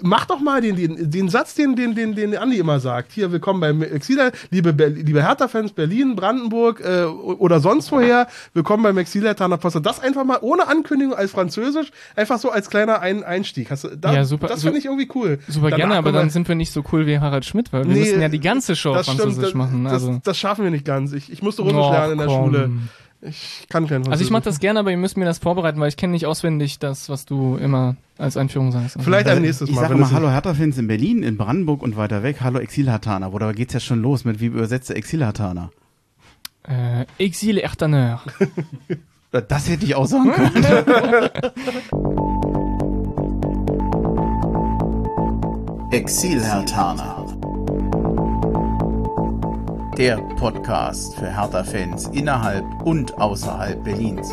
Mach doch mal den, den, den Satz, den, den, den, den Andi immer sagt. Hier, willkommen beim Exila, liebe, Ber- liebe Hertha-Fans, Berlin, Brandenburg äh, oder sonst woher. Willkommen beim Exila Tana Posta. Das einfach mal ohne Ankündigung als Französisch, einfach so als kleiner Ein Einstieg. Hast du, da, Ja, super. Das finde ich irgendwie cool. Super Danach gerne, aber dann sind wir nicht so cool wie Harald Schmidt, weil wir Nee, müssen ja die ganze Show Französisch stimmt, machen. Also, das, das schaffen wir nicht ganz. Ich, ich musste Russisch Och, lernen in der komm. Schule. Ich kann kein Französisch. also ich mache das gerne, aber ihr müsst mir das vorbereiten, weil ich kenne nicht auswendig das, was du immer als Einführung sagst. Also, Vielleicht ein nächstes ich Mal. sage wenn mal Hallo Hertha-Fans in Berlin, in Brandenburg und weiter weg. Hallo Exilhartaner. Oder da geht's ja schon los mit wie übersetzt der Exilhartaner? Äh, Exil Ertaneur. Das hätte ich auch sagen können. Exilhertaner. Der Podcast für Hertha-Fans innerhalb und außerhalb Berlins.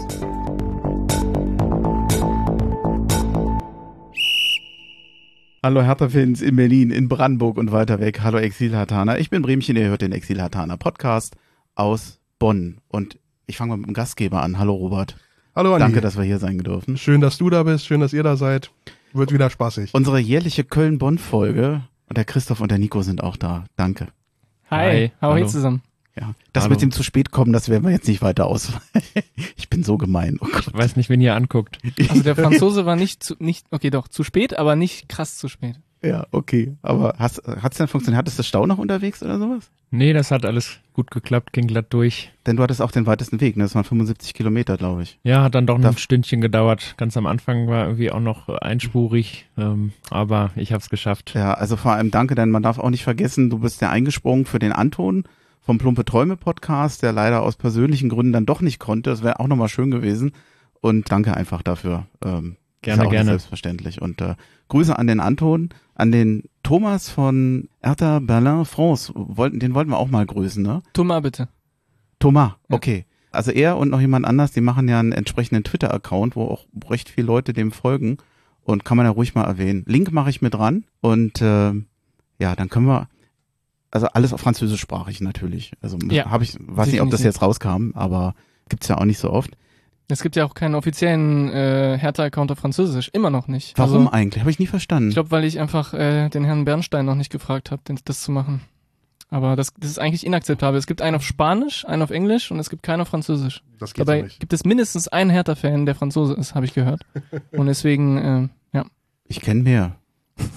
Hallo Hertha-Fans in Berlin, in Brandenburg und weiter weg. Hallo Exilhartaner. Ich bin Bremchen, ihr hört den Exilhartaner Podcast aus Bonn. Und ich fange mal mit dem Gastgeber an. Hallo Robert. Hallo Andi. Danke, dass wir hier sein dürfen. Schön, dass du da bist. Schön, dass ihr da seid. Wird wieder spaßig. Unsere jährliche Köln-Bonn-Folge und der Christoph und der Nico sind auch da. Danke. Hi, Hi, hau zusammen. Ja, das Hallo. mit dem zu spät kommen, das werden wir jetzt nicht weiter aus. ich bin so gemein. Oh Gott. Ich weiß nicht, wen ihr anguckt. Also der Franzose war nicht zu, nicht, okay doch, zu spät, aber nicht krass zu spät. Ja, okay. Aber hast, hat's denn funktioniert? Hattest du Stau noch unterwegs oder sowas? Nee, das hat alles gut geklappt, ging glatt durch. Denn du hattest auch den weitesten Weg, ne? Das waren 75 Kilometer, glaube ich. Ja, hat dann doch noch ein Stündchen gedauert. Ganz am Anfang war irgendwie auch noch einspurig, ähm, aber ich habe es geschafft. Ja, also vor allem danke, denn man darf auch nicht vergessen, du bist ja eingesprungen für den Anton vom Plumpe Träume Podcast, der leider aus persönlichen Gründen dann doch nicht konnte. Das wäre auch nochmal schön gewesen. Und danke einfach dafür. Ähm, Gerne, ja gerne. Selbstverständlich. Und äh, Grüße an den Anton, an den Thomas von Hertha Berlin France. Wollten, den wollten wir auch mal grüßen, ne? Thomas, bitte. Thomas, Ja. okay. Also er und noch jemand anders, die machen ja einen entsprechenden Twitter-Account, wo auch recht viele Leute dem folgen und kann man ja ruhig mal erwähnen. Link mache ich mit dran und äh, ja, dann können wir, also alles auf Französischsprachig natürlich. Also Ja, habe ich, weiß nicht, ob das jetzt rauskam, aber gibt's ja auch nicht so oft. Es gibt ja auch keinen offiziellen äh, Hertha-Account auf Französisch, immer noch nicht. Warum Also, eigentlich? Habe ich nie verstanden. ich glaube, weil ich einfach äh, den Herrn Bernstein noch nicht gefragt habe, das zu machen. Aber das, das ist eigentlich inakzeptabel. Es gibt einen auf Spanisch, einen auf Englisch und es gibt keinen auf Französisch. Das geht so Dabei nicht. gibt es mindestens einen Hertha-Fan, der Franzose ist, habe ich gehört. Und deswegen, äh, ja. ich kenne mehr.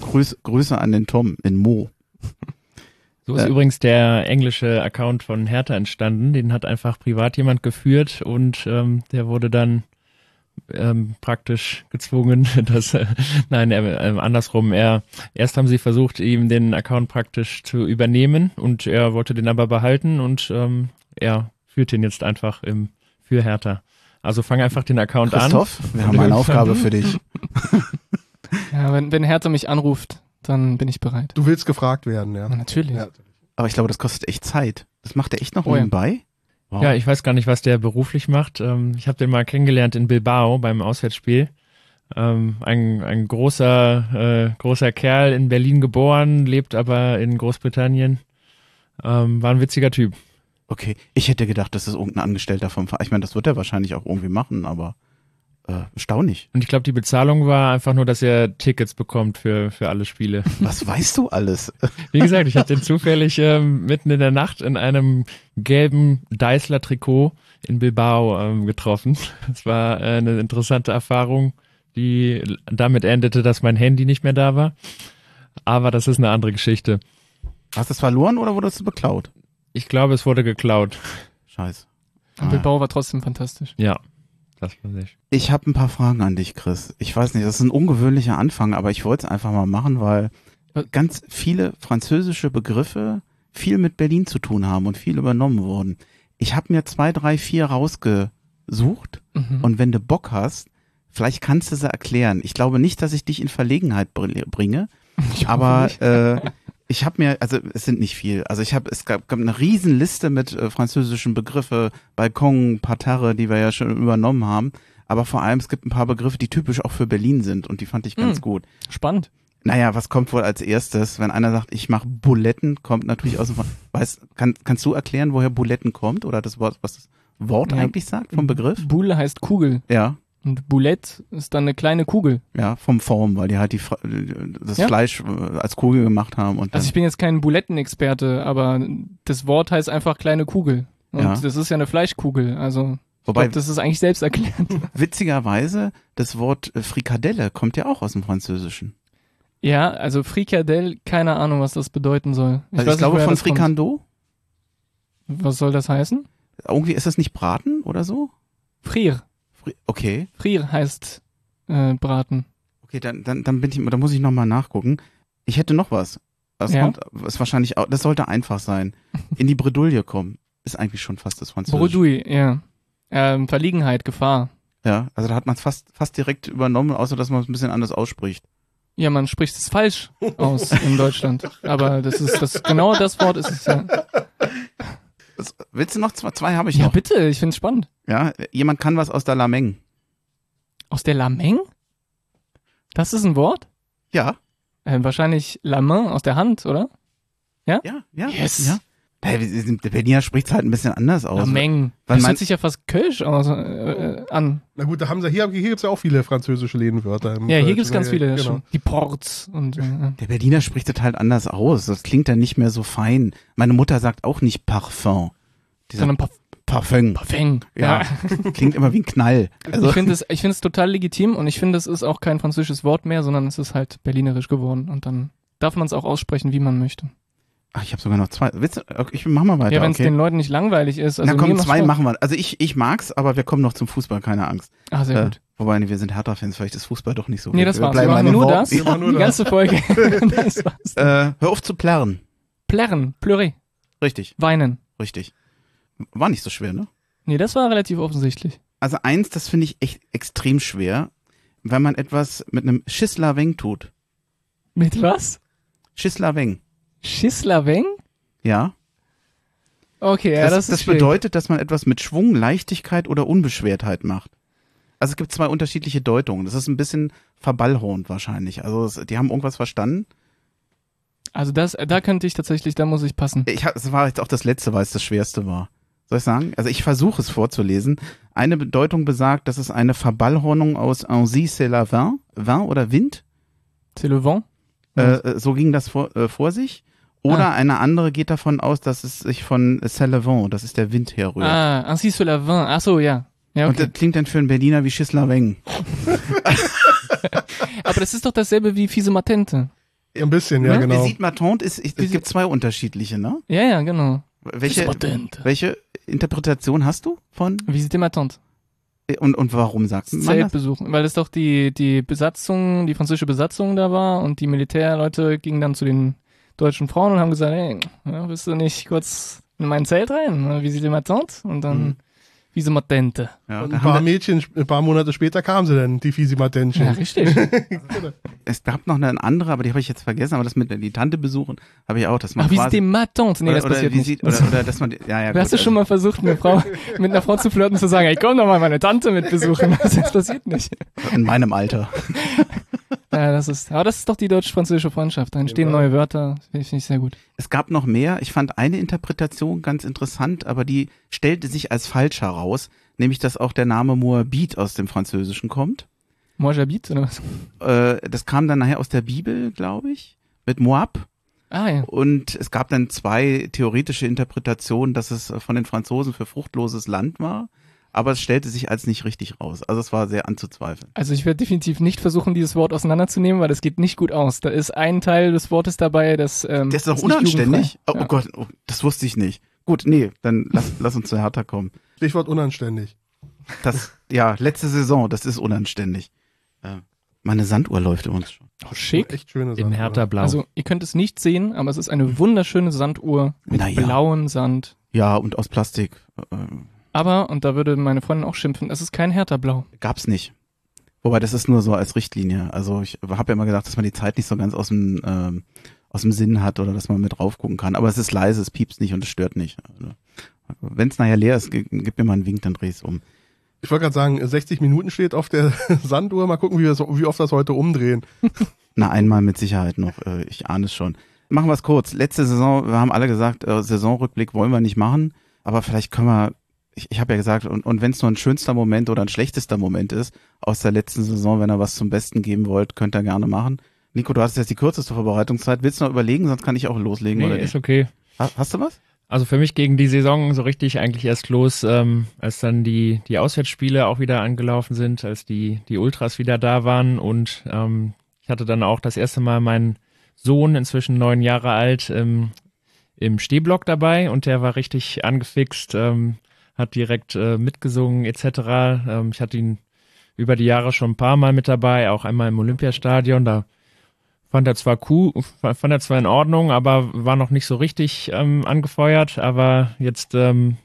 Grüß, Grüße an den Tom in Mo. So ist Äh. übrigens der englische Account von Hertha entstanden. Den hat einfach privat jemand geführt und ähm, der wurde dann ähm, praktisch gezwungen, dass äh, nein, äh, andersrum. Er erst haben sie versucht, ihm den Account praktisch zu übernehmen und er wollte den aber behalten und ähm, er führt den jetzt einfach im für Hertha. Also fang einfach den Account Christoph, wir haben eine Aufgabe für dich. ja wenn, wenn Hertha mich anruft, dann bin ich bereit. Du willst gefragt werden, ja. Ja, natürlich. Ja. Aber ich glaube, das kostet echt Zeit. Das macht er echt noch Oh ja. nebenbei? an. Ja, ich weiß gar nicht, was der beruflich macht. Ähm, ich habe den mal kennengelernt in Bilbao beim Auswärtsspiel. Ähm, ein, ein großer, äh, großer Kerl in Berlin geboren, lebt aber in Großbritannien. Ähm, war ein witziger Typ. Okay, ich hätte gedacht, das ist irgendein Angestellter vom Verein. Ich meine, das wird er wahrscheinlich auch irgendwie machen, aber äh, erstaunlich. Und ich glaube, die Bezahlung war einfach nur, dass er Tickets bekommt für, für alle Spiele. Was weißt du alles? Wie gesagt, ich habe den zufällig ähm, mitten in der Nacht in einem gelben Deißler-Trikot in Bilbao ähm, getroffen. Es war äh, eine interessante Erfahrung, die damit endete, dass mein Handy nicht mehr da war. Aber das ist eine andere Geschichte. Hast du es verloren oder wurdest du beklaut? Ich glaube, es wurde geklaut. Scheiße. Und Bilbao war trotzdem fantastisch. Ja, das war ich. Ich habe ein paar Fragen an dich, Chris. Ich weiß nicht, das ist ein ungewöhnlicher Anfang, aber ich wollte es einfach mal machen, weil ganz viele französische Begriffe viel mit Berlin zu tun haben und viel übernommen wurden. Ich habe mir zwei, drei, vier rausgesucht Mhm. und wenn du Bock hast, vielleicht kannst du sie erklären. Ich glaube nicht, dass ich dich in Verlegenheit br- bringe, aber äh, ich habe mir, also es sind nicht viel. Also ich habe, es gab, gab eine Riesenliste mit äh, französischen Begriffe, Balkon, Parterre, die wir ja schon übernommen haben. Aber vor allem, es gibt ein paar Begriffe, die typisch auch für Berlin sind und die fand ich ganz Hm. gut. Spannend. Naja, was kommt wohl als erstes? Wenn einer sagt, ich mache Buletten, kommt natürlich aus dem Weißt, kann, kannst du erklären, woher Buletten kommt oder das Wort, was das Wort Ja. eigentlich sagt vom Begriff? Boule heißt Kugel. Ja. Und Boulette ist dann eine kleine Kugel. Ja, vom Form, weil die halt die, das Ja. Fleisch äh, als Kugel gemacht haben und Also ich bin jetzt kein Bulettenexperte, aber das Wort heißt einfach kleine Kugel. Und Ja. das ist ja eine Fleischkugel. Also ich wobei glaub, das ist eigentlich selbst erklärt. witzigerweise das Wort äh, Frikadelle kommt ja auch aus dem Französischen. ja, also Frikadelle, keine Ahnung, was das bedeuten soll. Also ich, weiß nicht, glaube woher von kommt. Frikando. Was soll das heißen? Irgendwie ist das nicht Braten oder so? Frier. Okay, Frier heißt äh, Braten. okay, dann dann dann bin ich, dann muss ich noch mal nachgucken. Ich hätte noch was. Das Ja. kommt, ist wahrscheinlich, auch, das sollte einfach sein. In die Bredouille kommen ist eigentlich schon fast das Französische. Bredouille, ja. Ähm, Verlegenheit, Gefahr. Ja, also da hat man es fast fast direkt übernommen, außer dass man es ein bisschen anders ausspricht. Ja, man spricht es falsch aus in Deutschland. Aber das ist das genau das Wort ist es ja. Willst du noch zwei? Zwei habe ich Ja, noch. bitte, ich find's spannend. Ja, jemand kann was aus der Lameng. Aus der Lameng? Das ist ein Wort? Ja, Äh, wahrscheinlich la main aus der Hand, oder? ja, ja. Yes. Ja. Der Berliner spricht halt ein bisschen anders aus. Lameng. Weil Das man- hört sich ja fast Kölsch aus, äh, äh, an. Na gut, da haben sie, hier, hier gibt es ja auch viele französische Lehnwörter. Ja, hier Deutschen. gibt's ganz viele. Genau. Schon. Die Ports und äh, Der Berliner spricht das halt anders aus. Das klingt dann nicht mehr so fein. Meine Mutter sagt auch nicht Parfum. Die sagt sondern Parf Parfum. Parfum. Ja, klingt immer wie ein Knall. Also, Ich finde es, ich finde es total legitim und ich finde, es ist auch kein französisches Wort mehr, sondern es ist halt berlinerisch geworden und dann darf man es auch aussprechen, wie man möchte. Ach, ich habe sogar noch zwei. Willst du, okay, ich mach mal weiter. ja, wenn es okay. den Leuten nicht langweilig ist. Also Na komm, zwei Spaß. machen wir. Also ich, ich mag's, aber wir kommen noch zum Fußball, keine Angst. Ah, sehr Äh, gut. wobei, nee, wir sind Hertha-Fans, vielleicht ist Fußball doch nicht so Nee, das war's. Wir bleiben machen nur Worten. das. Wir machen nur die ganze Folge. das war's. Äh, hör auf zu plärren. Plärren, pleurer, Richtig, weinen. richtig. War nicht so schwer, ne? Nee, das war relativ offensichtlich. Also eins, das finde ich echt extrem schwer, wenn man etwas mit einem Schisslaweng tut. Mit was? Schisslaweng. Schisslaweng? Ja. Okay, ja, das, das, das, bedeutet, dass man etwas mit Schwung, Leichtigkeit oder Unbeschwertheit macht. Also es gibt zwei unterschiedliche Deutungen. Das ist ein bisschen verballhornt wahrscheinlich. Also es, die haben irgendwas verstanden. Also das, da könnte ich tatsächlich, da muss ich passen. Ich hab, es war jetzt auch das letzte, weil es das schwerste war. Soll ich sagen? Also ich versuche es vorzulesen. Eine Bedeutung besagt, das ist eine Verballhornung aus Ainsi c'est la vin, vin oder Wind. C'est le vent? Äh, äh, so ging das vor, äh, vor sich. Oder Ah. eine andere geht davon aus, dass es sich von c'est le vent, das ist der Wind herrührt. Ah, ainsi sur la vin. Ach so, ja. Ja, Und okay. das klingt dann für einen Berliner wie Schisslaweng. Aber das ist doch dasselbe wie fiese Matente. Ein bisschen, ja, Ne? genau. Visite Matante ist, es gibt zwei unterschiedliche, ne? Ja, ja, genau. Welche, Matente. welche Interpretation hast du von, Visite ma tante. und, und warum man Zelt das? besuchen. Weil es doch die, die Besatzung, die französische Besatzung da war und die Militärleute gingen dann zu den deutschen Frauen und haben gesagt, hey, ja, willst du nicht kurz in mein Zelt rein? Visite ma tante? Und dann Mhm. Visite Matente. Ja, Und ein haben paar Mädchen, ein paar Monate später kamen sie dann, die Fisimatentchen. Ja, richtig. es gab noch eine andere, aber die habe ich jetzt vergessen, aber das mit die Tante besuchen, habe ich auch, dass man Ach, quasi, Visite ma tante. Nee, oder, das oder, passiert nicht. oder, oder dass man, ja, ja, Hast gut, du schon mal versucht, eine Frau, mit einer Frau zu flirten, zu sagen, ey, komm doch mal meine Tante mit besuchen? Das passiert nicht. also in meinem Alter. Ja, das ist, aber das ist doch die deutsch-französische Freundschaft. Da entstehen Genau. neue Wörter. Finde ich sehr gut. Es gab noch mehr. Ich fand eine Interpretation ganz interessant, aber die stellte sich als falsch heraus, nämlich dass auch der Name Moabit aus dem Französischen kommt. Moi j'habite, oder was? Äh, das kam dann nachher aus der Bibel, glaube ich, mit Moab. Ah, ja. Und es gab dann zwei theoretische Interpretationen, dass es von den Franzosen für fruchtloses Land war. Aber es stellte sich als nicht richtig raus. Also es war sehr anzuzweifeln. Also ich werde definitiv nicht versuchen, dieses Wort auseinanderzunehmen, weil das geht nicht gut aus. Da ist ein Teil des Wortes dabei, das ähm, Der ist doch unanständig. Oh, oh Gott, oh, das wusste ich nicht. Gut, nee, dann lass, lass uns zu Hertha kommen. Stichwort unanständig. Das, ja, letzte Saison, das ist unanständig. Äh, meine Sanduhr läuft übrigens schon. Ja. Oh, schick. Echt schöne In Sache. Hertha Blau. Also ihr könnt es nicht sehen, aber es ist eine wunderschöne Sanduhr mit Naja. blauem Sand. Ja, und aus Plastik. Äh, Aber, und da würde meine Freundin auch schimpfen, es ist kein Hertha-Blau. gab's nicht. Wobei, das ist nur so als Richtlinie. Also ich habe ja immer gedacht, dass man die Zeit nicht so ganz aus dem, ähm, aus dem Sinn hat oder dass man mit drauf gucken kann. Aber es ist leise, es piepst nicht und es stört nicht. Also, Wenn es nachher leer ist, gib, mir mal einen Wink, dann dreh ich's um. Ich wollte gerade sagen, 60 Minuten steht auf der Sanduhr. Mal gucken, wie, wir das, wie oft das heute umdrehen. Na, einmal mit Sicherheit noch. Äh, ich ahne es schon. Machen wir es kurz. Letzte Saison, wir haben alle gesagt, äh, Saisonrückblick wollen wir nicht machen. Aber vielleicht können wir ich, ich habe ja gesagt, und, und wenn es nur ein schönster Moment oder ein schlechtester Moment ist aus der letzten Saison, wenn ihr was zum Besten geben wollt, könnt ihr gerne machen. Nico, du hast jetzt die kürzeste Vorbereitungszeit. Willst du noch überlegen, sonst kann ich auch loslegen, Nee, oder ist okay. Ha- Hast du was? Also für mich gegen die Saison so richtig eigentlich erst los, ähm, als dann die, die Auswärtsspiele auch wieder angelaufen sind, als die, die Ultras wieder da waren und ähm, ich hatte dann auch das erste Mal meinen Sohn, inzwischen neun Jahre alt, ähm, im Stehblock dabei und der war richtig angefixt, ähm, hat direkt äh, mitgesungen etc. Ähm, ich hatte ihn über die Jahre schon ein paar Mal mit dabei, auch einmal im Olympiastadion, da fand er zwar cool, fand er zwar in Ordnung, aber war noch nicht so richtig ähm, angefeuert, aber jetzt ähm,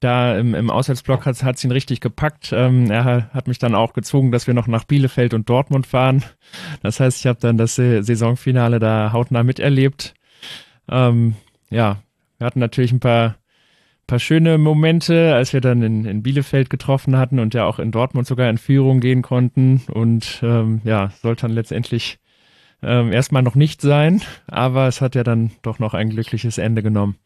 da im, im Auswärtsblock hat es ihn richtig gepackt. Ähm, er ha- hat mich dann auch gezwungen, dass wir noch nach Bielefeld und Dortmund fahren. Das heißt, ich habe dann das Sa- Saisonfinale da hautnah miterlebt. Ähm, ja, wir hatten natürlich ein paar, paar schöne Momente, als wir dann in, in Bielefeld getroffen hatten und ja auch in Dortmund sogar in Führung gehen konnten. Und ähm, ja, sollte dann letztendlich ähm, erstmal noch nicht sein, aber es hat ja dann doch noch ein glückliches Ende genommen.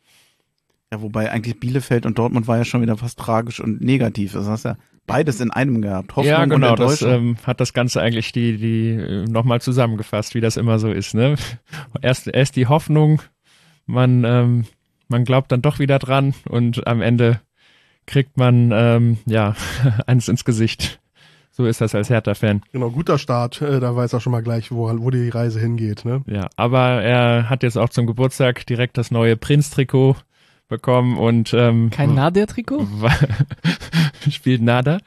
Ja, wobei eigentlich Bielefeld und Dortmund war ja schon wieder fast tragisch und negativ. Also hast ja beides in einem gehabt. Hoffnung ja, genau, und das ähm, hat das Ganze eigentlich die, die äh, nochmal zusammengefasst, wie das immer so ist. Ne? Erst, erst die Hoffnung, man, ähm, man glaubt dann doch wieder dran und am Ende kriegt man ähm, ja eins ins Gesicht. So ist das als Hertha-Fan. Genau, guter Start. Äh, da weiß er schon mal gleich, wo, wo die Reise hingeht. Ne? Ja, aber er hat jetzt auch zum Geburtstag direkt das neue Prinz-Trikot bekommen und ähm, Kein Nader-Trikot? Spielt Nada.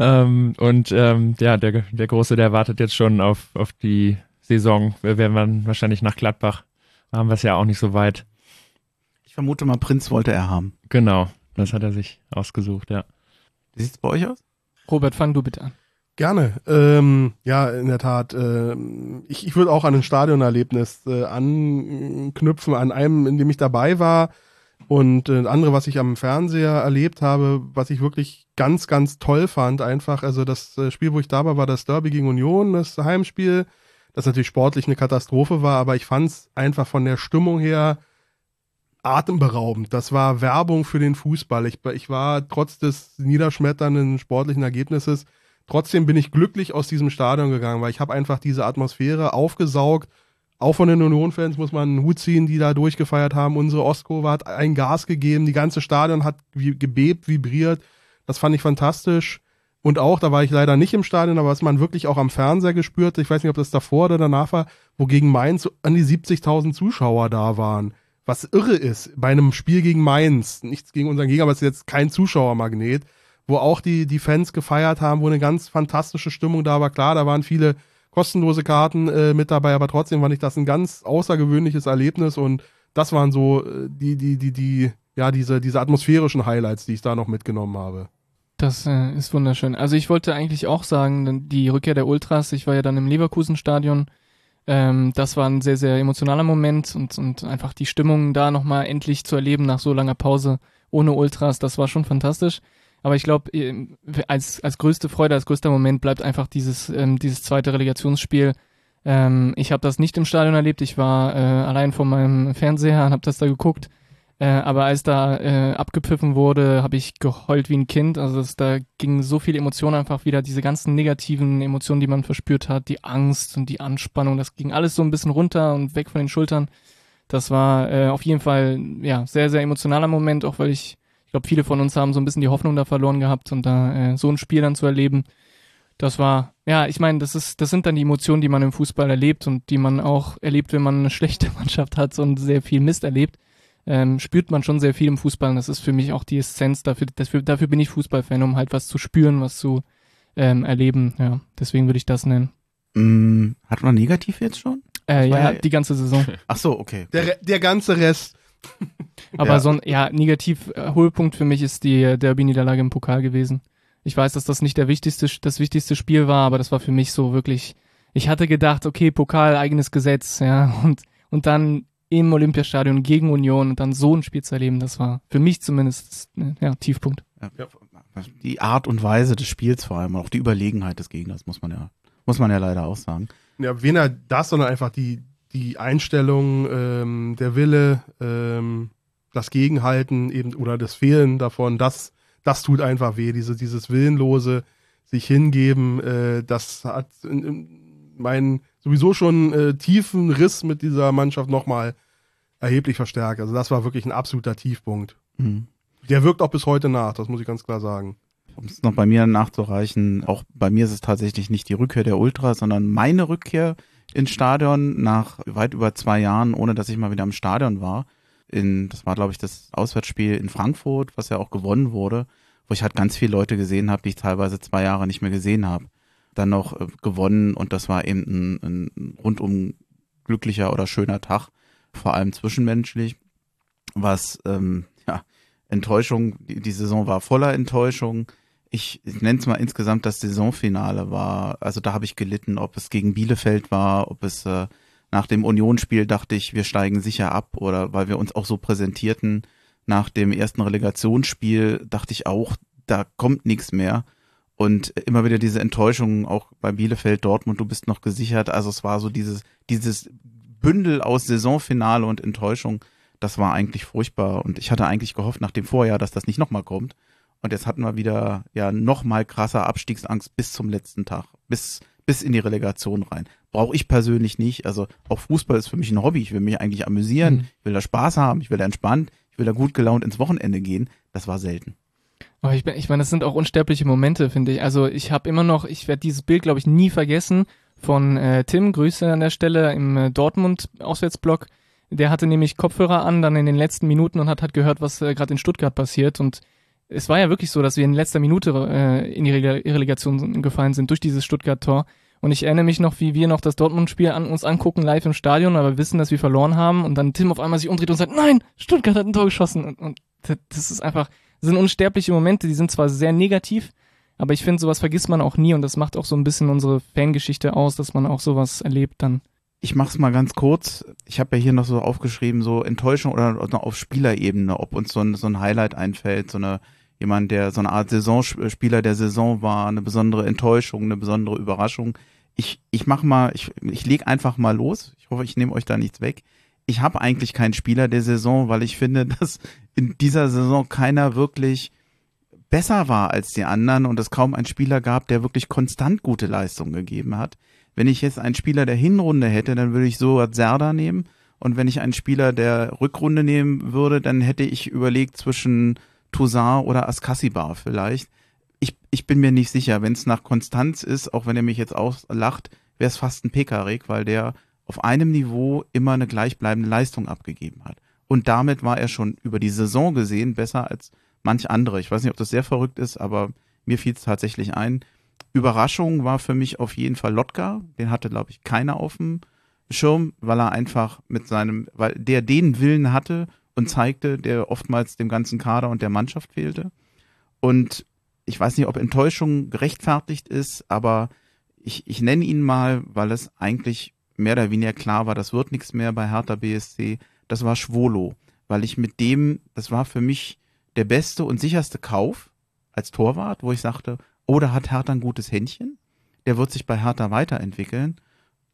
Ähm, und ähm, ja, der, der Große, der wartet jetzt schon auf, auf die Saison. Wir werden dann wahrscheinlich nach Gladbach. Da haben wir es ja auch nicht so weit. Ich vermute mal, Prinz wollte er haben. Genau, das hat er sich ausgesucht, ja. Wie sieht's bei euch aus? Robert, fang du bitte an. Gerne. Ähm, ja, in der Tat. Ähm, ich ich würde auch an ein Stadionerlebnis äh, anknüpfen, an einem, in dem ich dabei war. Und äh, andere, was ich am Fernseher erlebt habe, was ich wirklich ganz, ganz toll fand, einfach, also das äh, Spiel, wo ich da war, war das Derby gegen Union, das Heimspiel, das natürlich sportlich eine Katastrophe war, aber ich fand es einfach von der Stimmung her atemberaubend. Das war Werbung für den Fußball. Ich, ich war trotz des niederschmetternden sportlichen Ergebnisses, trotzdem bin ich glücklich aus diesem Stadion gegangen, weil ich habe einfach diese Atmosphäre aufgesaugt. Auch von den Union-Fans muss man einen Hut ziehen, die da durchgefeiert haben. Unsere Ostkurve hat ein Gas gegeben, die ganze Stadion hat gebebt, vibriert. Das fand ich fantastisch. Und auch, da war ich leider nicht im Stadion, aber was man wirklich auch am Fernseher gespürt, ich weiß nicht, ob das davor oder danach war, wo gegen Mainz an die 70.000 Zuschauer da waren. Was irre ist, bei einem Spiel gegen Mainz, nichts gegen unseren Gegner, aber es ist jetzt kein Zuschauermagnet, wo auch die, die Fans gefeiert haben, wo eine ganz fantastische Stimmung da war. Klar, da waren viele kostenlose Karten äh, mit dabei, aber trotzdem fand ich das ein ganz außergewöhnliches Erlebnis und das waren so äh, die, die, die, die, ja, diese, diese atmosphärischen Highlights, die ich da noch mitgenommen habe. Das äh, ist wunderschön. Also ich wollte eigentlich auch sagen, die Rückkehr der Ultras, ich war ja dann im Leverkusen-Stadion, ähm, das war ein sehr, sehr emotionaler Moment und, und einfach die Stimmung da nochmal endlich zu erleben nach so langer Pause ohne Ultras, das war schon fantastisch. Aber ich glaube, als, als größte Freude, als größter Moment bleibt einfach dieses, ähm, dieses zweite Relegationsspiel. Ähm, ich habe das nicht im Stadion erlebt, ich war äh, allein vor meinem Fernseher und habe das da geguckt. Äh, aber als da äh, abgepfiffen wurde, habe ich geheult wie ein Kind. Also es, da ging so viel Emotion einfach wieder, diese ganzen negativen Emotionen, die man verspürt hat, die Angst und die Anspannung, das ging alles so ein bisschen runter und weg von den Schultern. Das war äh, auf jeden Fall ja sehr, sehr emotionaler Moment, auch weil ich, ich glaube, viele von uns haben so ein bisschen die Hoffnung da verloren gehabt und da äh, so ein Spiel dann zu erleben. Das war, ja, ich meine, das ist, das sind dann die Emotionen, die man im Fußball erlebt und die man auch erlebt, wenn man eine schlechte Mannschaft hat und sehr viel Mist erlebt ähm, spürt man schon sehr viel im Fußball und das ist für mich auch die Essenz dafür, dafür, dafür bin ich Fußballfan, um halt was zu spüren, was zu ähm, erleben, ja, deswegen würde ich das nennen. Mm, hat man negativ jetzt schon? Äh, ja, ja- die ganze Saison. Ach so, okay. Der, der ganze Rest. Aber Ja. so ein, ja, negativ äh, Höhepunkt für mich ist die äh, Derby-Niederlage im Pokal gewesen. Ich weiß, dass das nicht der wichtigste, das wichtigste Spiel war, aber das war für mich so wirklich, ich hatte gedacht, okay, Pokal, eigenes Gesetz, ja, und, und dann im Olympiastadion gegen Union und dann so ein Spiel zu erleben, das war für mich zumindest, ja, Tiefpunkt. Ja. Die Art und Weise des Spiels vor allem, auch die Überlegenheit des Gegners, muss man ja, muss man ja leider auch sagen. Ja, weniger das, sondern einfach die, die Einstellung, ähm, der Wille, ähm, das Gegenhalten eben oder das Fehlen davon, das, das tut einfach weh, diese, dieses willenlose sich hingeben, äh, das hat in, in meinen sowieso schon äh, tiefen Riss mit dieser Mannschaft nochmal erheblich verstärkt. Also das war wirklich ein absoluter Tiefpunkt. Mhm. Der wirkt auch bis heute nach, das muss ich ganz klar sagen. Um es noch bei mir nachzureichen, auch bei mir ist es tatsächlich nicht die Rückkehr der Ultras, sondern meine Rückkehr ins Stadion nach weit über zwei Jahren, ohne dass ich mal wieder im Stadion war. In, das war, glaube ich, das Auswärtsspiel in Frankfurt, was ja auch gewonnen wurde, wo ich halt ganz viele Leute gesehen habe, die ich teilweise zwei Jahre nicht mehr gesehen habe. Dann noch äh, gewonnen und das war eben ein, ein rundum glücklicher oder schöner Tag, vor allem zwischenmenschlich, was ähm, ja Enttäuschung, die, die Saison war voller Enttäuschung ich, ich nenne es mal insgesamt das Saisonfinale war, also da habe ich gelitten, ob es gegen Bielefeld war, ob es äh, nach dem Unionsspiel dachte ich, wir steigen sicher ab oder weil wir uns auch so präsentierten. Nach dem ersten Relegationsspiel dachte ich auch, da kommt nichts mehr. Und immer wieder diese Enttäuschung, auch bei Bielefeld, Dortmund, du bist noch gesichert. Also es war so dieses, dieses Bündel aus Saisonfinale und Enttäuschung, das war eigentlich furchtbar. Und ich hatte eigentlich gehofft nach dem Vorjahr, dass das nicht nochmal kommt. Und jetzt hatten wir wieder ja noch mal krasser Abstiegsangst bis zum letzten Tag, bis bis in die Relegation rein. Brauche ich persönlich nicht. Also auch Fußball ist für mich ein Hobby. Ich will mich eigentlich amüsieren, mhm. ich will da Spaß haben, ich will da entspannt, ich will da gut gelaunt ins Wochenende gehen. Das war selten. Aber ich, bin, ich meine, das sind auch unsterbliche Momente, finde ich. Also ich habe immer noch, ich werde dieses Bild, glaube ich, nie vergessen von äh, Tim. Grüße an der Stelle im äh, Dortmund-Auswärtsblock. Der hatte nämlich Kopfhörer an, dann in den letzten Minuten und hat halt gehört, was äh, gerade in Stuttgart passiert. Und es war ja wirklich so, dass wir in letzter Minute äh, in die Relegation gefallen sind durch dieses Stuttgart-Tor. Und ich erinnere mich noch, wie wir noch das Dortmund-Spiel an uns angucken, live im Stadion, aber wissen, dass wir verloren haben. Und dann Tim auf einmal sich umdreht und sagt, nein, Stuttgart hat ein Tor geschossen. Und, und das ist einfach, das sind unsterbliche Momente, die sind zwar sehr negativ, aber ich finde, sowas vergisst man auch nie und das macht auch so ein bisschen unsere Fangeschichte aus, dass man auch sowas erlebt dann. Ich mach's mal ganz kurz. Ich habe ja hier noch so aufgeschrieben, so Enttäuschung oder auf Spielerebene, ob uns so ein, so ein Highlight einfällt, so eine jemand, der so eine Art Saisonspieler der Saison war, eine besondere Enttäuschung, eine besondere Überraschung. Ich, ich mach mal, ich, ich leg einfach mal los. Ich hoffe, ich nehme euch da nichts weg. Ich habe eigentlich keinen Spieler der Saison, weil ich finde, dass in dieser Saison keiner wirklich besser war als die anderen und es kaum einen Spieler gab, der wirklich konstant gute Leistungen gegeben hat. Wenn ich jetzt einen Spieler der Hinrunde hätte, dann würde ich so Zerda nehmen. Und wenn ich einen Spieler der Rückrunde nehmen würde, dann hätte ich überlegt zwischen Toussaint oder Askasibar vielleicht. Ich, ich bin mir nicht sicher. Wenn es nach Konstanz ist, auch wenn er mich jetzt auslacht, wäre es fast ein Pekarik, weil der auf einem Niveau immer eine gleichbleibende Leistung abgegeben hat. Und damit war er schon über die Saison gesehen besser als manch andere. Ich weiß nicht, ob das sehr verrückt ist, aber mir fiel es tatsächlich ein. Überraschung war für mich auf jeden Fall Lotka. Den hatte, glaube ich, keiner auf dem Schirm, weil er einfach mit seinem, weil der den Willen hatte und zeigte, der oftmals dem ganzen Kader und der Mannschaft fehlte. Und ich weiß nicht, ob Enttäuschung gerechtfertigt ist, aber ich, ich nenne ihn mal, weil es eigentlich mehr oder weniger klar war, das wird nichts mehr bei Hertha BSC. Das war Schwolo, weil ich mit dem, das war für mich der beste und sicherste Kauf als Torwart, wo ich sagte, oh, da hat Hertha ein gutes Händchen, der wird sich bei Hertha weiterentwickeln.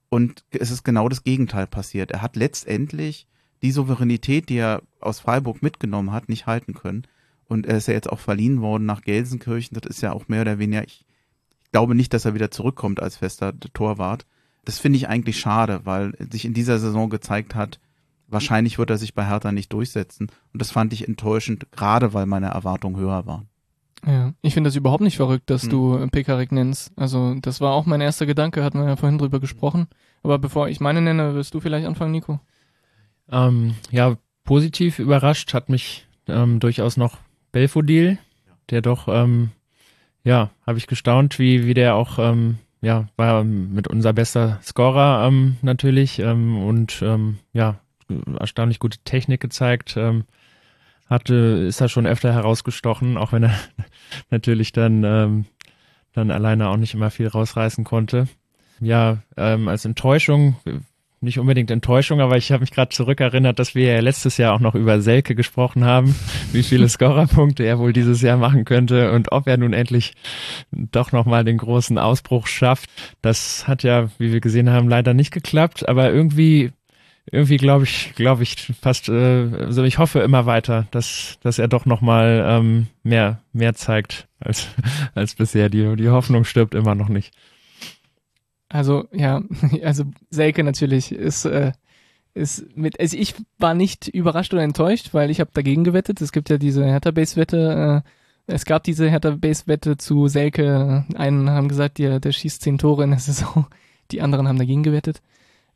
Und es ist genau das Gegenteil passiert. Er hat letztendlich die Souveränität, die er aus Freiburg mitgenommen hat, nicht halten können. Und er ist ja jetzt auch verliehen worden nach Gelsenkirchen. Das ist ja auch mehr oder weniger, ich glaube nicht, dass er wieder zurückkommt als fester Torwart. Das finde ich eigentlich schade, weil sich in dieser Saison gezeigt hat, wahrscheinlich wird er sich bei Hertha nicht durchsetzen. Und das fand ich enttäuschend, gerade weil meine Erwartungen höher waren. Ja, ich finde das überhaupt nicht verrückt, dass hm. du Pekarik nennst. Also das war auch mein erster Gedanke, hatten wir ja vorhin drüber gesprochen. Aber bevor ich meine nenne, wirst du vielleicht anfangen, Nico? Ähm, ja, positiv überrascht hat mich ähm, durchaus noch Belfodil, der doch, ähm, ja, habe ich gestaunt, wie, wie der auch, ähm, ja, war mit unser bester Scorer ähm, natürlich ähm, und ähm, ja, erstaunlich gute Technik gezeigt. Ähm, hatte, ist er schon öfter herausgestochen, auch wenn er natürlich dann, ähm, dann alleine auch nicht immer viel rausreißen konnte. Ja, ähm, als Enttäuschung nicht unbedingt Enttäuschung, aber ich habe mich gerade zurückerinnert, dass wir ja letztes Jahr auch noch über Selke gesprochen haben, wie viele Scorerpunkte er wohl dieses Jahr machen könnte und ob er nun endlich doch nochmal den großen Ausbruch schafft. Das hat ja, wie wir gesehen haben, leider nicht geklappt, aber irgendwie irgendwie glaube ich, glaube ich fast, äh, also ich hoffe immer weiter, dass, dass er doch nochmal ähm, mehr, mehr zeigt als, als bisher. Die, die Hoffnung stirbt immer noch nicht. Also, ja, also Selke natürlich ist, äh, ist mit, also ich war nicht überrascht oder enttäuscht, weil ich habe dagegen gewettet. Es gibt ja diese Hertha-Base-Wette, äh, es gab diese Hertha-Base-Wette zu Selke. Einen haben gesagt, der, der schießt zehn Tore in der Saison. Die anderen haben dagegen gewettet.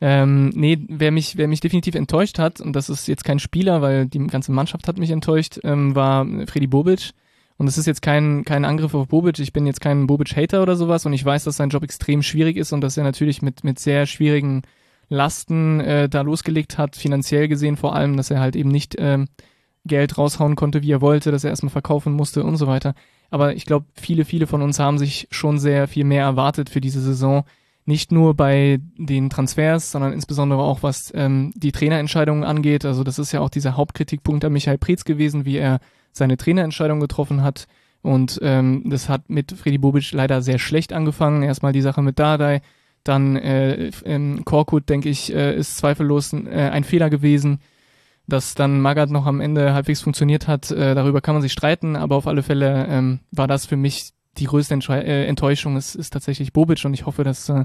Ähm, nee, wer mich, wer mich definitiv enttäuscht hat, und das ist jetzt kein Spieler, weil die ganze Mannschaft hat mich enttäuscht, ähm, war Freddy Bobic. Und das ist jetzt kein, kein Angriff auf Bobic. Ich bin jetzt kein Bobic-Hater oder sowas und ich weiß, dass sein Job extrem schwierig ist und dass er natürlich mit, mit sehr schwierigen Lasten äh, da losgelegt hat, finanziell gesehen vor allem, dass er halt eben nicht ähm, Geld raushauen konnte, wie er wollte, dass er erstmal verkaufen musste und so weiter. Aber ich glaube, viele, viele von uns haben sich schon sehr viel mehr erwartet für diese Saison nicht nur bei den Transfers, sondern insbesondere auch was ähm, die Trainerentscheidungen angeht. Also das ist ja auch dieser Hauptkritikpunkt an Michael Preetz gewesen, wie er seine Trainerentscheidung getroffen hat. Und ähm, das hat mit Freddy Bobic leider sehr schlecht angefangen. Erstmal die Sache mit Dardai, dann äh, Korkut, denke ich, äh, ist zweifellos äh, ein Fehler gewesen. Dass dann Magath noch am Ende halbwegs funktioniert hat, äh, darüber kann man sich streiten, aber auf alle Fälle ähm, war das für mich die größte äh, Enttäuschung ist, ist tatsächlich Bobic und ich hoffe, dass, äh,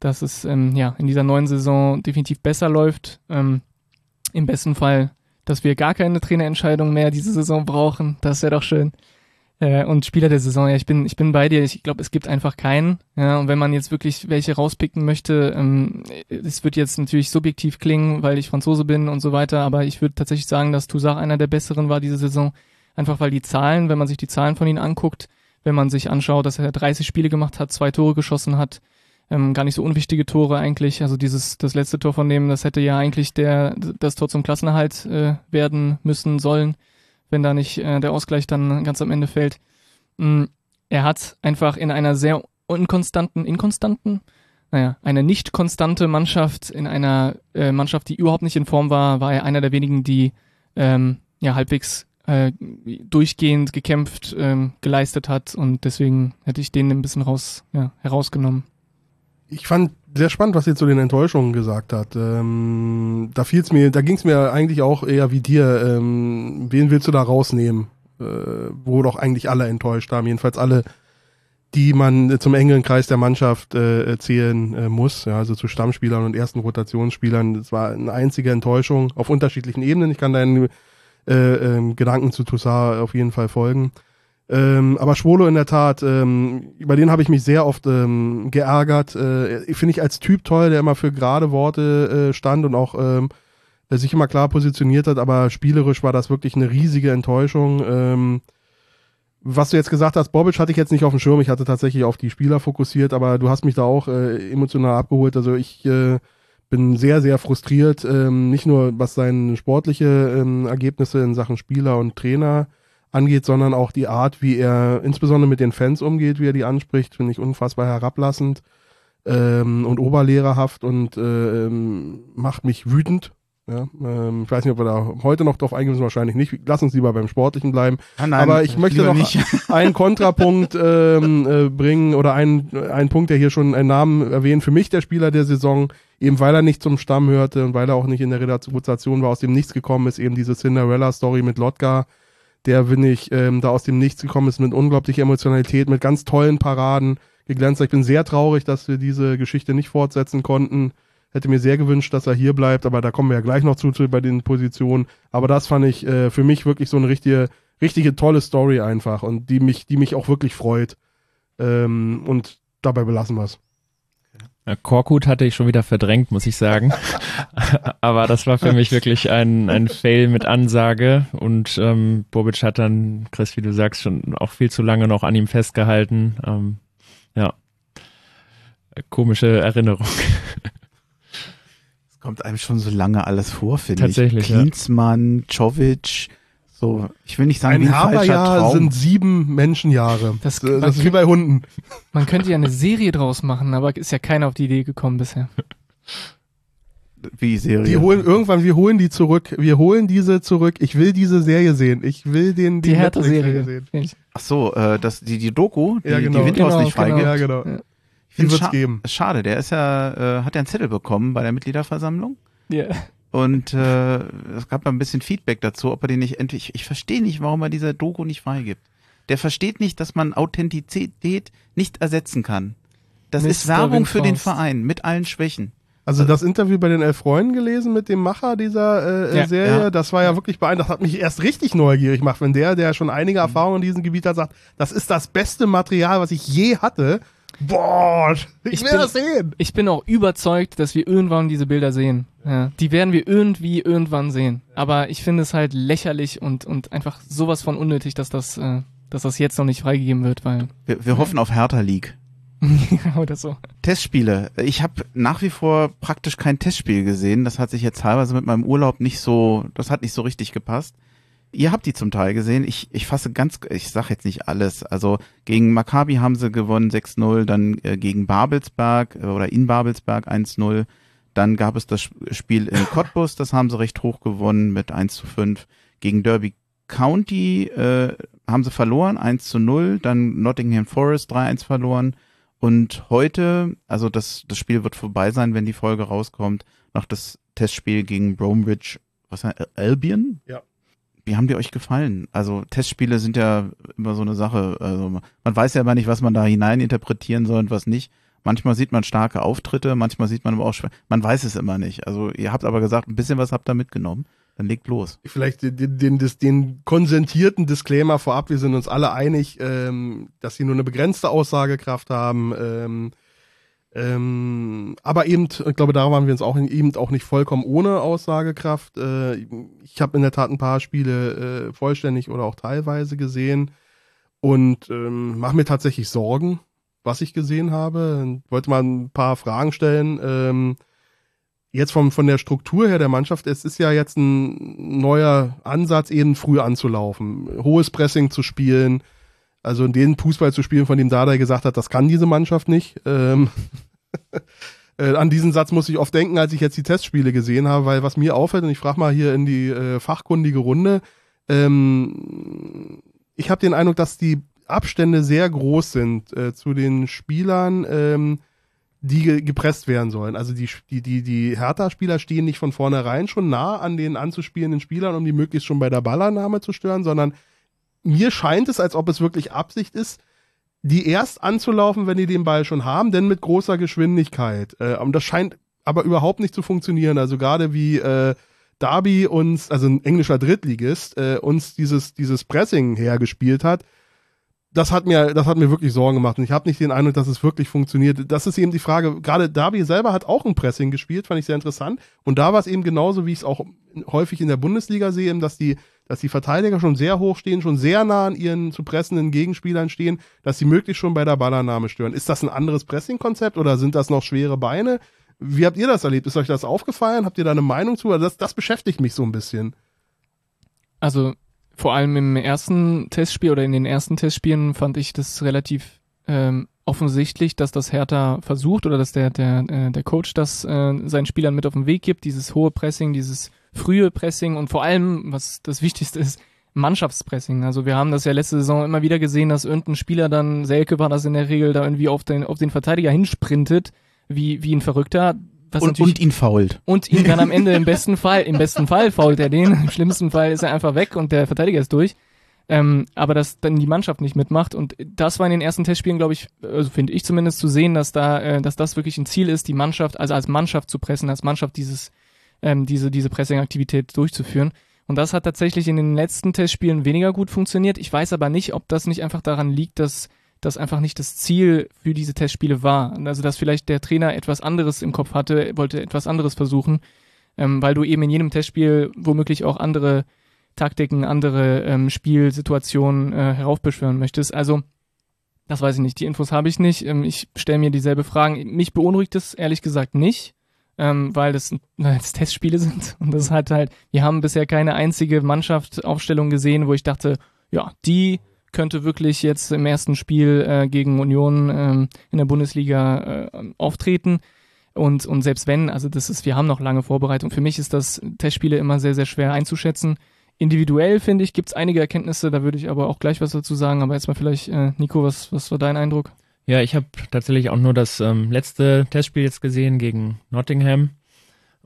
dass es ähm, ja, in dieser neuen Saison definitiv besser läuft. Ähm, Im besten Fall, dass wir gar keine Trainerentscheidung mehr diese Saison brauchen. Das wäre doch schön. Äh, und Spieler der Saison, ja, ich bin, ich bin bei dir. Ich glaube, es gibt einfach keinen. Ja, und wenn man jetzt wirklich welche rauspicken möchte, ähm, es wird jetzt natürlich subjektiv klingen, weil ich Franzose bin und so weiter, aber ich würde tatsächlich sagen, dass Toussaint einer der besseren war diese Saison. Einfach weil die Zahlen, wenn man sich die Zahlen von ihnen anguckt, wenn man sich anschaut, dass er 30 Spiele gemacht hat, zwei Tore geschossen hat, ähm, gar nicht so unwichtige Tore eigentlich. Also dieses das letzte Tor von dem, das hätte ja eigentlich der das Tor zum Klassenerhalt äh, werden müssen sollen, wenn da nicht äh, der Ausgleich dann ganz am Ende fällt. Ähm, er hat einfach in einer sehr unkonstanten, inkonstanten, naja, eine nicht konstante Mannschaft, in einer äh, Mannschaft, die überhaupt nicht in Form war, war er einer der wenigen, die ähm, ja halbwegs äh, durchgehend gekämpft ähm, geleistet hat und deswegen hätte ich den ein bisschen raus, ja, herausgenommen. Ich fand sehr spannend, was ihr zu den Enttäuschungen gesagt hat. Ähm, da fiel's mir, da ging's mir eigentlich auch eher wie dir. Ähm, wen willst du da rausnehmen? Äh, wo doch eigentlich alle enttäuscht haben, jedenfalls alle, die man zum engeren Kreis der Mannschaft äh, zählen äh, muss, ja, also zu Stammspielern und ersten Rotationsspielern. Das war eine einzige Enttäuschung auf unterschiedlichen Ebenen. Ich kann deinen äh, ähm, Gedanken zu Toussaint auf jeden Fall folgen. Ähm, aber Schwolo in der Tat, ähm, über den habe ich mich sehr oft ähm, geärgert. Äh, Finde ich als Typ toll, der immer für gerade Worte äh, stand und auch ähm, sich immer klar positioniert hat, aber spielerisch war das wirklich eine riesige Enttäuschung. Ähm, was du jetzt gesagt hast, Bobic hatte ich jetzt nicht auf dem Schirm, ich hatte tatsächlich auf die Spieler fokussiert, aber du hast mich da auch äh, emotional abgeholt. Also ich äh, bin sehr, sehr frustriert, ähm, nicht nur was seine sportliche ähm, Ergebnisse in Sachen Spieler und Trainer angeht, sondern auch die Art, wie er insbesondere mit den Fans umgeht, wie er die anspricht, finde ich unfassbar herablassend ähm, und oberlehrerhaft und äh, ähm, macht mich wütend. Ja, ähm, ich weiß nicht, ob wir da heute noch drauf eingehen müssen, wahrscheinlich nicht. Lass uns lieber beim Sportlichen bleiben. Ah, nein, Aber ich möchte noch nicht. einen Kontrapunkt ähm, äh, bringen oder einen, einen Punkt, der hier schon einen Namen erwähnt. Für mich der Spieler der Saison, eben weil er nicht zum Stamm hörte und weil er auch nicht in der Rotation war, aus dem Nichts gekommen ist, eben diese Cinderella-Story mit Lotka, der, wenn ich, ähm, da aus dem Nichts gekommen ist, mit unglaublicher Emotionalität, mit ganz tollen Paraden geglänzt. Ich bin sehr traurig, dass wir diese Geschichte nicht fortsetzen konnten. Hätte mir sehr gewünscht, dass er hier bleibt, aber da kommen wir ja gleich noch zu, zu bei den Positionen. Aber das fand ich äh, für mich wirklich so eine richtige, richtige tolle Story einfach und die mich, die mich auch wirklich freut. Ähm, und dabei belassen wir es. Ja, Korkut hatte ich schon wieder verdrängt, muss ich sagen. Aber das war für mich wirklich ein, ein Fail mit Ansage. Und ähm, Bobic hat dann, Chris, wie du sagst, schon auch viel zu lange noch an ihm festgehalten. Ähm, ja, komische Erinnerung. Es kommt einem schon so lange alles vor, finde ich. Tatsächlich, ja. Klinsmann, Czovic, so, ich will nicht sagen, wie Ein ein falscher Haberjahr Traum. sind sieben Menschenjahre. Das- Das, das ist wie bei Hunden. Man könnte ja eine Serie draus machen, aber ist ja keiner auf die Idee gekommen bisher. wie Serie. Die holen irgendwann, wir holen die zurück. Wir holen diese zurück. Ich will diese Serie sehen. Ich will den Die, Netflix-Serie Hertha-Serie. sehen. Ach so, äh, das, die, die Doku, die, Ja, genau. die Windhaus Genau, nicht genau. freigibt. Ja, genau. Ja. Ich Die wird's scha geben. Schade, der ist ja, äh, hat ja einen Zettel bekommen bei der Mitgliederversammlung. Ja. Und äh, es gab mal ein bisschen Feedback dazu, ob er den nicht endlich. Ich, ich verstehe nicht, warum er dieser Doku nicht freigibt. Der versteht nicht, dass man Authentizität nicht ersetzen kann. Das ist Mr. Werbung für den. Verein mit allen Schwächen. Also das Interview bei den Elf Freunden gelesen mit dem Macher dieser äh, Ja. Serie, Ja. das war ja wirklich beeindruckend. Das hat mich erst richtig neugierig gemacht, wenn der, der schon einige Erfahrungen in diesem Gebiet hat, sagt, das ist das beste Material, was ich je hatte. Boah, ich, Ich will bin- das sehen. Ich bin auch überzeugt, dass wir irgendwann diese Bilder sehen. Ja, die werden wir irgendwie irgendwann seen. Aber ich finde es halt lächerlich und, und einfach sowas von unnötig, dass das, äh, dass das jetzt noch nicht freigegeben wird, weil Wir, wir hoffen auf Hertha League. oder so. Testspiele. Ich habe nach wie vor praktisch kein Testspiel gesehen. Das hat sich jetzt teilweise mit meinem Urlaub nicht so, das hat nicht so richtig gepasst. Ihr habt die zum Teil gesehen. Ich, ich fasse ganz, ich sag jetzt nicht alles. Also gegen Maccabi haben sie gewonnen 6-0, dann äh, gegen Babelsberg äh, oder in Babelsberg 1-0. Dann gab es das Sp- Spiel in Cottbus, das haben sie recht hoch gewonnen mit 1 zu 5. Gegen Derby County äh, haben sie verloren, 1 zu 0. Dann Nottingham Forest 3-1 verloren. Und heute, also das, das Spiel wird vorbei sein, wenn die Folge rauskommt, noch das Testspiel gegen Bromwich, was heißt, Albion? Ja. Wie haben die euch gefallen? Also Testspiele sind ja immer so eine Sache. Also man weiß ja immer nicht, was man da hinein interpretieren soll und was nicht. Manchmal sieht man starke Auftritte, manchmal sieht man aber auch schwer. Man weiß es immer nicht. Also ihr habt aber gesagt, ein bisschen was habt ihr mitgenommen. Dann legt los. Vielleicht den, den, den, den konsentierten Disclaimer vorab. Wir sind uns alle einig, ähm, dass sie nur eine begrenzte Aussagekraft haben. Ähm, ähm, aber eben, ich glaube, da waren wir uns auch eben auch nicht vollkommen ohne Aussagekraft. Äh, ich habe in der Tat ein paar Spiele äh, vollständig oder auch teilweise gesehen und ähm, mache mir tatsächlich Sorgen, was ich gesehen habe. Und wollte mal ein paar Fragen stellen. Ähm, jetzt vom, von der Struktur her der Mannschaft, es ist ja jetzt ein neuer Ansatz, eben früh anzulaufen, hohes Pressing zu spielen, also den Fußball zu spielen, von dem Dardai gesagt hat, das kann diese Mannschaft nicht. Ähm, äh, an diesen Satz muss ich oft denken, als ich jetzt die Testspiele gesehen habe, weil was mir auffällt, und ich frage mal hier in die äh, fachkundige Runde, ähm, ich habe den Eindruck, dass die Abstände sehr groß sind äh, zu den Spielern, ähm, die ge gepresst werden sollen. Also die, die, die, die Hertha-Spieler stehen nicht von vornherein schon nah an den anzuspielenden Spielern, um die möglichst schon bei der Ballannahme zu stören, sondern mir scheint es, als ob es wirklich Absicht ist, die erst anzulaufen, wenn die den Ball schon haben, denn mit großer Geschwindigkeit. Äh, und das scheint aber überhaupt nicht zu funktionieren. Also gerade wie äh, Darby uns, also ein englischer Drittligist, äh, uns dieses, dieses Pressing hergespielt hat, das hat mir, das hat mir wirklich Sorgen gemacht. Und ich habe nicht den Eindruck, dass es wirklich funktioniert. Das ist eben die Frage. Gerade Darby selber hat auch ein Pressing gespielt, fand ich sehr interessant. Und da war es eben genauso, wie ich es auch häufig in der Bundesliga sehe, dass die, dass die Verteidiger schon sehr hoch stehen, schon sehr nah an ihren zu pressenden Gegenspielern stehen, dass sie möglichst schon bei der Ballannahme stören. Ist das ein anderes Pressing-Konzept oder sind das noch schwere Beine? Wie habt ihr das erlebt? Ist euch das aufgefallen? Habt ihr da eine Meinung zu? Also das, das beschäftigt mich so ein bisschen. Also vor allem im ersten Testspiel oder in den ersten Testspielen fand ich das relativ ähm, offensichtlich, dass das Hertha versucht oder dass der der äh, der Coach das äh, seinen Spielern mit auf den Weg gibt, dieses hohe Pressing, dieses frühe Pressing und vor allem, was das Wichtigste ist, Mannschaftspressing. Also wir haben das ja letzte Saison immer wieder gesehen, dass irgendein Spieler dann, Selke war das in der Regel, da irgendwie auf den auf den Verteidiger hinsprintet, wie wie ein Verrückter. Was Und, und ihn fault. und ihn dann am Ende im besten Fall, im besten Fall fault er den, im schlimmsten Fall ist er einfach weg und der Verteidiger ist durch. Ähm, aber dass dann die Mannschaft nicht mitmacht und das war in den ersten Testspielen, glaube ich, also finde ich zumindest zu sehen, dass da, äh, dass das wirklich ein Ziel ist, die Mannschaft, also als Mannschaft zu pressen, als Mannschaft dieses, ähm, diese, diese Pressing-Aktivität durchzuführen. Und das hat tatsächlich in den letzten Testspielen weniger gut funktioniert. Ich weiß aber nicht, ob das nicht einfach daran liegt, dass das einfach nicht das Ziel für diese Testspiele war. Also dass vielleicht der Trainer etwas anderes im Kopf hatte, wollte etwas anderes versuchen, ähm, weil du eben in jedem Testspiel womöglich auch andere Taktiken, andere ähm, Spielsituationen äh, heraufbeschwören möchtest. Also das weiß ich nicht, die Infos habe ich nicht. Ähm, ich stelle mir dieselbe Fragen. Mich beunruhigt es ehrlich gesagt nicht, ähm, weil das Testspiele sind. Und das hat halt, wir haben bisher keine einzige Mannschaftsaufstellung gesehen, wo ich dachte, ja, die könnte wirklich jetzt im ersten Spiel äh, gegen Union ähm, in der Bundesliga äh, auftreten. Und, und selbst wenn, also das ist, wir haben noch lange Vorbereitung. Für mich ist das Testspiele immer sehr, sehr schwer einzuschätzen. Individuell, finde ich, gibt es einige Erkenntnisse, da würde ich aber auch gleich was dazu sagen. Aber jetzt mal vielleicht, äh, Nico, was, was war dein Eindruck? Ja, ich habe tatsächlich auch nur das ähm, letzte Testspiel jetzt gesehen gegen Nottingham.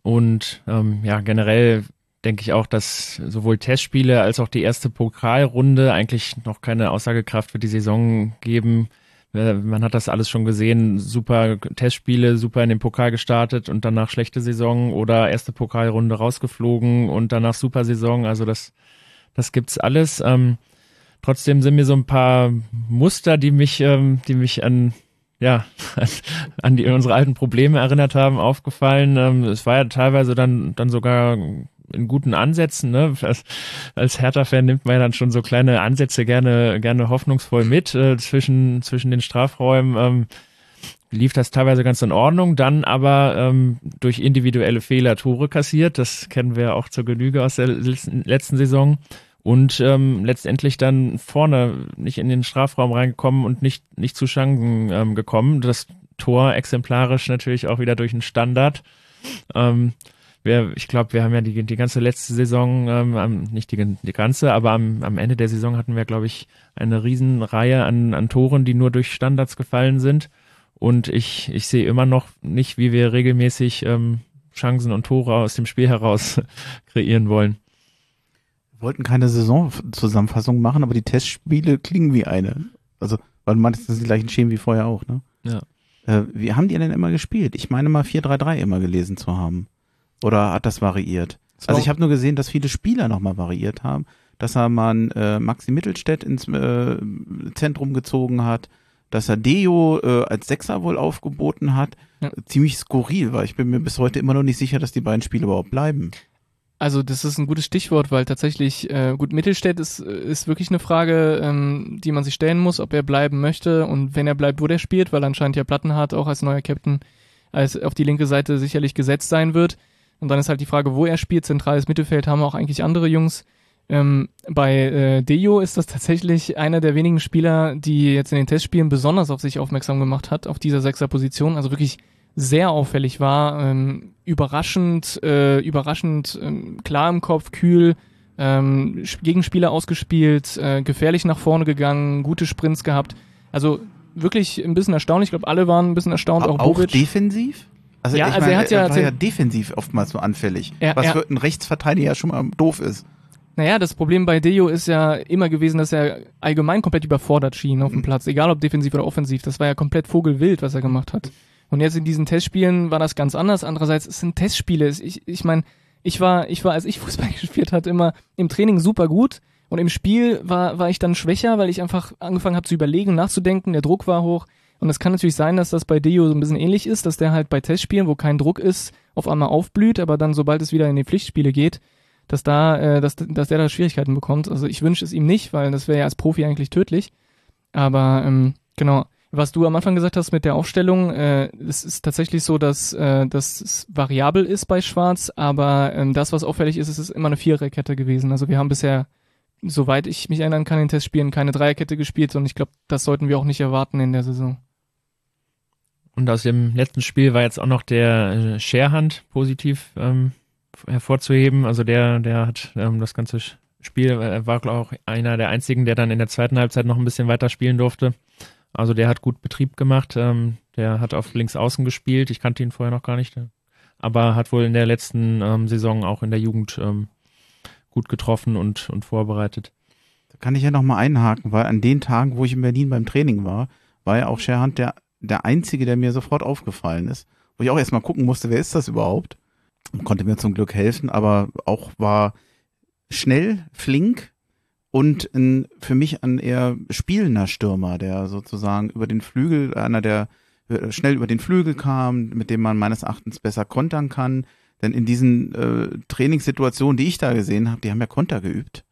Und ähm, ja, generell denke ich auch, dass sowohl Testspiele als auch die erste Pokalrunde eigentlich noch keine Aussagekraft für die Saison geben. Äh, man hat das alles schon gesehen. Super Testspiele, super in den Pokal gestartet und danach schlechte Saison oder erste Pokalrunde rausgeflogen und danach super Saison. Also das, das gibt's alles. Ähm, trotzdem sind mir so ein paar Muster, die mich, ähm, die mich an ja, an die unsere alten Probleme erinnert haben, aufgefallen. Ähm, es war ja teilweise dann, dann sogar in guten Ansätzen. Ne? Als, als Hertha-Fan nimmt man ja dann schon so kleine Ansätze gerne, gerne hoffnungsvoll mit äh, zwischen, zwischen den Strafräumen. Ähm, lief das teilweise ganz in Ordnung, dann aber ähm, durch individuelle Fehler Tore kassiert. Das kennen wir auch zur Genüge aus der letzten Saison. Und ähm, letztendlich dann vorne nicht in den Strafraum reingekommen und nicht, nicht zu Chancen ähm, gekommen. Das Tor exemplarisch natürlich auch wieder durch einen Standard. Ähm, wir, ich glaube, wir haben ja die, die ganze letzte Saison, ähm, nicht die, die ganze, aber am, am Ende der Saison hatten wir, glaube ich, eine Riesenreihe an, an Toren, die nur durch Standards gefallen sind. Und ich, ich sehe immer noch nicht, wie wir regelmäßig ähm, Chancen und Tore aus dem Spiel heraus kreieren wollen. Wir wollten keine Saisonzusammenfassung machen, aber die Testspiele klingen wie eine. Also, weil man ist das die gleichen Schemen wie vorher auch, ne? Ja. Äh, wie haben die denn immer gespielt? Ich meine mal 4-3-3 immer gelesen zu haben. Oder hat das variiert? So. Also ich habe nur gesehen, dass viele Spieler nochmal variiert haben, dass er man äh, Maxi Mittelstädt ins äh, Zentrum gezogen hat, dass er Deo äh, als Sechser wohl aufgeboten hat. Ja. Ziemlich skurril, weil ich bin mir bis heute immer noch nicht sicher, dass die beiden Spiele überhaupt bleiben. Also das ist ein gutes Stichwort, weil tatsächlich, äh, gut, Mittelstädt ist, ist wirklich eine Frage, ähm, die man sich stellen muss, ob er bleiben möchte und wenn er bleibt, wo der spielt, weil anscheinend ja Plattenhardt auch als neuer Captain als auf die linke Seite sicherlich gesetzt sein wird. Und dann ist halt die Frage, wo er spielt. Zentrales Mittelfeld haben auch eigentlich andere Jungs. Ähm, bei äh, Dejo ist das tatsächlich einer der wenigen Spieler, die jetzt in den Testspielen besonders auf sich aufmerksam gemacht hat, auf dieser Sechser-Position. Also wirklich sehr auffällig war, ähm, überraschend, äh, überraschend ähm, klar im Kopf, kühl, ähm, Gegenspieler ausgespielt, äh, gefährlich nach vorne gegangen, gute Sprints gehabt. Also wirklich ein bisschen erstaunlich. Ich glaube, alle waren ein bisschen erstaunt. Auch, auch defensiv? Also, ja, also meine, er hat ja, er war ja defensiv oftmals so anfällig, er, was er, für einen Rechtsverteidiger schon mal doof ist. Naja, das Problem bei Deo ist ja immer gewesen, dass er allgemein komplett überfordert schien auf dem mhm. Platz, egal ob defensiv oder offensiv. Das war ja komplett vogelwild, was er gemacht hat. Und jetzt in diesen Testspielen war das ganz anders. Andererseits, es sind Testspiele. Ich, ich meine, ich war, ich war, als ich Fußball gespielt hatte, immer im Training super gut. Und im Spiel war, war ich dann schwächer, weil ich einfach angefangen habe zu überlegen, nachzudenken. Der Druck war hoch. Und es kann natürlich sein, dass das bei Deo so ein bisschen ähnlich ist, dass der halt bei Testspielen, wo kein Druck ist, auf einmal aufblüht, aber dann, sobald es wieder in die Pflichtspiele geht, dass da, äh, dass, dass der da Schwierigkeiten bekommt. Also ich wünsche es ihm nicht, weil das wäre ja als Profi eigentlich tödlich. Aber ähm, genau, was du am Anfang gesagt hast mit der Aufstellung, äh, es ist tatsächlich so, dass äh, das variabel ist bei Schwarz, aber ähm, das, was auffällig ist, es ist immer eine Viererkette gewesen. Also wir haben bisher soweit ich mich erinnern kann, in Testspielen keine Dreierkette gespielt und ich glaube, das sollten wir auch nicht erwarten in der Saison. Und aus dem letzten Spiel war jetzt auch noch der äh, Sharehand positiv ähm, hervorzuheben. Also der, der hat ähm, das ganze Spiel, äh, war glaube auch einer der einzigen, der dann in der zweiten Halbzeit noch ein bisschen weiter spielen durfte. Also der hat gut Betrieb gemacht. Ähm, der hat auf links außen gespielt. Ich kannte ihn vorher noch gar nicht. Aber hat wohl in der letzten ähm, Saison auch in der Jugend ähm, gut getroffen und, und vorbereitet. Da kann ich ja noch mal einhaken, weil an den Tagen, wo ich in Berlin beim Training war, war ja auch Scherhand der der einzige, der mir sofort aufgefallen ist, wo ich auch erstmal gucken musste, wer ist das überhaupt? Und konnte mir zum Glück helfen, aber auch war schnell, flink und ein, für mich ein eher spielender Stürmer, der sozusagen über den Flügel, einer, der äh, schnell über den Flügel kam, mit dem man meines Erachtens besser kontern kann. Denn in diesen äh, Trainingssituationen, die ich da gesehen habe, die haben ja Konter geübt.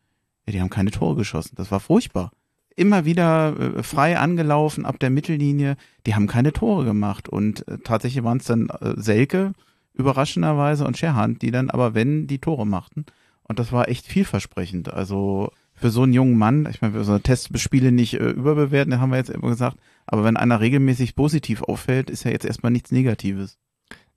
Ja, die haben keine Tore geschossen. Das war furchtbar immer wieder äh, frei angelaufen ab der Mittellinie. Die haben keine Tore gemacht und äh, tatsächlich waren es dann äh, Selke überraschenderweise und Scherhand, die dann aber wenn die Tore machten und das war echt vielversprechend. Also für so einen jungen Mann, ich meine, wir so Testspiele nicht äh, überbewerten, haben wir jetzt immer gesagt, aber wenn einer regelmäßig positiv auffällt, ist ja jetzt erstmal nichts Negatives.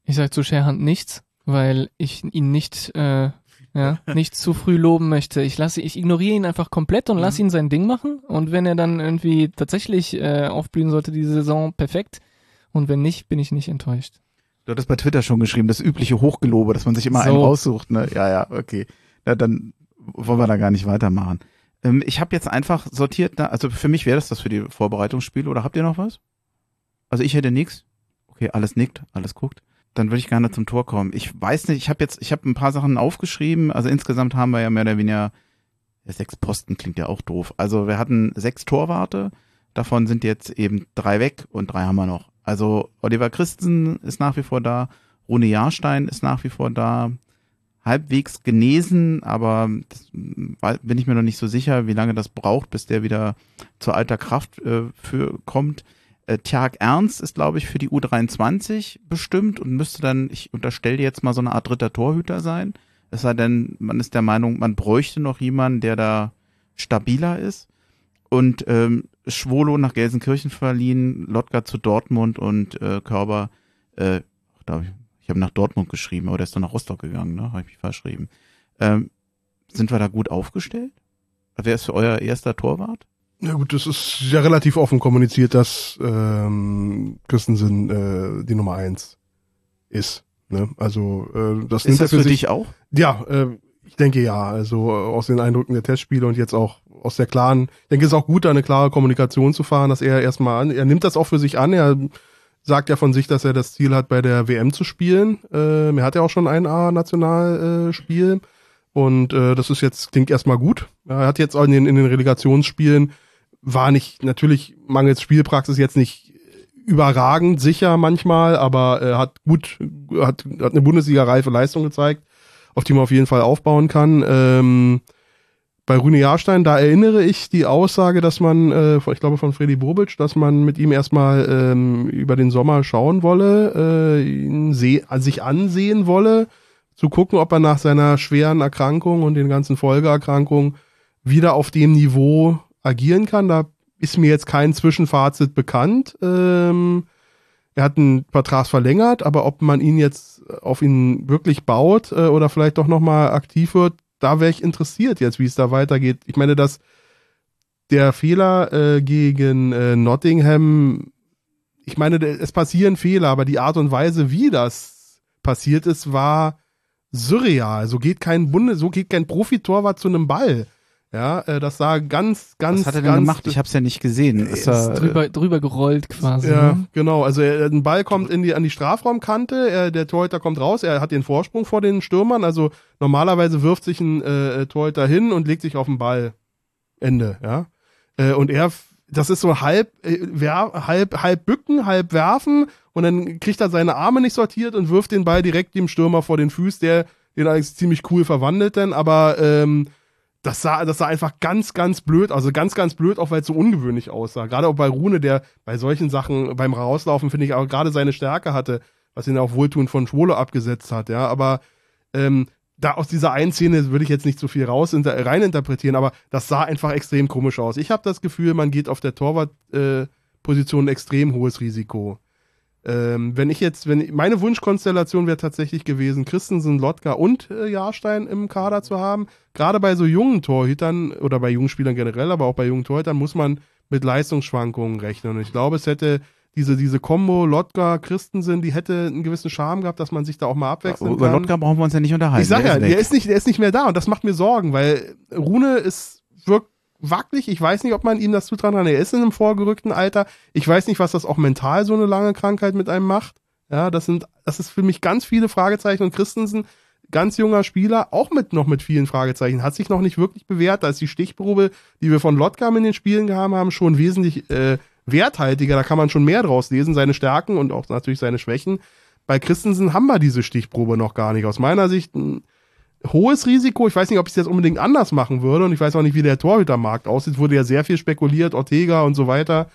Ich sage zu Scherhand nichts, weil ich ihn nicht äh, ja, nicht zu früh loben möchte. Ich lasse, ich ignoriere ihn einfach komplett und lasse mhm. ihn sein Ding machen. Und wenn er dann irgendwie tatsächlich äh, aufblühen sollte diese Saison, perfekt. Und wenn nicht, bin ich nicht enttäuscht. Du hattest bei Twitter schon geschrieben, das übliche Hochgelobe, dass man sich immer So. einen raussucht, ne? Ja, ja, okay. Na, dann wollen wir da gar nicht weitermachen. Ähm, ich habe jetzt einfach sortiert, na, also für mich wäre das das für die Vorbereitungsspiele, oder habt ihr noch was? Also ich hätte nix. Okay, alles nickt, alles guckt. Dann würde ich gerne zum Tor kommen. Ich weiß nicht, ich habe jetzt, ich habe ein paar Sachen aufgeschrieben. Also insgesamt haben wir ja mehr oder weniger sechs Posten, klingt ja auch doof. Also wir hatten sechs Torwarte, davon sind jetzt eben drei weg und drei haben wir noch. Also Oliver Christensen ist nach wie vor da, Rune Jahrstein ist nach wie vor da, halbwegs genesen, aber bin ich mir noch nicht so sicher, wie lange das braucht, bis der wieder zur alter Kraft äh, für kommt. Äh, Tjag Ernst ist, glaube ich, für die U23 bestimmt und müsste dann, ich unterstelle jetzt mal so eine Art dritter Torhüter sein. Es sei denn, man ist der Meinung, man bräuchte noch jemanden, der da stabiler ist. Und ähm, Schwolo nach Gelsenkirchen verliehen, Lotka zu Dortmund und äh, Körber, äh, hab ich, ich habe nach Dortmund geschrieben, aber der ist dann nach Rostock gegangen, ne? Habe ich mich verschrieben. Ähm, sind wir da gut aufgestellt? Wer ist für euer erster Torwart? Ja gut, das ist ja relativ offen kommuniziert, dass ähm, Christensen äh, die Nummer eins ist. Ne? Also äh, das Ist das für sich. dich auch? Ja, äh, ich denke ja. Also äh, aus den Eindrücken der Testspiele und jetzt auch aus der klaren, ich denke, es ist auch gut, da eine klare Kommunikation zu fahren, dass er erstmal an, er nimmt das auch für sich an. Er sagt ja von sich, dass er das Ziel hat, bei der WM zu spielen. Äh, er hat ja auch schon ein A-Nationalspiel. Äh, Spiel. und äh, das ist jetzt, klingt erstmal gut. Er hat jetzt auch in den, in den Relegationsspielen, war nicht, natürlich mangels Spielpraxis jetzt nicht überragend sicher manchmal, aber er hat gut, hat, hat eine Bundesliga-reife Leistung gezeigt, auf die man auf jeden Fall aufbauen kann. Ähm, bei Rune Jahrstein, da erinnere ich die Aussage, dass man, äh, ich glaube von Freddy Bobic, dass man mit ihm erstmal ähm, über den Sommer schauen wolle, äh, sich ansehen wolle, zu gucken, ob er nach seiner schweren Erkrankung und den ganzen Folgeerkrankungen wieder auf dem Niveau agieren kann. Da ist mir jetzt kein Zwischenfazit bekannt. Ähm, er hat einen Vertrag verlängert, aber ob man ihn jetzt auf ihn wirklich baut äh, oder vielleicht doch nochmal aktiv wird, da wäre ich interessiert jetzt, wie es da weitergeht. Ich meine, dass der Fehler äh, gegen äh, Nottingham, ich meine, es passieren Fehler, aber die Art und Weise, wie das passiert ist, war surreal. So geht kein Bunde, so geht kein Profitorwart zu einem Ball. Ja, äh, das sah ganz, ganz, Was hat er denn ganz, gemacht? Ich habe es ja nicht gesehen. Ist er, drüber, drüber gerollt quasi. ja, ne? genau. Also er, ein Ball kommt in die, an die Strafraumkante, er, der Torhüter kommt raus, er hat den Vorsprung vor den Stürmern. Also normalerweise wirft sich ein äh, Torhüter hin und legt sich auf den Ball. Ende, ja. Äh, und er, das ist so halb, äh, wer, halb, halb bücken, halb werfen und dann kriegt er seine Arme nicht sortiert und wirft den Ball direkt dem Stürmer vor den Fuß, der den eigentlich ziemlich cool verwandelt dann, aber ähm, das sah, das sah einfach ganz, ganz blöd, also ganz, ganz blöd, auch weil es so ungewöhnlich aussah. Gerade auch bei Rune, der bei solchen Sachen beim Rauslaufen, finde ich, auch gerade seine Stärke hatte, was ihn auch wohltuend von Schwolo abgesetzt hat, ja. Aber ähm, da aus dieser einen Szene würde ich jetzt nicht so viel raus inter, reininterpretieren, aber das sah einfach extrem komisch aus. Ich habe das Gefühl, man geht auf der Torwartposition äh, extrem hohes Risiko. Ähm, wenn ich jetzt, wenn meine Wunschkonstellation wäre tatsächlich gewesen, Christensen, Lotka und äh, Jahrstein im Kader zu haben. Gerade bei so jungen Torhütern oder bei jungen Spielern generell, aber auch bei jungen Torhütern muss man mit Leistungsschwankungen rechnen. Und ich glaube, es hätte diese, diese Kombo Lotka, Christensen, die hätte einen gewissen Charme gehabt, dass man sich da auch mal abwechseln über kann. Lotka brauchen wir uns ja nicht unterhalten. Ich sag der ja, ist weg. der ist, nicht, der ist nicht mehr da und das macht mir Sorgen, weil Rune ist wackelig. Ich weiß nicht, ob man ihm das zutrauen kann. Er ist in einem vorgerückten Alter. Ich weiß nicht, was das auch mental so eine lange Krankheit mit einem macht. Ja, das sind, das ist für mich ganz viele Fragezeichen und Christensen, ganz junger Spieler, auch mit noch mit vielen Fragezeichen, hat sich noch nicht wirklich bewährt. Da ist die Stichprobe, die wir von Lotkam in den Spielen gehabt haben, schon wesentlich äh, werthaltiger. Da kann man schon mehr draus lesen, seine Stärken und auch natürlich seine Schwächen. Bei Christensen haben wir diese Stichprobe noch gar nicht. Aus meiner Sicht ein hohes Risiko. Ich weiß nicht, ob ich es jetzt unbedingt anders machen würde und ich weiß auch nicht, wie der Torhütermarkt aussieht. Wurde ja sehr viel spekuliert, Ortega und so weiter.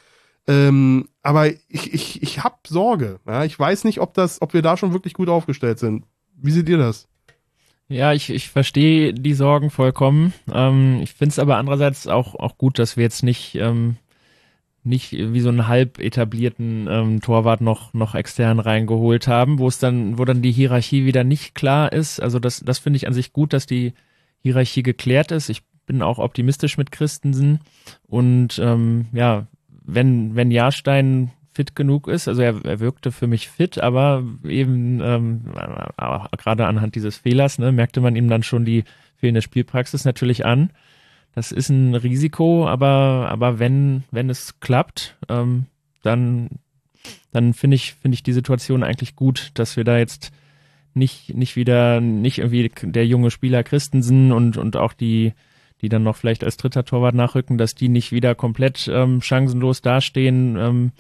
Ähm, aber ich, ich, ich habe Sorge. Ja? Ich weiß nicht, ob das, ob wir da schon wirklich gut aufgestellt sind. Wie seht ihr das? Ja, ich, ich verstehe die Sorgen vollkommen. Ähm, ich finde es aber andererseits auch, auch gut, dass wir jetzt nicht, ähm, nicht wie so einen halb etablierten ähm, Torwart noch, noch extern reingeholt haben, wo es dann, wo dann die Hierarchie wieder nicht klar ist. Also das, das finde ich an sich gut, dass die Hierarchie geklärt ist. Ich bin auch optimistisch mit Christensen. Und ähm, ja, wenn, wenn Jahrstein fit genug ist. Also er, er wirkte für mich fit, aber eben ähm, gerade anhand dieses Fehlers ne, merkte man ihm dann schon die fehlende Spielpraxis natürlich an. Das ist ein Risiko, aber, aber wenn, wenn es klappt, ähm, dann, dann finde ich, finde ich die Situation eigentlich gut, dass wir da jetzt nicht, nicht wieder, nicht irgendwie der junge Spieler Christensen und, und auch die, die dann noch vielleicht als dritter Torwart nachrücken, dass die nicht wieder komplett ähm, chancenlos dastehen, ähm,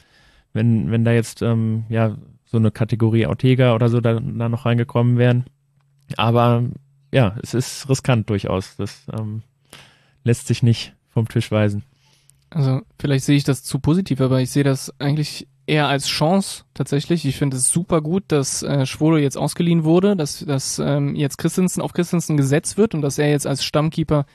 wenn, wenn da jetzt ähm, ja so eine Kategorie Ortega oder so da, da noch reingekommen wären. Aber ja, es ist riskant durchaus. Das ähm, lässt sich nicht vom Tisch weisen. Also vielleicht sehe ich das zu positiv, aber ich sehe das eigentlich eher als Chance tatsächlich. Ich finde es super gut, dass äh, Schwolo jetzt ausgeliehen wurde, dass, dass ähm, jetzt Christensen auf Christensen gesetzt wird und dass er jetzt als Stammkeeper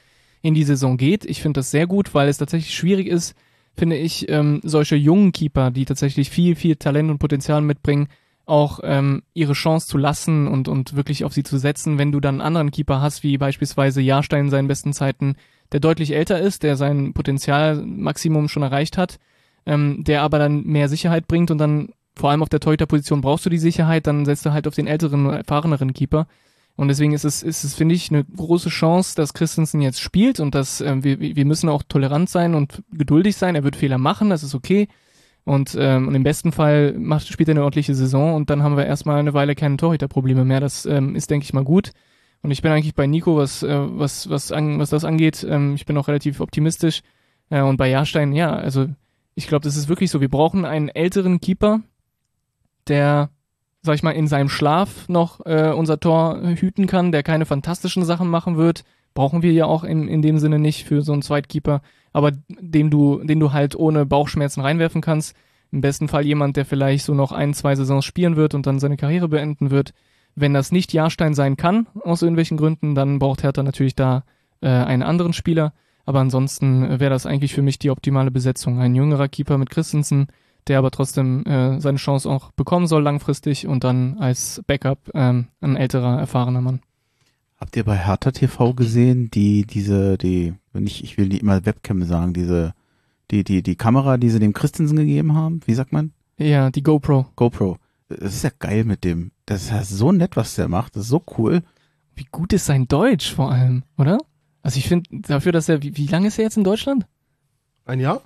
in die Saison geht. Ich finde das sehr gut, weil es tatsächlich schwierig ist, finde ich, ähm, solche jungen Keeper, die tatsächlich viel, viel Talent und Potenzial mitbringen, auch ähm, ihre Chance zu lassen und, und wirklich auf sie zu setzen, wenn du dann einen anderen Keeper hast, wie beispielsweise Jahrstein in seinen besten Zeiten, der deutlich älter ist, der sein Potenzialmaximum schon erreicht hat, ähm, der aber dann mehr Sicherheit bringt und dann vor allem auf der Torhüterposition brauchst du die Sicherheit, dann setzt du halt auf den älteren, erfahreneren Keeper. Und deswegen ist es, ist es, finde ich, eine große Chance, dass Christensen jetzt spielt und dass äh, wir, wir müssen auch tolerant sein und geduldig sein. Er wird Fehler machen, das ist okay. Und, ähm, und im besten Fall macht, spielt er eine ordentliche Saison und dann haben wir erstmal eine Weile keine Torhüterprobleme mehr. Das ähm, ist, denke ich mal, gut. Und ich bin eigentlich bei Nico, was, äh, was, was, an, was das angeht. Ähm, ich bin auch relativ optimistisch. Äh, und bei Jahrstein, ja, also ich glaube, das ist wirklich so. Wir brauchen einen älteren Keeper, der sag ich mal, in seinem Schlaf noch äh, unser Tor hüten kann, der keine fantastischen Sachen machen wird, brauchen wir ja auch in, in dem Sinne nicht für so einen Zweitkeeper, aber den du, den du halt ohne Bauchschmerzen reinwerfen kannst. Im besten Fall jemand, der vielleicht so noch ein, zwei Saisons spielen wird und dann seine Karriere beenden wird. Wenn das nicht Jahrstein sein kann, aus irgendwelchen Gründen, dann braucht Hertha natürlich da äh, einen anderen Spieler. Aber ansonsten wäre das eigentlich für mich die optimale Besetzung. Ein jüngerer Keeper mit Christensen, der aber trotzdem äh, seine Chance auch bekommen soll langfristig und dann als Backup ähm, ein älterer, erfahrener Mann. Habt ihr bei Hertha TV gesehen, die, diese, die, wenn ich, ich will nicht immer Webcam sagen, diese, die, die, die Kamera, die sie dem Christensen gegeben haben? Wie sagt man? Ja, die GoPro. GoPro. Das ist ja geil mit dem. Das ist ja so nett, was der macht. Das ist so cool. Wie gut ist sein Deutsch vor allem, oder? Also ich finde, dafür, dass er, wie, wie lange ist er jetzt in Deutschland? Ein Jahr?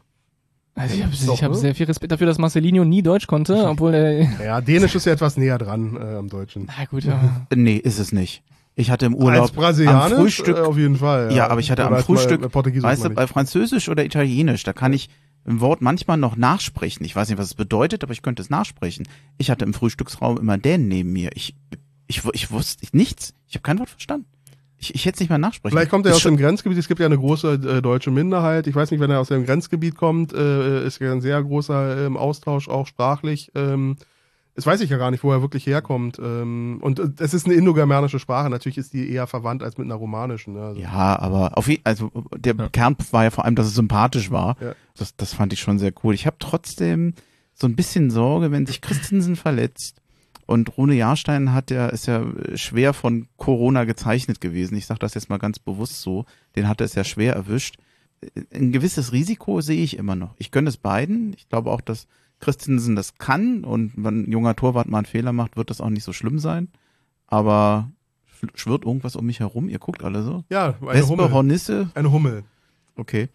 Also ich habe hab ne? sehr viel Respekt dafür, dass Marcelinho nie Deutsch konnte, obwohl er. Ja, Dänisch ist ja etwas näher dran äh, am Deutschen. Na gut, ja. Nee, ist es nicht. Ich hatte im Urlaub als Brasilianisch am Frühstück äh, auf jeden Fall. Ja, ja aber ich hatte Oder am Frühstück, Portugiesisch weißt du, bei Französisch oder Italienisch, da kann ich ein Wort manchmal noch nachsprechen. Ich weiß nicht, was es bedeutet, aber ich könnte es nachsprechen. Ich hatte im Frühstücksraum immer Dänen neben mir. Ich, ich, ich wusste nichts. Ich habe kein Wort verstanden. Ich, ich hätte es nicht mal nachsprechen. Vielleicht kommt er aus dem Grenzgebiet. Es gibt ja eine große äh, deutsche Minderheit. Ich weiß nicht, wenn er aus dem Grenzgebiet kommt, äh, ist ja ein sehr großer ähm, Austausch auch sprachlich. Ähm, das weiß ich ja gar nicht, wo er wirklich herkommt. Ähm, und äh, es ist eine indogermanische Sprache. Natürlich ist die eher verwandt als mit einer romanischen. Also, Ja, aber auf also der Kern war ja vor allem, dass es sympathisch war. Ja. Das, das fand ich schon sehr cool. Ich habe trotzdem so ein bisschen Sorge, wenn sich Christensen verletzt und Rune Jahrstein hat ja ist ja schwer von Corona gezeichnet gewesen. Ich sage das jetzt mal ganz bewusst so. Den hat er es ja schwer erwischt. Ein gewisses Risiko sehe ich immer noch. Ich gönne es beiden. Ich glaube auch, dass Christensen das kann und wenn ein junger Torwart mal einen Fehler macht, wird das auch nicht so schlimm sein. Aber schwirrt irgendwas um mich herum? Ihr guckt alle so. ja eine Wespe, Hummel. Hornisse, Eine Hummel. okay.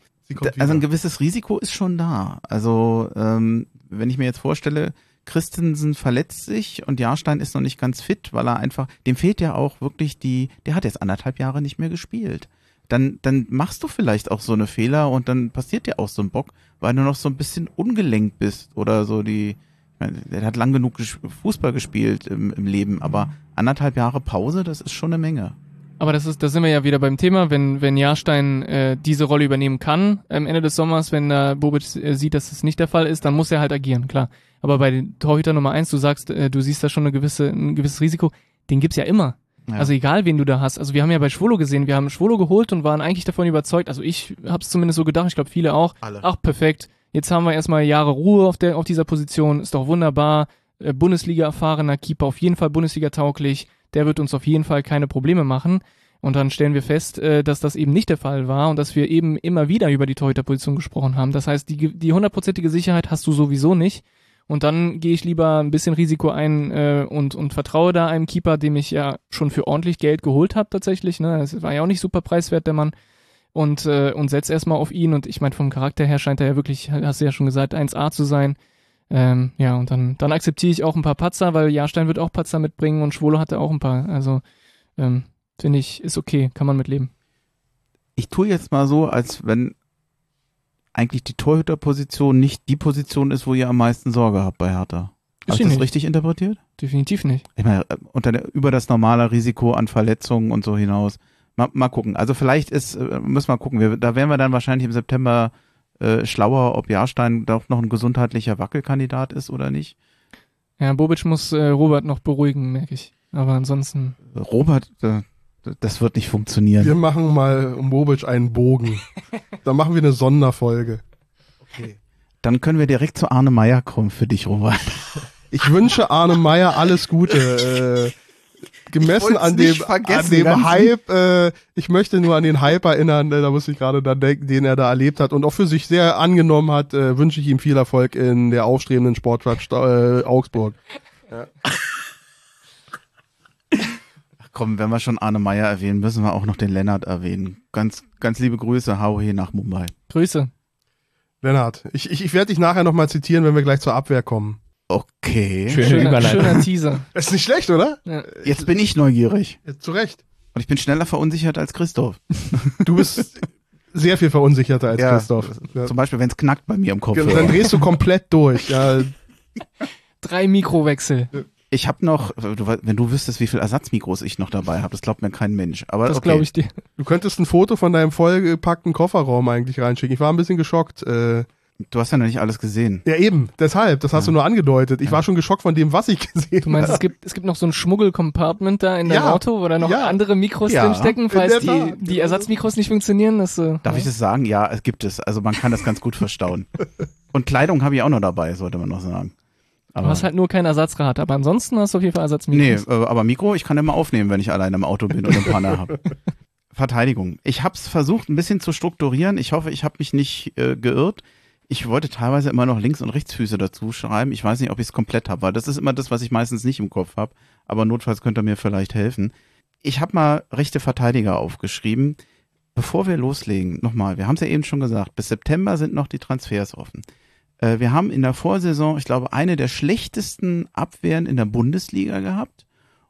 Also ein gewisses Risiko ist schon da. Also ähm, wenn ich mir jetzt vorstelle, Christensen verletzt sich und Jahrstein ist noch nicht ganz fit, weil er einfach, dem fehlt ja auch wirklich die, der hat jetzt anderthalb Jahre nicht mehr gespielt. Dann, dann machst du vielleicht auch so eine Fehler und dann passiert dir auch so ein Bock, weil du noch so ein bisschen ungelenkt bist oder so die, ich meine, der hat lang genug ges- Fußball gespielt im, im Leben, aber anderthalb Jahre Pause, das ist schon eine Menge. Aber das ist, da sind wir ja wieder beim Thema, wenn, wenn Jahrstein äh, diese Rolle übernehmen kann am Ende des Sommers, wenn äh, Bobic äh, sieht, dass das nicht der Fall ist, dann muss er halt agieren, klar. Aber bei den Torhüter Nummer eins, du sagst, äh, du siehst da schon eine gewisse, ein gewisses Risiko, den gibt's ja immer. Ja. Also egal, wen du da hast. Also wir haben ja bei Schwolo gesehen, wir haben Schwolo geholt und waren eigentlich davon überzeugt, also ich hab's zumindest so gedacht, ich glaube viele auch, Alle. ach perfekt, jetzt haben wir erstmal Jahre Ruhe auf, der, auf dieser Position, ist doch wunderbar, äh, Bundesliga-erfahrener Keeper, auf jeden Fall Bundesliga-tauglich, der wird uns auf jeden Fall keine Probleme machen. Und dann stellen wir fest, äh, dass das eben nicht der Fall war und dass wir eben immer wieder über die Torhüterposition gesprochen haben. Das heißt, die die hundertprozentige Sicherheit hast du sowieso nicht. Und dann gehe ich lieber ein bisschen Risiko ein äh, und, und vertraue da einem Keeper, dem ich ja schon für ordentlich Geld geholt habe tatsächlich. Ne? Das war ja auch nicht super preiswert, der Mann. Und, äh, und setz erstmal auf ihn. Und ich meine, vom Charakter her scheint er ja wirklich, hast du ja schon gesagt, 1A zu sein. Ähm, ja, und dann, dann akzeptiere ich auch ein paar Patzer, weil Jahrstein wird auch Patzer mitbringen und Schwolo hatte auch ein paar. Also ähm, finde ich, ist okay, kann man mitleben. Ich tue jetzt mal so, als wenn eigentlich die Torhüterposition nicht die Position ist, wo ihr am meisten Sorge habt bei Hertha. Ist Habe sie ich das nicht. richtig interpretiert? Definitiv nicht. Ich meine, äh, unter der, über das normale Risiko an Verletzungen und so hinaus. Mal, mal gucken. Also vielleicht ist, äh, müssen wir gucken. Wir, da werden wir dann wahrscheinlich im September äh, schlauer, ob Jahrstein doch noch ein gesundheitlicher Wackelkandidat ist oder nicht. Ja, Bobic muss äh, Robert noch beruhigen, merke ich. Aber ansonsten. Robert, äh, das wird nicht funktionieren. Wir machen mal um Bobic einen Bogen. Dann machen wir eine Sonderfolge. Dann können wir direkt zu Arne Meyer kommen für dich, Robert. Ich wünsche Arne Meyer alles Gute. Äh, gemessen an dem, an dem Hype, äh, ich möchte nur an den Hype erinnern, äh, da muss ich gerade dann denken, den er da erlebt hat und auch für sich sehr angenommen hat, äh, wünsche ich ihm viel Erfolg in der aufstrebenden Sportstadt Sta- äh, Augsburg. Ach komm, wenn wir schon Arne Meyer erwähnen, müssen wir auch noch den Lennart erwähnen. Ganz, ganz liebe Grüße, hau he nach Mumbai. Grüße. Lennart, ich, ich, ich werde dich nachher nochmal zitieren, wenn wir gleich zur Abwehr kommen. Okay. Schöne Schöner, Überleitung. schöner Teaser. Ist nicht schlecht, oder? Ja. Jetzt bin ich neugierig. Ja, zu Recht. Und ich bin schneller verunsichert als Christoph. Du bist sehr viel verunsicherter als Ja, Christoph. Ja. Zum Beispiel, wenn es knackt bei mir im Kopf. Dann drehst du komplett durch. Ja, Drei Mikrowechsel. Ich habe noch, wenn du wüsstest, wie viel Ersatzmikros ich noch dabei habe, das glaubt mir kein Mensch. Aber Das okay. glaube ich dir. Du könntest ein Foto von deinem vollgepackten Kofferraum eigentlich reinschicken. Ich war ein bisschen geschockt. Äh, Du hast ja noch nicht alles gesehen. ja, eben, deshalb, das hast du nur angedeutet. Ich war schon geschockt von dem, was ich gesehen Du meinst, habe. es gibt, es gibt noch so ein Schmuggel-Compartment da in deinem Ja. Auto, wo da noch Ja. andere Mikros Ja. drin stecken, In falls die, Tat. die Ersatzmikros nicht funktionieren. Das, äh, Darf ich das sagen? Ja, es gibt es. Also man kann das ganz gut verstauen. Und Kleidung habe ich auch noch dabei, sollte man noch sagen. Du Aber, hast halt nur kein Ersatzrad, aber ansonsten hast du auf jeden Fall nee, Ersatzmikros. äh, aber Mikro, ich kann immer aufnehmen, wenn ich alleine im Auto bin und eine Panne habe. Verteidigung. Ich habe es versucht, ein bisschen zu strukturieren. Ich hoffe, ich habe mich nicht äh, geirrt. Ich wollte teilweise immer noch Links- und Rechtsfüße dazu schreiben. Ich weiß nicht, ob ich es komplett habe, weil das ist immer das, was ich meistens nicht im Kopf habe. Aber notfalls könnt ihr mir vielleicht helfen. Ich habe mal rechte Verteidiger aufgeschrieben. Bevor wir loslegen, nochmal, wir haben es ja eben schon gesagt, bis September sind noch die Transfers offen. Äh, wir haben in der Vorsaison, ich glaube, eine der schlechtesten Abwehren in der Bundesliga gehabt.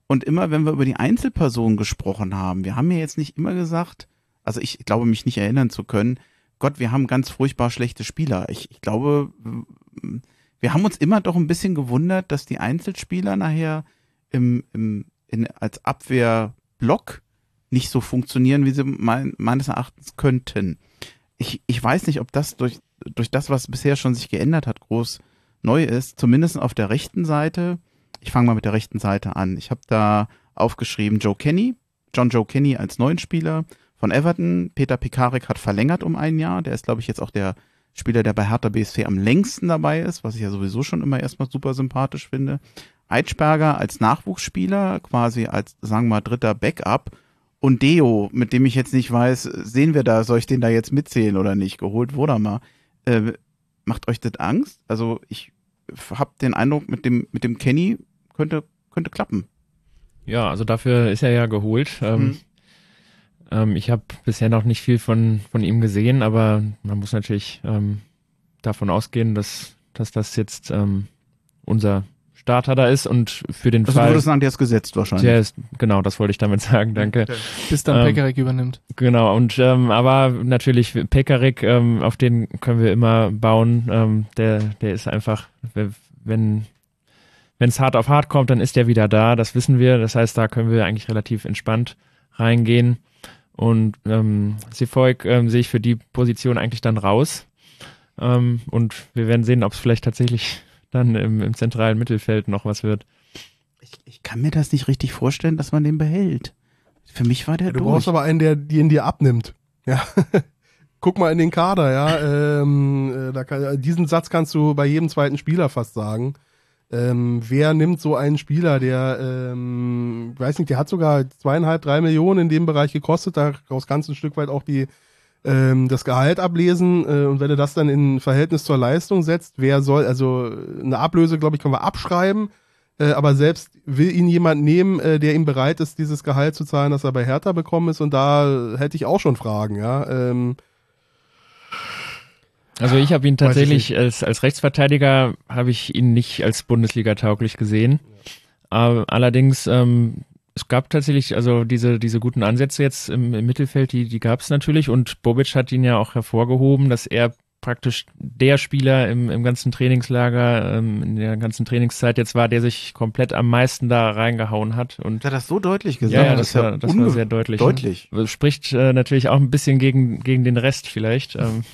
Und immer, wenn wir über die Einzelpersonen gesprochen haben, wir haben ja jetzt nicht immer gesagt, also ich glaube mich nicht erinnern zu können, Gott, wir haben ganz furchtbar schlechte Spieler. Ich, ich glaube, wir haben uns immer doch ein bisschen gewundert, dass die Einzelspieler nachher im, im, in, als Abwehrblock nicht so funktionieren, wie sie mein, meines Erachtens könnten. Ich, ich weiß nicht, ob das durch, durch das, was bisher schon sich geändert hat, groß neu ist. Zumindest auf der rechten Seite. Ich fange mal mit der rechten Seite an. Ich habe da aufgeschrieben Joe Kenny, John Joe Kenny als neuen Spieler von Everton. Peter Pekarik hat verlängert um ein Jahr. Der ist, glaube ich, jetzt auch der Spieler, der bei Hertha BSC am längsten dabei ist, was ich ja sowieso schon immer erstmal super sympathisch finde. Eitschberger als Nachwuchsspieler, quasi als, sagen wir mal, dritter Backup. Und Deo, mit dem ich jetzt nicht weiß, sehen wir da, soll ich den da jetzt mitzählen oder nicht? Geholt wurde er mal. Äh, macht euch das Angst? Also ich habe den Eindruck, mit dem, mit dem Kenny könnte, könnte klappen. Ja, also dafür ist er ja geholt. Ähm, Mhm. ähm, ich habe bisher noch nicht viel von, von ihm gesehen, aber man muss natürlich ähm, davon ausgehen, dass, dass das jetzt ähm, unser Starter da ist und für den Also du Fall. würdest sagen, der ist gesetzt wahrscheinlich. Der ist, genau, das wollte ich damit sagen, danke. bis dann Ähm, Pekarik übernimmt. Genau, und ähm, aber natürlich Pekarik, ähm, auf den können wir immer bauen. Ähm, der, der ist einfach, wenn wenn es hart auf hart kommt, dann ist der wieder da. Das wissen wir. Das heißt, da können wir eigentlich relativ entspannt reingehen. Und ähm, Sifoik ähm, sehe ich für die Position eigentlich dann raus. Ähm, und wir werden sehen, ob es vielleicht tatsächlich dann im, im zentralen Mittelfeld noch was wird. Ich, ich kann mir das nicht richtig vorstellen, dass man den behält. Für mich war der Du durch. brauchst aber einen, der den dir abnimmt. Ja. Guck mal in den Kader, ja. Ähm, äh, da kann, diesen Satz kannst du bei jedem zweiten Spieler fast sagen. Ähm, wer nimmt so einen Spieler, der, ähm, weiß nicht, der hat sogar zweieinhalb, drei Millionen in dem Bereich gekostet, daraus kannst du ein Stück weit auch die ähm, das Gehalt ablesen äh, und wenn du das dann in Verhältnis zur Leistung setzt, wer soll, also eine Ablöse, glaube ich, können wir abschreiben, äh, aber selbst will ihn jemand nehmen, äh, der ihm bereit ist, dieses Gehalt zu zahlen, das er bei Hertha bekommen ist und da hätte ich auch schon Fragen, ja. Ähm, also ich habe ihn tatsächlich als, als Rechtsverteidiger habe ich ihn nicht als Bundesliga tauglich gesehen. Ja. allerdings ähm, es gab tatsächlich also diese diese guten Ansätze jetzt im, im Mittelfeld, die die gab es natürlich und Bobic hat ihn ja auch hervorgehoben, dass er praktisch der Spieler im, im ganzen Trainingslager, ähm, in der ganzen Trainingszeit jetzt war, der sich komplett am meisten da reingehauen hat. Und hat das so deutlich gesagt? Ja, ja das, das war, das war sehr deutlich. Deutlich. Ne? Spricht äh, natürlich auch ein bisschen gegen, gegen den Rest vielleicht. Ähm.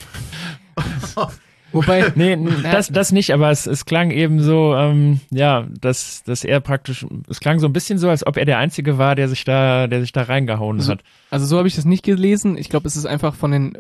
Wobei, nee, das, das nicht, aber es, es klang eben so, ähm, ja, dass, dass er praktisch, es klang so ein bisschen so, als ob er der Einzige war, der sich da, der sich da reingehauen also, hat. Also so habe ich das nicht gelesen. Ich glaube, es ist einfach von den,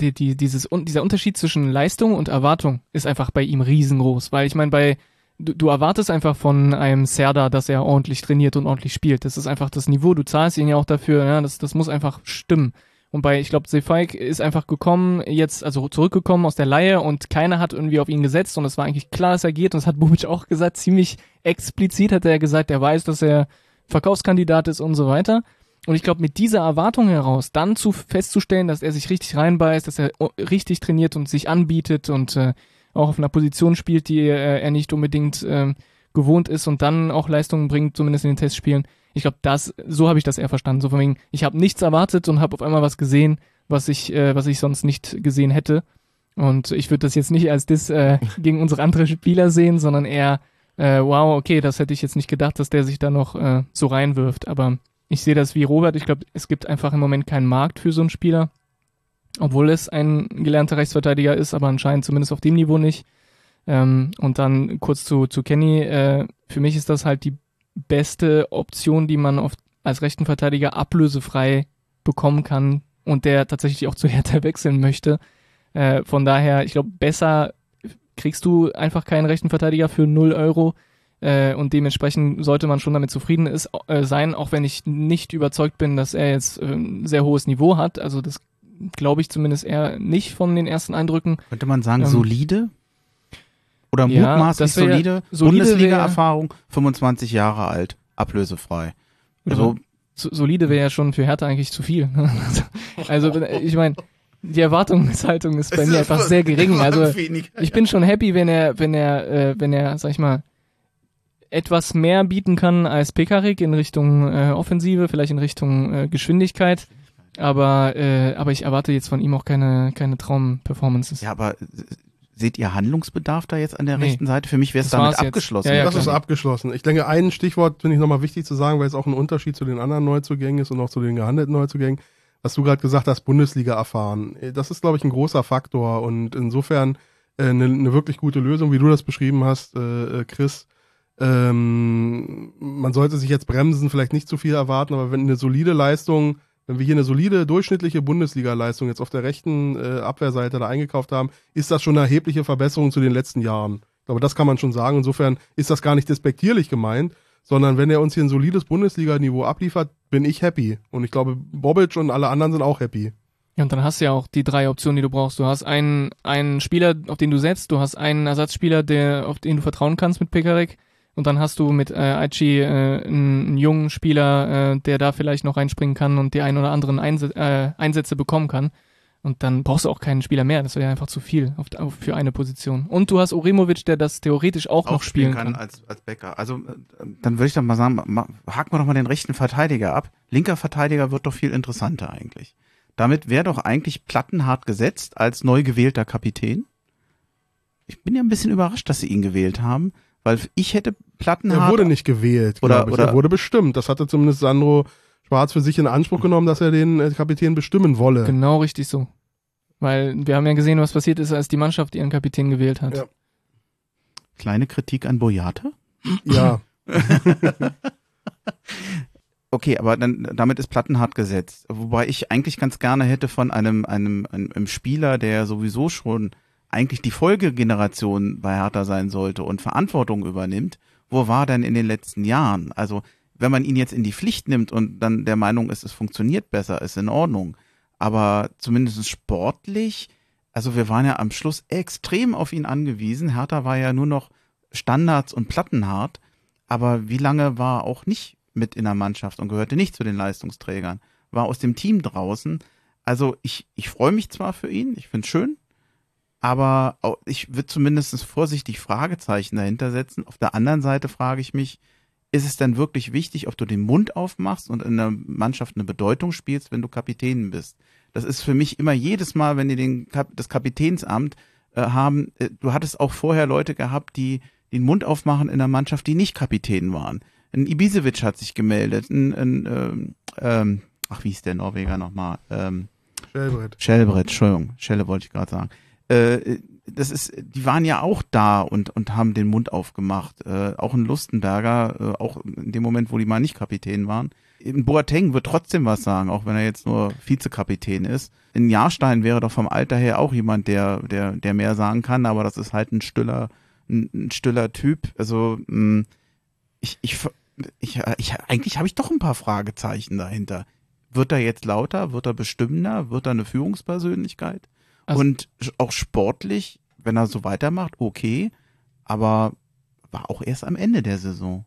die, die, dieses, dieser Unterschied zwischen Leistung und Erwartung ist einfach bei ihm riesengroß, weil ich meine, bei, du, du erwartest einfach von einem Serda, dass er ordentlich trainiert und ordentlich spielt. Das ist einfach das Niveau. Du zahlst ihn ja auch dafür, ja, das, das muss einfach stimmen. Und bei, ich glaube, Sefaik ist einfach gekommen, jetzt, also zurückgekommen aus der Laie und keiner hat irgendwie auf ihn gesetzt und es war eigentlich klar, dass er geht und das hat Bubic auch gesagt, ziemlich explizit hat er gesagt, er weiß, dass er Verkaufskandidat ist und so weiter. Und ich glaube, mit dieser Erwartung heraus dann zu festzustellen, dass er sich richtig reinbeißt, dass er richtig trainiert und sich anbietet und äh, auch auf einer Position spielt, die äh, er nicht unbedingt äh, gewohnt ist und dann auch Leistungen bringt, zumindest in den Testspielen, ich glaube, das, so habe ich das eher verstanden. So von wegen, ich habe nichts erwartet und habe auf einmal was gesehen, was ich, äh, was ich sonst nicht gesehen hätte. Und ich würde das jetzt nicht als das äh, gegen unsere anderen Spieler sehen, sondern eher, äh, wow, okay, das hätte ich jetzt nicht gedacht, dass der sich da noch äh, so reinwirft. Aber ich sehe das wie Robert. Ich glaube, es gibt einfach im Moment keinen Markt für so einen Spieler. Obwohl es ein gelernter Rechtsverteidiger ist, aber anscheinend zumindest auf dem Niveau nicht. Ähm, und dann kurz zu, zu Kenny. Äh, für mich ist das halt die beste Option, die man oft als rechten Verteidiger ablösefrei bekommen kann und der tatsächlich auch zu Hertha wechseln möchte. Äh, von daher, ich glaube, besser kriegst du einfach keinen rechten Verteidiger für 0 Euro. Äh, und dementsprechend sollte man schon damit zufrieden ist, äh, sein, auch wenn ich nicht überzeugt bin, dass er jetzt äh, ein sehr hohes Niveau hat. Also das glaube ich zumindest eher nicht von den ersten Eindrücken. Könnte man sagen, ähm, solide? Oder ja, mutmaßlich solide, solide Bundesliga-Erfahrung, 25 Jahre alt, ablösefrei. Also, solide wäre ja schon für Hertha eigentlich zu viel. also ich meine, die Erwartungshaltung ist bei mir einfach sehr gering. Also ich bin schon happy, wenn er, wenn er, äh, wenn er, sag ich mal, etwas mehr bieten kann als Pekarik in Richtung äh, Offensive, vielleicht in Richtung äh, Geschwindigkeit. Aber, äh, aber ich erwarte jetzt von ihm auch keine, keine Traum-Performances. Ja, aber Seht ihr Handlungsbedarf da jetzt an der nee. rechten Seite? Für mich wäre es damit abgeschlossen. Ja, ja, das ist abgeschlossen. Ich denke, ein Stichwort finde ich nochmal wichtig zu sagen, weil es auch ein Unterschied zu den anderen Neuzugängen ist und auch zu den gehandelten Neuzugängen. Was du gerade gesagt hast, Bundesliga erfahren. Das ist, glaube ich, ein großer Faktor und insofern eine äh, ne, ne wirklich gute Lösung, wie du das beschrieben hast, äh, äh, Chris. Ähm, man sollte sich jetzt bremsen, vielleicht nicht zu viel erwarten, aber wenn eine solide Leistung wenn wir hier eine solide, durchschnittliche Bundesliga-Leistung jetzt auf der rechten äh, Abwehrseite da eingekauft haben, ist das schon eine erhebliche Verbesserung zu den letzten Jahren. Ich glaube, das kann man schon sagen. Insofern ist das gar nicht despektierlich gemeint, sondern wenn er uns hier ein solides Bundesliga-Niveau abliefert, bin ich happy. Und ich glaube, Bobic und alle anderen sind auch happy. Ja, und dann hast du ja auch die drei Optionen, die du brauchst. Du hast einen, einen Spieler, auf den du setzt, du hast einen Ersatzspieler, der, auf den du vertrauen kannst mit Pekarek und dann hast du mit äh, Aichi äh, einen, einen jungen Spieler, äh, der da vielleicht noch reinspringen kann und die ein oder anderen Einse äh, Einsätze bekommen kann. Und dann brauchst du auch keinen Spieler mehr. Das wäre ja einfach zu viel auf, auf, für eine Position. Und du hast Orimovic, der das theoretisch auch, auch noch spielen, spielen kann, kann. Als, als Bäcker. Also äh, dann würde ich doch mal sagen, ma, haken wir doch mal den rechten Verteidiger ab. Linker Verteidiger wird doch viel interessanter eigentlich. Damit wäre doch eigentlich plattenhart gesetzt als neu gewählter Kapitän. Ich bin ja ein bisschen überrascht, dass sie ihn gewählt haben. Weil ich hätte Plattenhardt. Er wurde nicht gewählt, oder, ich. Oder er wurde bestimmt. Das hatte zumindest Sandro Schwarz für sich in Anspruch genommen, dass er den äh, Kapitän bestimmen wolle. Genau richtig so. Weil wir haben ja gesehen, was passiert ist, als die Mannschaft ihren Kapitän gewählt hat. Ja. Kleine Kritik an Boyate? Ja. okay, aber dann damit ist Plattenhardt gesetzt. Wobei ich eigentlich ganz gerne hätte von einem, einem, einem, einem Spieler, der sowieso schon eigentlich die Folgegeneration bei Hertha sein sollte und Verantwortung übernimmt, wo war denn in den letzten Jahren? Also wenn man ihn jetzt in die Pflicht nimmt und dann der Meinung ist, es funktioniert besser, ist in Ordnung. aber zumindest sportlich, also wir waren ja am Schluss extrem auf ihn angewiesen. Hertha war ja nur noch Standards und Plattenhart, aber wie lange war er auch nicht mit in der Mannschaft und gehörte nicht zu den Leistungsträgern, war aus dem Team draußen. Also ich, ich freue mich zwar für ihn, ich finde es schön, aber ich würde zumindest vorsichtig Fragezeichen dahinter setzen. Auf der anderen Seite frage ich mich, ist es denn wirklich wichtig, ob du den Mund aufmachst und in der Mannschaft eine Bedeutung spielst, wenn du Kapitän bist? Das ist für mich immer jedes Mal, wenn die den, das Kapitänsamt äh, haben, äh, du hattest auch vorher Leute gehabt, die den Mund aufmachen in der Mannschaft, die nicht Kapitän waren. Ein Ibisevic hat sich gemeldet, ein, ein ähm, ähm, ach, wie ist der Norweger nochmal? Ähm, Schellbrett. Schellbrett, Entschuldigung, Schelle wollte ich gerade sagen. Äh, das ist, die waren ja auch da und, und haben den Mund aufgemacht. Äh, auch ein Lustenberger, äh, auch in dem Moment, wo die mal nicht Kapitän waren. In Boateng wird trotzdem was sagen, auch wenn er jetzt nur Vizekapitän ist. In Jahrstein wäre doch vom Alter her auch jemand, der, der, der mehr sagen kann, aber das ist halt ein stiller, ein, ein stiller Typ. Also mh, ich, ich, ich, ich eigentlich habe ich doch ein paar Fragezeichen dahinter. Wird er jetzt lauter? Wird er bestimmender? Wird er eine Führungspersönlichkeit? Also und auch sportlich, wenn er so weitermacht, okay, aber war auch erst am Ende der Saison.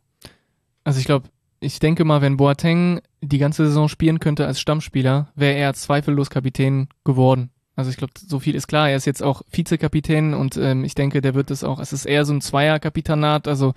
Also ich glaube, ich denke mal, wenn Boateng die ganze Saison spielen könnte als Stammspieler, wäre er zweifellos Kapitän geworden. Also ich glaube, so viel ist klar. Er ist jetzt auch Vizekapitän und ähm, ich denke, der wird es auch. Es ist eher so ein Zweierkapitanat. Also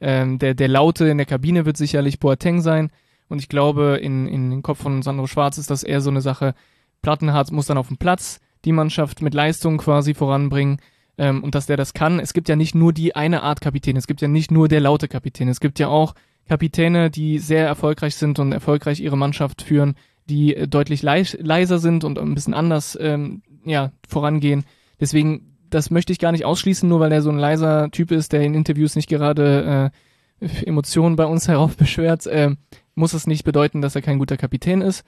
ähm, der der Laute in der Kabine wird sicherlich Boateng sein. Und ich glaube, in in den Kopf von Sandro Schwarz ist das eher so eine Sache. Plattenhardt muss dann auf dem Platz die Mannschaft mit Leistung quasi voranbringen ähm, und dass der das kann. Es gibt ja nicht nur die eine Art Kapitän, es gibt ja nicht nur der laute Kapitän, es gibt ja auch Kapitäne, die sehr erfolgreich sind und erfolgreich ihre Mannschaft führen, die äh, deutlich leis leiser sind und ein bisschen anders ähm, ja, vorangehen. Deswegen, das möchte ich gar nicht ausschließen, nur weil er so ein leiser Typ ist, der in Interviews nicht gerade äh, Emotionen bei uns heraufbeschwert, äh, muss es nicht bedeuten, dass er kein guter Kapitän ist.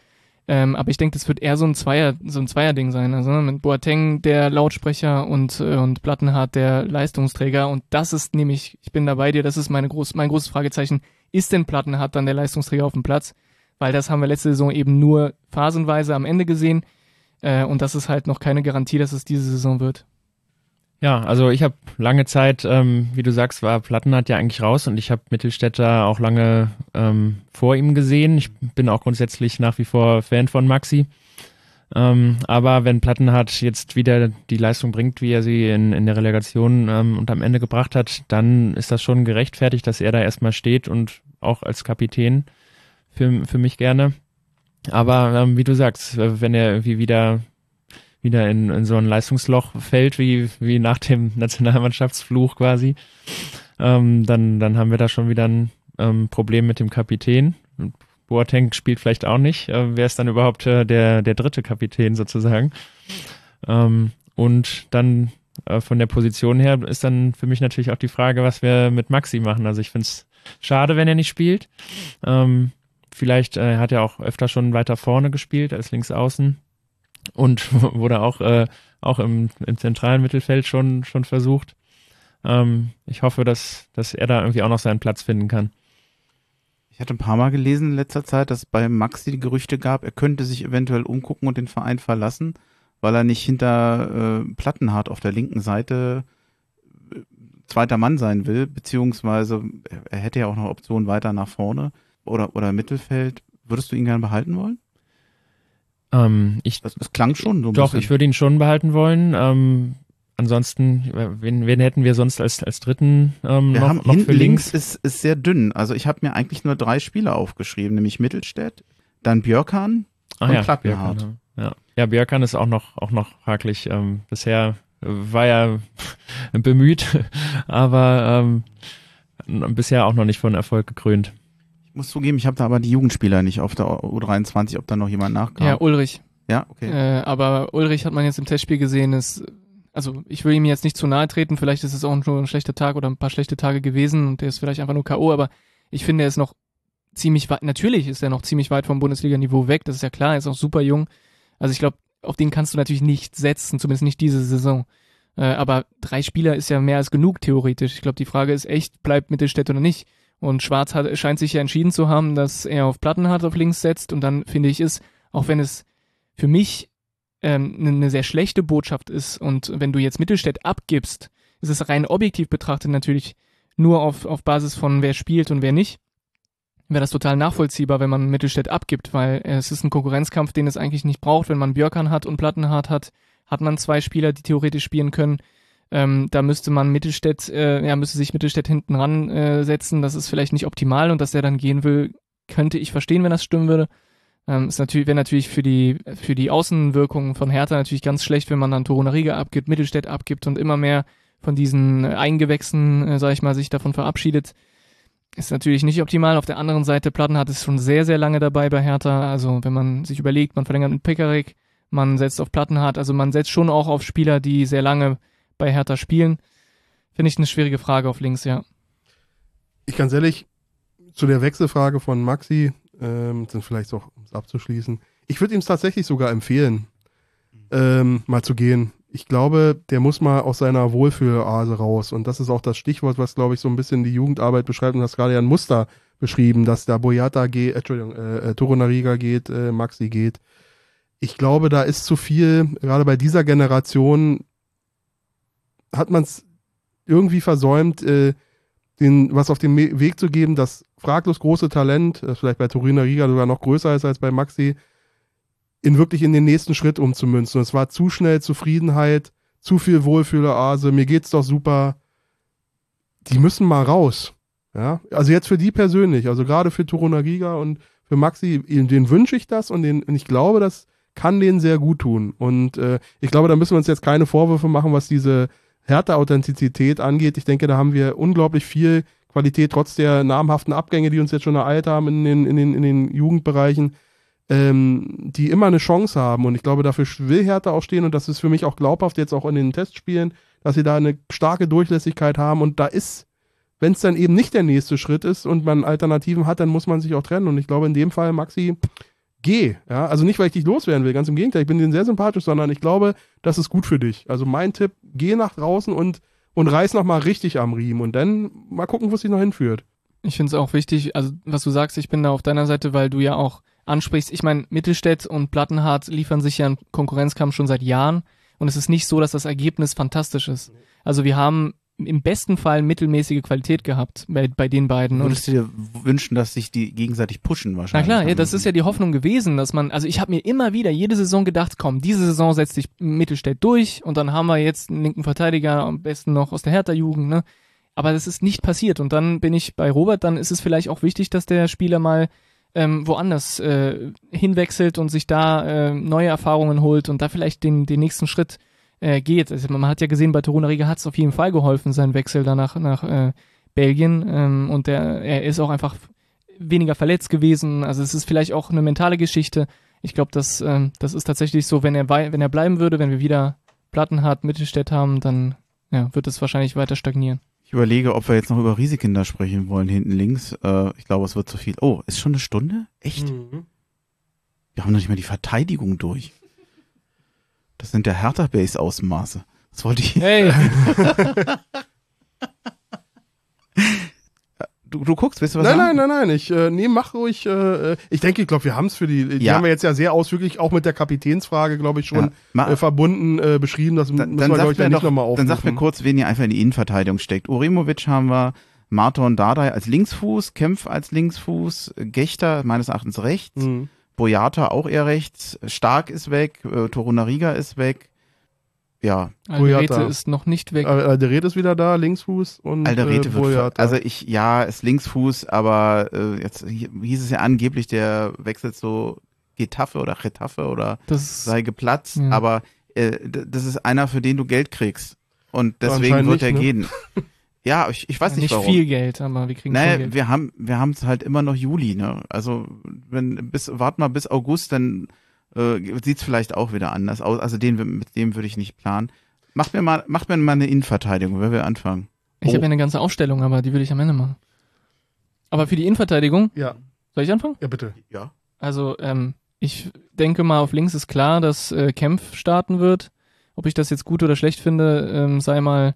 Ähm, aber ich denke, das wird eher so ein Zweier, so ein Zweierding sein. Also ne, mit Boateng der Lautsprecher und äh, und Plattenhardt der Leistungsträger. Und das ist nämlich, ich bin da bei dir, das ist meine groß, mein großes Fragezeichen. Ist denn Plattenhardt dann der Leistungsträger auf dem Platz? Weil das haben wir letzte Saison eben nur phasenweise am Ende gesehen. Äh, und das ist halt noch keine Garantie, dass es diese Saison wird. Ja, also ich habe lange Zeit, ähm, wie du sagst, war Plattenhardt ja eigentlich raus und ich habe Mittelstädter auch lange ähm, vor ihm gesehen. Ich bin auch grundsätzlich nach wie vor Fan von Maxi. Ähm, aber wenn Plattenhardt jetzt wieder die Leistung bringt, wie er sie in, in der Relegation ähm, und am Ende gebracht hat, dann ist das schon gerechtfertigt, dass er da erstmal steht und auch als Kapitän für, für mich gerne. Aber ähm, wie du sagst, wenn er irgendwie wieder wieder in, in so ein Leistungsloch fällt, wie, wie nach dem Nationalmannschaftsfluch quasi, ähm, dann, dann haben wir da schon wieder ein ähm, Problem mit dem Kapitän. Boateng spielt vielleicht auch nicht. Äh, wer ist dann überhaupt äh, der, der dritte Kapitän sozusagen? Ähm, und dann äh, von der Position her ist dann für mich natürlich auch die Frage, was wir mit Maxi machen. Also ich finde es schade, wenn er nicht spielt. Ähm, vielleicht äh, hat er auch öfter schon weiter vorne gespielt als links außen und wurde auch, äh, auch im, im zentralen Mittelfeld schon, schon versucht. Ähm, ich hoffe, dass, dass er da irgendwie auch noch seinen Platz finden kann. Ich hatte ein paar Mal gelesen in letzter Zeit, dass bei Maxi die Gerüchte gab, er könnte sich eventuell umgucken und den Verein verlassen, weil er nicht hinter äh, Plattenhardt auf der linken Seite äh, zweiter Mann sein will, beziehungsweise er hätte ja auch noch Optionen weiter nach vorne oder, oder Mittelfeld. Würdest du ihn gerne behalten wollen? Ähm, ich, das, das klang schon so. Doch, bisschen. ich würde ihn schon behalten wollen. Ähm, ansonsten, wen, wen hätten wir sonst als, als dritten ähm, wir noch, haben noch für links? ist, ist sehr dünn. Also ich habe mir eigentlich nur drei Spieler aufgeschrieben, nämlich Mittelstädt, dann Björkan Ach und ja, Plattenhardt. Björkan, ja. ja, Björkan ist auch noch, auch noch fraglich. Ähm, bisher war er bemüht, aber ähm, bisher auch noch nicht von Erfolg gekrönt. Ich muss zugeben, ich habe da aber die Jugendspieler nicht auf der U23, ob da noch jemand nachkam. Ja, Ulrich. Ja, okay. Äh, aber Ulrich hat man jetzt im Testspiel gesehen, ist, also ich will ihm jetzt nicht zu nahe treten, vielleicht ist es auch nur ein schlechter Tag oder ein paar schlechte Tage gewesen und der ist vielleicht einfach nur K.O., aber ich finde, er ist noch ziemlich weit, natürlich ist er noch ziemlich weit vom Bundesliga-Niveau weg, das ist ja klar, er ist auch super jung. Also ich glaube, auf den kannst du natürlich nicht setzen, zumindest nicht diese Saison. Äh, aber drei Spieler ist ja mehr als genug theoretisch. Ich glaube, die Frage ist echt, bleibt Mittelstädt oder nicht. Und Schwarz hat, scheint sich ja entschieden zu haben, dass er auf Plattenhardt auf links setzt. Und dann finde ich es, auch wenn es für mich ähm, eine ne sehr schlechte Botschaft ist und wenn du jetzt Mittelstädt abgibst, ist es rein objektiv betrachtet natürlich nur auf, auf Basis von wer spielt und wer nicht, wäre das total nachvollziehbar, wenn man Mittelstädt abgibt, weil es ist ein Konkurrenzkampf, den es eigentlich nicht braucht. Wenn man Björkan hat und Plattenhardt hat, hat man zwei Spieler, die theoretisch spielen können. Ähm, da müsste man Mittelstädt, äh, ja, müsste sich Mittelstädt hinten ran äh. Das ist vielleicht nicht optimal und dass er dann gehen will, könnte ich verstehen, wenn das stimmen würde. Ähm, ist natürlich, wäre natürlich für die, für die Außenwirkungen von Hertha natürlich ganz schlecht, wenn man dann Torunariga abgibt, Mittelstädt abgibt und immer mehr von diesen Eingewächsen, äh, sag ich mal, sich davon verabschiedet. Ist natürlich nicht optimal. Auf der anderen Seite, Plattenhardt ist schon sehr, sehr lange dabei bei Hertha. Also wenn man sich überlegt, man verlängert mit Pekarik, man setzt auf Plattenhardt, also man setzt schon auch auf Spieler, die sehr lange bei Hertha spielen. Finde ich eine schwierige Frage auf links, ja. Ich ganz ehrlich, zu der Wechselfrage von Maxi, ähm, sind vielleicht auch, um es abzuschließen, ich würde ihm es tatsächlich sogar empfehlen, ähm, mal zu gehen. Ich glaube, der muss mal aus seiner Wohlfühlase raus. Und das ist auch das Stichwort, was, glaube ich, so ein bisschen die Jugendarbeit beschreibt. Und das gerade ja ein Muster beschrieben, dass da Boyata geht, äh, Entschuldigung, äh, äh, Torunariga geht, äh, Maxi geht. Ich glaube, da ist zu viel, gerade bei dieser Generation hat man es irgendwie versäumt, äh, den, was auf den Weg zu geben, das fraglos große Talent, das vielleicht bei Torina Riga sogar noch größer ist als bei Maxi, in wirklich in den nächsten Schritt umzumünzen. Und es war zu schnell Zufriedenheit, zu viel Wohlfühlerase, mir geht's doch super. Die müssen mal raus. Ja, also jetzt für die persönlich, also gerade für Toruna Riga und für Maxi, den wünsche ich das und, den, und ich glaube, das kann denen sehr gut tun. Und äh, ich glaube, da müssen wir uns jetzt keine Vorwürfe machen, was diese Härte-Authentizität angeht. Ich denke, da haben wir unglaublich viel Qualität, trotz der namhaften Abgänge, die uns jetzt schon ereilt haben in den, in den, in den Jugendbereichen, ähm, die immer eine Chance haben. Und ich glaube, dafür will Hertha auch stehen und das ist für mich auch glaubhaft jetzt auch in den Testspielen, dass sie da eine starke Durchlässigkeit haben und da ist, wenn es dann eben nicht der nächste Schritt ist und man Alternativen hat, dann muss man sich auch trennen. Und ich glaube, in dem Fall, Maxi, geh. Ja? Also nicht, weil ich dich loswerden will, ganz im Gegenteil, ich bin denen sehr sympathisch, sondern ich glaube, das ist gut für dich. Also mein Tipp, geh nach draußen und, und reiß nochmal richtig am Riemen und dann mal gucken, wo es dich noch hinführt. Ich finde es auch wichtig, also was du sagst, ich bin da auf deiner Seite, weil du ja auch ansprichst. Ich meine, Mittelstädt und Plattenhardt liefern sich ja einen Konkurrenzkampf schon seit Jahren und es ist nicht so, dass das Ergebnis fantastisch ist. Also wir haben im besten Fall mittelmäßige Qualität gehabt bei, bei den beiden. Würdest du dir wünschen, dass sich die gegenseitig pushen wahrscheinlich? Na klar, ja, das ist ja die Hoffnung gewesen, dass man, also ich habe mir immer wieder jede Saison gedacht, komm, diese Saison setzt sich Mittelstädt durch und dann haben wir jetzt einen linken Verteidiger, am besten noch aus der Hertha-Jugend, ne? Aber das ist nicht passiert und dann bin ich bei Robert, dann ist es vielleicht auch wichtig, dass der Spieler mal ähm, woanders äh, hinwechselt und sich da äh, neue Erfahrungen holt und da vielleicht den, den nächsten Schritt äh, geht. Also man hat ja gesehen, bei Toruna Riga hat es auf jeden Fall geholfen, sein Wechsel danach nach äh, Belgien. Ähm, und der, er ist auch einfach weniger verletzt gewesen. Also es ist vielleicht auch eine mentale Geschichte. Ich glaube, das, ähm, das ist tatsächlich so, wenn er, wenn er bleiben würde, wenn wir wieder Plattenhardt, Mittelstädt haben, dann ja, wird es wahrscheinlich weiter stagnieren. Ich überlege, ob wir jetzt noch über Risikinder sprechen wollen, hinten links. Äh, ich glaube, es wird zu viel. Oh, ist schon eine Stunde? Echt? Mhm. Wir haben noch nicht mal die Verteidigung durch. Das sind der Hertha-Base-Ausmaße. Das wollte ich. Hey! du, du guckst, weißt du was Nein, sagen? nein, nein, nein. Ich, äh, nee, mach ruhig. Äh, ich denke, ich glaube, wir haben es für die. Die ja. haben wir jetzt ja sehr ausführlich auch mit der Kapitänsfrage, glaube ich, schon ja. äh, verbunden äh, beschrieben. Das dann, müssen wir, glaube ich, ja nicht nochmal aufrufen. Dann sag mir kurz, wen ihr einfach in die Innenverteidigung steckt. Urimovic haben wir, Marton Dardai als Linksfuß, Kempf als Linksfuß, Gechter meines Erachtens rechts. Mhm. Boyata auch eher rechts, Stark ist weg, äh, Torunariga ist weg. Ja. Alderete ist noch nicht weg. Alderete ist wieder da, Linksfuß und Alderete äh, wird, also ich, ja, ist Linksfuß, aber äh, jetzt hieß es ja angeblich, der wechselt so Getafe oder Getafe oder das sei geplatzt, ja. aber äh, das ist einer, für den du Geld kriegst. Und deswegen wird er ne? gehen. Ja, ich, ich weiß ja, nicht, nicht warum. viel Geld, aber wir kriegen naja, Geld. wir haben wir haben es halt immer noch Juli, ne? Also wenn bis wart mal bis August, dann äh, sieht's vielleicht auch wieder anders aus. Also den mit dem würde ich nicht planen. Macht mir mal macht mir mal eine Innenverteidigung, wenn wir anfangen. Ich oh. habe ja eine ganze Aufstellung, aber die würde ich am Ende machen. Aber für die Innenverteidigung? Ja. Soll ich anfangen? Ja, bitte. Ja. Also ähm, ich denke mal, auf links ist klar, dass äh, Kempf starten wird. Ob ich das jetzt gut oder schlecht finde, ähm, sei mal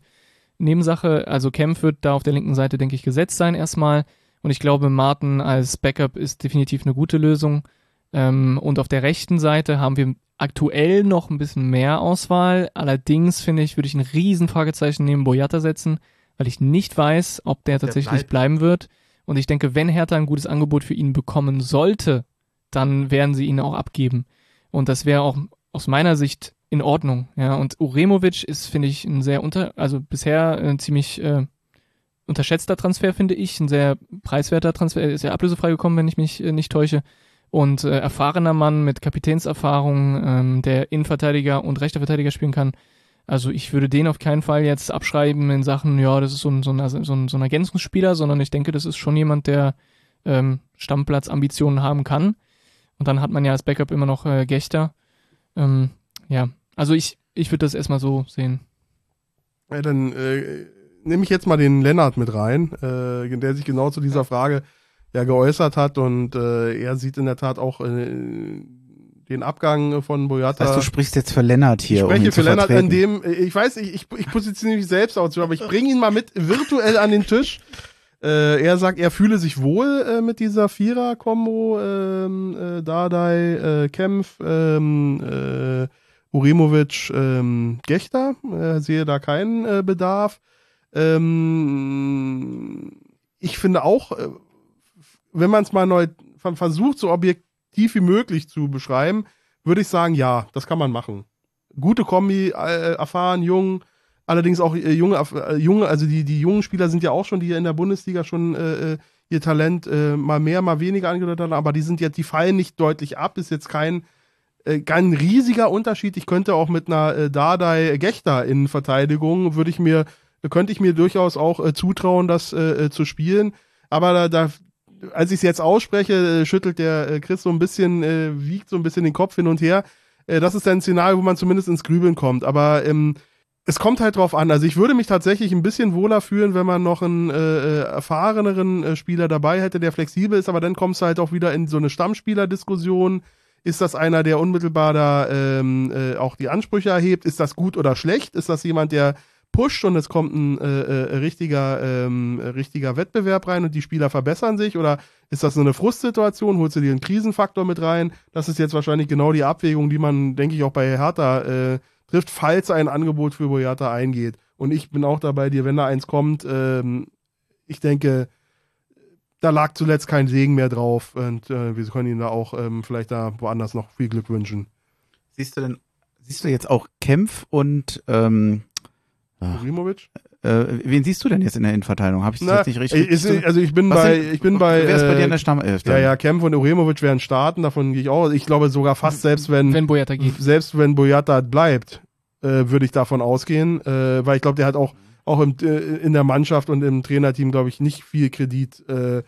Nebensache. Also Kempf wird da auf der linken Seite, denke ich, gesetzt sein erstmal. Und ich glaube, Martin als Backup ist definitiv eine gute Lösung. Ähm, und auf der rechten Seite haben wir aktuell noch ein bisschen mehr Auswahl. Allerdings finde ich, würde ich ein riesen Fragezeichen neben Boyata setzen, weil ich nicht weiß, ob der tatsächlich bleibt. bleiben wird. Und ich denke, wenn Hertha ein gutes Angebot für ihn bekommen sollte, dann werden sie ihn auch abgeben. Und das wäre auch aus meiner Sicht in Ordnung. Ja, und Uremovic ist, finde ich, ein sehr unter, also bisher ein ziemlich äh, unterschätzter Transfer, finde ich. Ein sehr preiswerter Transfer. Er ist ja ablösefrei gekommen, wenn ich mich äh, nicht täusche. Und äh, erfahrener Mann mit Kapitänserfahrung, ähm, der Innenverteidiger und rechter Verteidiger spielen kann. Also ich würde den auf keinen Fall jetzt abschreiben in Sachen, ja, das ist so ein, so ein, so ein, so ein Ergänzungsspieler, sondern ich denke, das ist schon jemand, der ähm, Stammplatzambitionen haben kann. Und dann hat man ja als Backup immer noch äh, Gechter. Ähm, ja, also ich, ich würde das erstmal so sehen. Ja, dann äh, nehme ich jetzt mal den Lennart mit rein, äh, der sich genau zu dieser Frage ja geäußert hat und äh, er sieht in der Tat auch äh, den Abgang von Boyata. Das heißt, du sprichst jetzt für Lennart ich hier, um spreche ihn für zu Lennart vertreten. in dem, äh, ich weiß, ich, ich, ich positioniere mich selbst aus, aber ich bringe ihn mal mit virtuell an den Tisch. Äh, er sagt, er fühle sich wohl äh, mit dieser Vierer-Kombo, ähm, äh, Dardai, äh, Kempf, ähm, Uremovic, ähm, Gechter. Äh, sehe da keinen äh, Bedarf. Ähm, ich finde auch, äh, wenn man es mal neu ver- versucht, so objektiv wie möglich zu beschreiben, würde ich sagen, ja, das kann man machen. Gute Kombi, äh, erfahren, jung, allerdings auch äh, junge, äh, junge, also die, die jungen Spieler sind ja auch schon, die in der Bundesliga schon ihr Talent mal mehr, mal weniger angedeutet haben, aber die sind jetzt, die fallen nicht deutlich ab, ist jetzt kein, äh, kein riesiger Unterschied. Ich könnte auch mit einer äh, Dardai Gechter in Verteidigung, würde ich mir, könnte ich mir durchaus auch äh, zutrauen, das äh, äh, zu spielen. Aber da, da als ich es jetzt ausspreche, schüttelt der Chris so ein bisschen, wiegt so ein bisschen den Kopf hin und her. Das ist ein Szenario, wo man zumindest ins Grübeln kommt. Aber ähm, es kommt halt drauf an. Also ich würde mich tatsächlich ein bisschen wohler fühlen, wenn man noch einen erfahreneren Spieler dabei hätte, der flexibel ist. Aber dann kommst du halt auch wieder in so eine Stammspieler-Diskussion. Ist das einer, der unmittelbar da ähm, äh, auch die Ansprüche erhebt? Ist das gut oder schlecht? Ist das jemand, der pusht und es kommt ein äh, äh, richtiger, ähm, äh, richtiger Wettbewerb rein und die Spieler verbessern sich? Oder ist das so eine Frustsituation? Holst du dir einen Krisenfaktor mit rein? Das ist jetzt wahrscheinlich genau die Abwägung, die man, denke ich, auch bei Hertha äh, trifft, falls ein Angebot für Boyata eingeht. Und ich bin auch dabei dir, wenn da eins kommt, ähm, ich denke, da lag zuletzt kein Segen mehr drauf und äh, wir können ihm da auch ähm, vielleicht da woanders noch viel Glück wünschen. Siehst du denn, siehst du jetzt auch Kempf und ähm, ach, äh, wen siehst du denn jetzt in der Innenverteidigung? Habe ich das Na, jetzt nicht richtig? ist, also ich bin Was bei, sind- ich bin bei, Wer ist bei dir in äh, der Stammelf? ja, dann? ja, Kempf und Uremovic werden starten, davon gehe ich auch. Ich glaube sogar fast selbst wenn, Wenn Boyata geht. selbst wenn Boyata bleibt, äh, würde ich davon ausgehen, äh, weil ich glaube, der hat auch, auch im, äh, in der Mannschaft und im Trainerteam, glaube ich, nicht viel Kredit äh,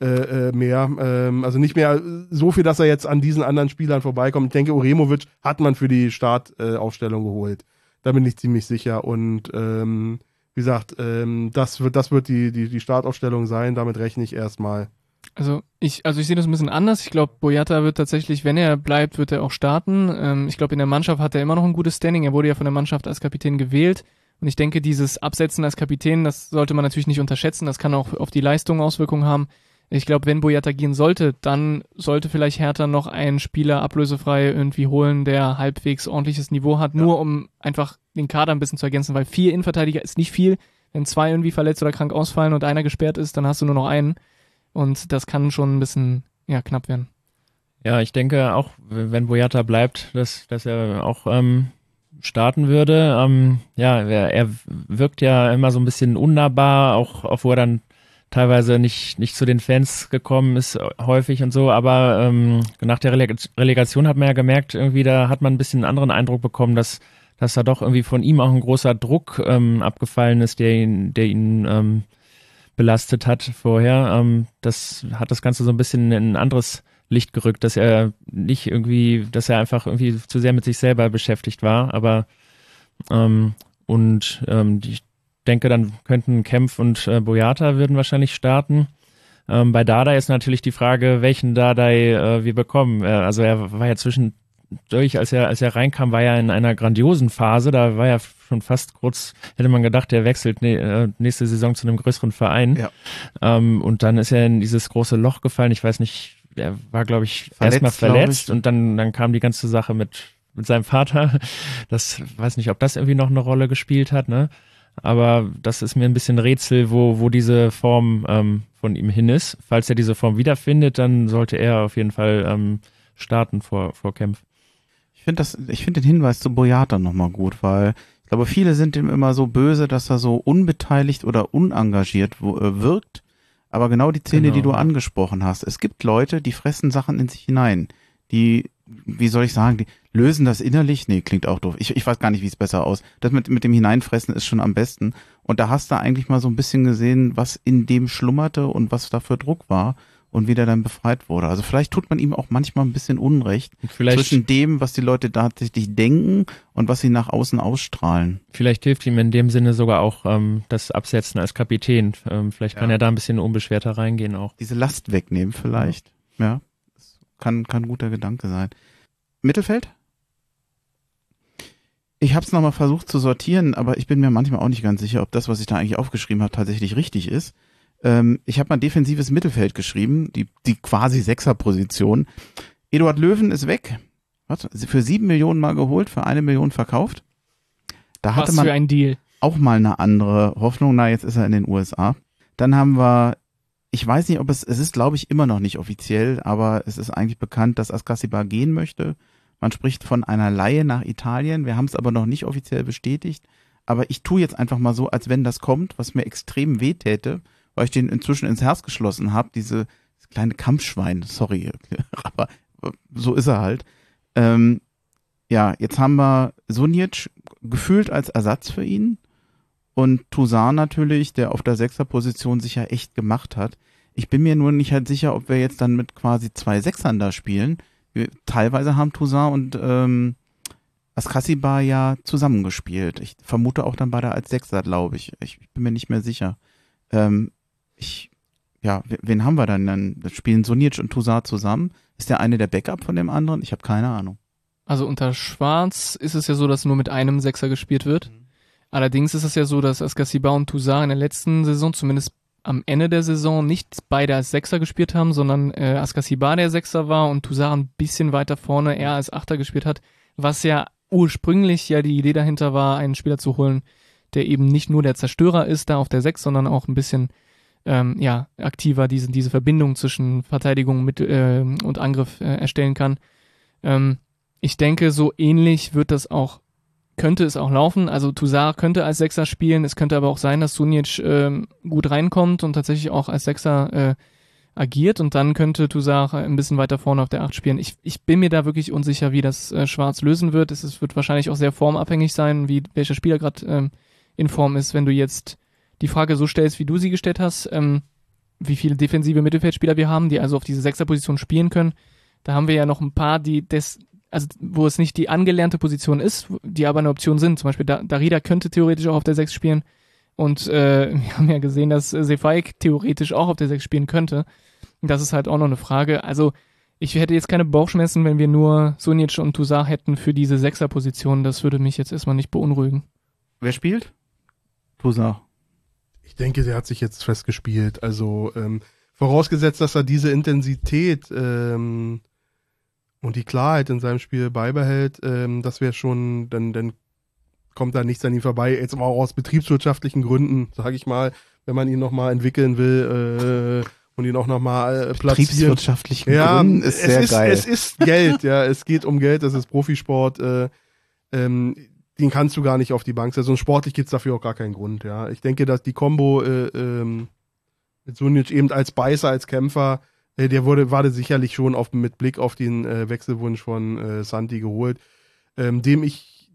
äh, äh, mehr. Ähm, also nicht mehr so viel, dass er jetzt an diesen anderen Spielern vorbeikommt. Ich denke, Uremovic hat man für die Startaufstellung Aufstellung geholt. Da bin ich ziemlich sicher. Und ähm, wie gesagt, ähm, das wird, das wird die, die, die Startaufstellung sein. Damit rechne ich erstmal. Also ich, also ich sehe das ein bisschen anders. Ich glaube, Boyata wird tatsächlich, wenn er bleibt, wird er auch starten. Ähm, ich glaube, in der Mannschaft hat er immer noch ein gutes Standing. Er wurde ja von der Mannschaft als Kapitän gewählt. Und ich denke, dieses Absetzen als Kapitän, das sollte man natürlich nicht unterschätzen. Das kann auch auf die Leistung Auswirkungen haben. Ich glaube, wenn Boyata gehen sollte, dann sollte vielleicht Hertha noch einen Spieler ablösefrei irgendwie holen, der halbwegs ordentliches Niveau hat, nur um einfach den Kader ein bisschen zu ergänzen, weil vier Innenverteidiger ist nicht viel. Wenn zwei irgendwie verletzt oder krank ausfallen und einer gesperrt ist, dann hast du nur noch einen. Und das kann schon ein bisschen ja, knapp werden. Ja, ich denke auch, wenn Boyata bleibt, dass, dass er auch ähm, starten würde. Ähm, ja, er, er wirkt ja immer so ein bisschen unnahbar, auch, auch wo er dann teilweise nicht, nicht zu den Fans gekommen ist, häufig und so, aber ähm, nach der Releg Relegation hat man ja gemerkt, irgendwie da hat man ein bisschen einen anderen Eindruck bekommen, dass, dass da doch irgendwie von ihm auch ein großer Druck ähm, abgefallen ist, der ihn, der ihn ähm, belastet hat vorher. Ähm, das hat das Ganze so ein bisschen in ein anderes Licht gerückt, dass er nicht irgendwie, dass er einfach irgendwie zu sehr mit sich selber beschäftigt war, aber ähm, und ähm, ich denke, dann könnten Kempf und äh, Boyata würden wahrscheinlich starten. Ähm, bei Dardai ist natürlich die Frage, welchen Dardai äh, wir bekommen. Äh, also er war ja zwischendurch, als er, als er reinkam, war er in einer grandiosen Phase. Da war er schon fast kurz, hätte man gedacht, der wechselt ne, äh, nächste Saison zu einem größeren Verein. Ja. Ähm, und dann ist er in dieses große Loch gefallen. Ich weiß nicht, er war, glaube ich, erstmal verletzt ich. und dann, dann kam die ganze Sache mit mit seinem Vater. Das weiß nicht, ob das irgendwie noch eine Rolle gespielt hat, ne? Aber das ist mir ein bisschen Rätsel, wo, wo diese Form ähm, von ihm hin ist. Falls er diese Form wiederfindet, dann sollte er auf jeden Fall ähm, starten vor, vor Kempf. Ich finde das, ich finde den Hinweis zu Boyata nochmal gut, weil ich glaube, viele sind ihm immer so böse, dass er so unbeteiligt oder unengagiert äh, wirkt. Aber genau die Szene, genau. die du angesprochen hast. Es gibt Leute, die fressen Sachen in sich hinein. Die, wie soll ich sagen, die lösen das innerlich. Nee, klingt auch doof. Ich, ich weiß gar nicht, wie es besser aus. Das mit, mit dem Hineinfressen ist schon am besten. Und da hast du eigentlich mal so ein bisschen gesehen, was in dem schlummerte und was da für Druck war und wie der dann befreit wurde. Also vielleicht tut man ihm auch manchmal ein bisschen Unrecht vielleicht, zwischen dem, was die Leute tatsächlich denken und was sie nach außen ausstrahlen. Vielleicht hilft ihm in dem Sinne sogar auch ähm, das Absetzen als Kapitän. Ähm, vielleicht kann ja. er da ein bisschen unbeschwerter reingehen auch. Diese Last wegnehmen vielleicht. Ja, ja. Das kann, kann ein guter Gedanke sein. Mittelfeld? Ich habe es nochmal versucht zu sortieren, aber ich bin mir manchmal auch nicht ganz sicher, ob das, was ich da eigentlich aufgeschrieben habe, tatsächlich richtig ist. Ähm, ich habe mal defensives Mittelfeld geschrieben, die, die quasi Sechserposition. Eduard Löwen ist weg. Was? Für sieben Millionen mal geholt, für eine Million verkauft. Da hatte Was man für ein Deal. auch mal eine andere Hoffnung. Na, jetzt ist er in den USA. Dann haben wir, ich weiß nicht, ob es, es ist glaube ich immer noch nicht offiziell, aber es ist eigentlich bekannt, dass Askasiba gehen möchte. Man spricht von einer Laie nach Italien. Wir haben es aber noch nicht offiziell bestätigt. Aber ich tue jetzt einfach mal so, als wenn das kommt, was mir extrem weh täte weil ich den inzwischen ins Herz geschlossen habe, diese kleine Kampfschwein, sorry, aber so ist er halt. Ähm, ja, jetzt haben wir Sunic gefühlt als Ersatz für ihn und Toussaint natürlich, der auf der Sechserposition sich ja echt gemacht hat. Ich bin mir nur nicht halt sicher, ob wir jetzt dann mit quasi zwei Sechsern da spielen. Wir, teilweise haben Toussaint und ähm, Askasiba ja zusammengespielt. Ich vermute auch dann bei der als Sechser, glaube ich. Ich bin mir nicht mehr sicher. Ähm, ich, ja, wen haben wir dann? Dann spielen Sunic und Toussaint zusammen. Ist der eine der Backup von dem anderen? Ich habe keine Ahnung. Also unter Schwarz ist es ja so, dass nur mit einem Sechser gespielt wird. Mhm. Allerdings ist es ja so, dass Askasiba und Toussaint in der letzten Saison, zumindest am Ende der Saison, nicht beide als Sechser gespielt haben, sondern äh, Askasiba der Sechser war und Toussaint ein bisschen weiter vorne er als Achter gespielt hat, was ja ursprünglich ja die Idee dahinter war, einen Spieler zu holen, der eben nicht nur der Zerstörer ist da auf der Sechs, sondern auch ein bisschen ähm, ja, aktiver diese, diese Verbindung zwischen Verteidigung mit, äh, und Angriff äh, erstellen kann. Ähm, ich denke, so ähnlich wird das auch, könnte es auch laufen. Also Toussaint könnte als Sechser spielen, es könnte aber auch sein, dass Sunic ähm, gut reinkommt und tatsächlich auch als Sechser äh, agiert und dann könnte Toussaint ein bisschen weiter vorne auf der Acht spielen. Ich, ich bin mir da wirklich unsicher, wie das äh, Schwarz lösen wird. Es, es wird wahrscheinlich auch sehr formabhängig sein, wie welcher Spieler gerade ähm, in Form ist. Wenn du jetzt die Frage so stellst, wie du sie gestellt hast, ähm, wie viele defensive Mittelfeldspieler wir haben, die also auf diese Sechserposition spielen können. Da haben wir ja noch ein paar, die das, also wo es nicht die angelernte Position ist, die aber eine Option sind. Zum Beispiel Darida könnte theoretisch auch auf der Sechs spielen. Und äh, wir haben ja gesehen, dass Sefaik theoretisch auch auf der Sechs spielen könnte. Das ist halt auch noch eine Frage. Also ich hätte jetzt keine Bauchschmerzen, wenn wir nur Sunic und Toussaint hätten für diese Sechserposition. Das würde mich jetzt erstmal nicht beunruhigen. Wer spielt? Toussaint. Ich denke, der hat sich jetzt festgespielt. Also ähm, vorausgesetzt, dass er diese Intensität ähm, und die Klarheit in seinem Spiel beibehält, ähm, das wäre schon, dann, dann kommt da nichts an ihm vorbei. Jetzt auch aus betriebswirtschaftlichen Gründen, sage ich mal, wenn man ihn nochmal entwickeln will. Äh, und ihn auch nochmal äh, platzieren. Betriebswirtschaftlichen ja, Gründen ist sehr ist, geil. Es ist Geld, ja. Es geht um Geld, das ist Profisport. Äh, ähm, den kannst du gar nicht auf die Bank setzen. Und sportlich gibt es dafür auch gar keinen Grund, ja. Ich denke, dass die Combo äh, ähm, mit Sunic eben als Beißer, als Kämpfer, äh, der wurde, war sicherlich schon auf, mit Blick auf den äh, Wechselwunsch von äh, Santi geholt, ähm, dem ich,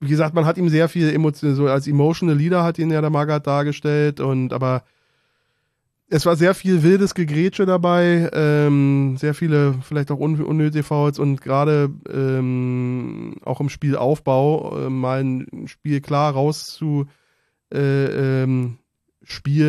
wie gesagt, man hat ihm sehr viel Emotion, so als emotional Leader hat ihn ja der Magath dargestellt und aber es war sehr viel wildes Gegrätsche dabei, ähm, sehr viele vielleicht auch un unnötige Fouls und gerade ähm, auch im Spielaufbau äh, mal ein Spiel klar rauszu äh, ähm,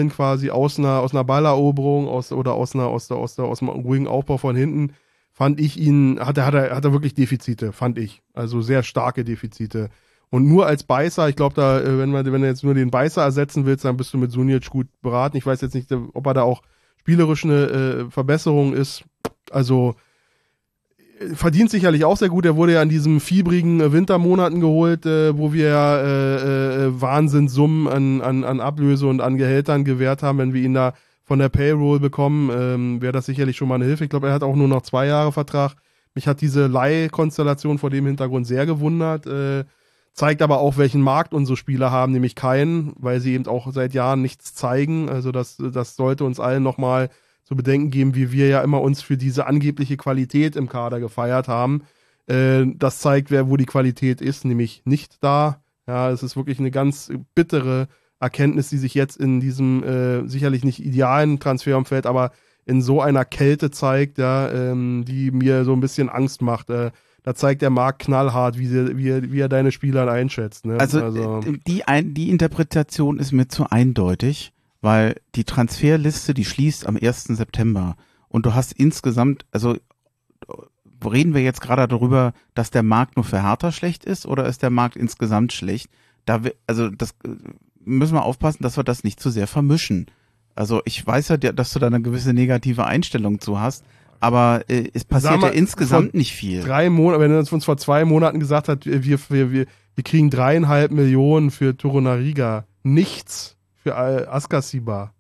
quasi aus einer aus einer Balleroberung aus oder aus einer aus der aus der aus dem ruhigen Aufbau von hinten fand ich ihn hat er hat er hat er wirklich Defizite fand ich. Also sehr starke Defizite und nur als Beißer, ich glaube, da, äh, wenn man, wenn du jetzt nur den Beißer ersetzen willst, dann bist du mit Sunic gut beraten. Ich weiß jetzt nicht, ob er da auch spielerisch eine äh, Verbesserung ist. Also verdient sicherlich auch sehr gut. Er wurde ja in diesen fiebrigen äh, Wintermonaten geholt, äh, wo wir ja äh, äh, Wahnsinnssummen an, an, an Ablöse und an Gehältern gewährt haben, wenn wir ihn da von der Payroll bekommen, ähm, wäre das sicherlich schon mal eine Hilfe. Ich glaube, er hat auch nur noch zwei Jahre Vertrag. Mich hat diese Leihkonstellation vor dem Hintergrund sehr gewundert. Äh, zeigt aber auch, welchen Markt unsere Spieler haben, nämlich keinen, weil sie eben auch seit Jahren nichts zeigen. Also das, das sollte uns allen nochmal zu bedenken geben, wie wir ja immer uns für diese angebliche Qualität im Kader gefeiert haben. Äh, das zeigt, wer, wo die Qualität ist, nämlich nicht da. Ja, es ist wirklich eine ganz bittere Erkenntnis, die sich jetzt in diesem äh, sicherlich nicht idealen Transferumfeld, aber in so einer Kälte zeigt, ja, ähm, die mir so ein bisschen Angst macht. Äh, da zeigt der Markt knallhart, wie, sie, wie, er, wie er deine Spieler einschätzt. Ne? Also, also die, ein, die Interpretation ist mir zu eindeutig, weil die Transferliste, die schließt am 1. September und du hast insgesamt, also reden wir jetzt gerade darüber, dass der Markt nur für Hertha schlecht ist oder ist der Markt insgesamt schlecht? Da wir, also das müssen wir aufpassen, dass wir das nicht zu sehr vermischen. Also ich weiß ja, dass du da eine gewisse negative Einstellung zu hast, aber äh, es passiert mal, ja insgesamt nicht viel. Drei Monate, wenn er uns vor zwei Monaten gesagt hat, wir, wir, wir, wir kriegen dreieinhalb Millionen für Torunariga, nichts für Askasiba,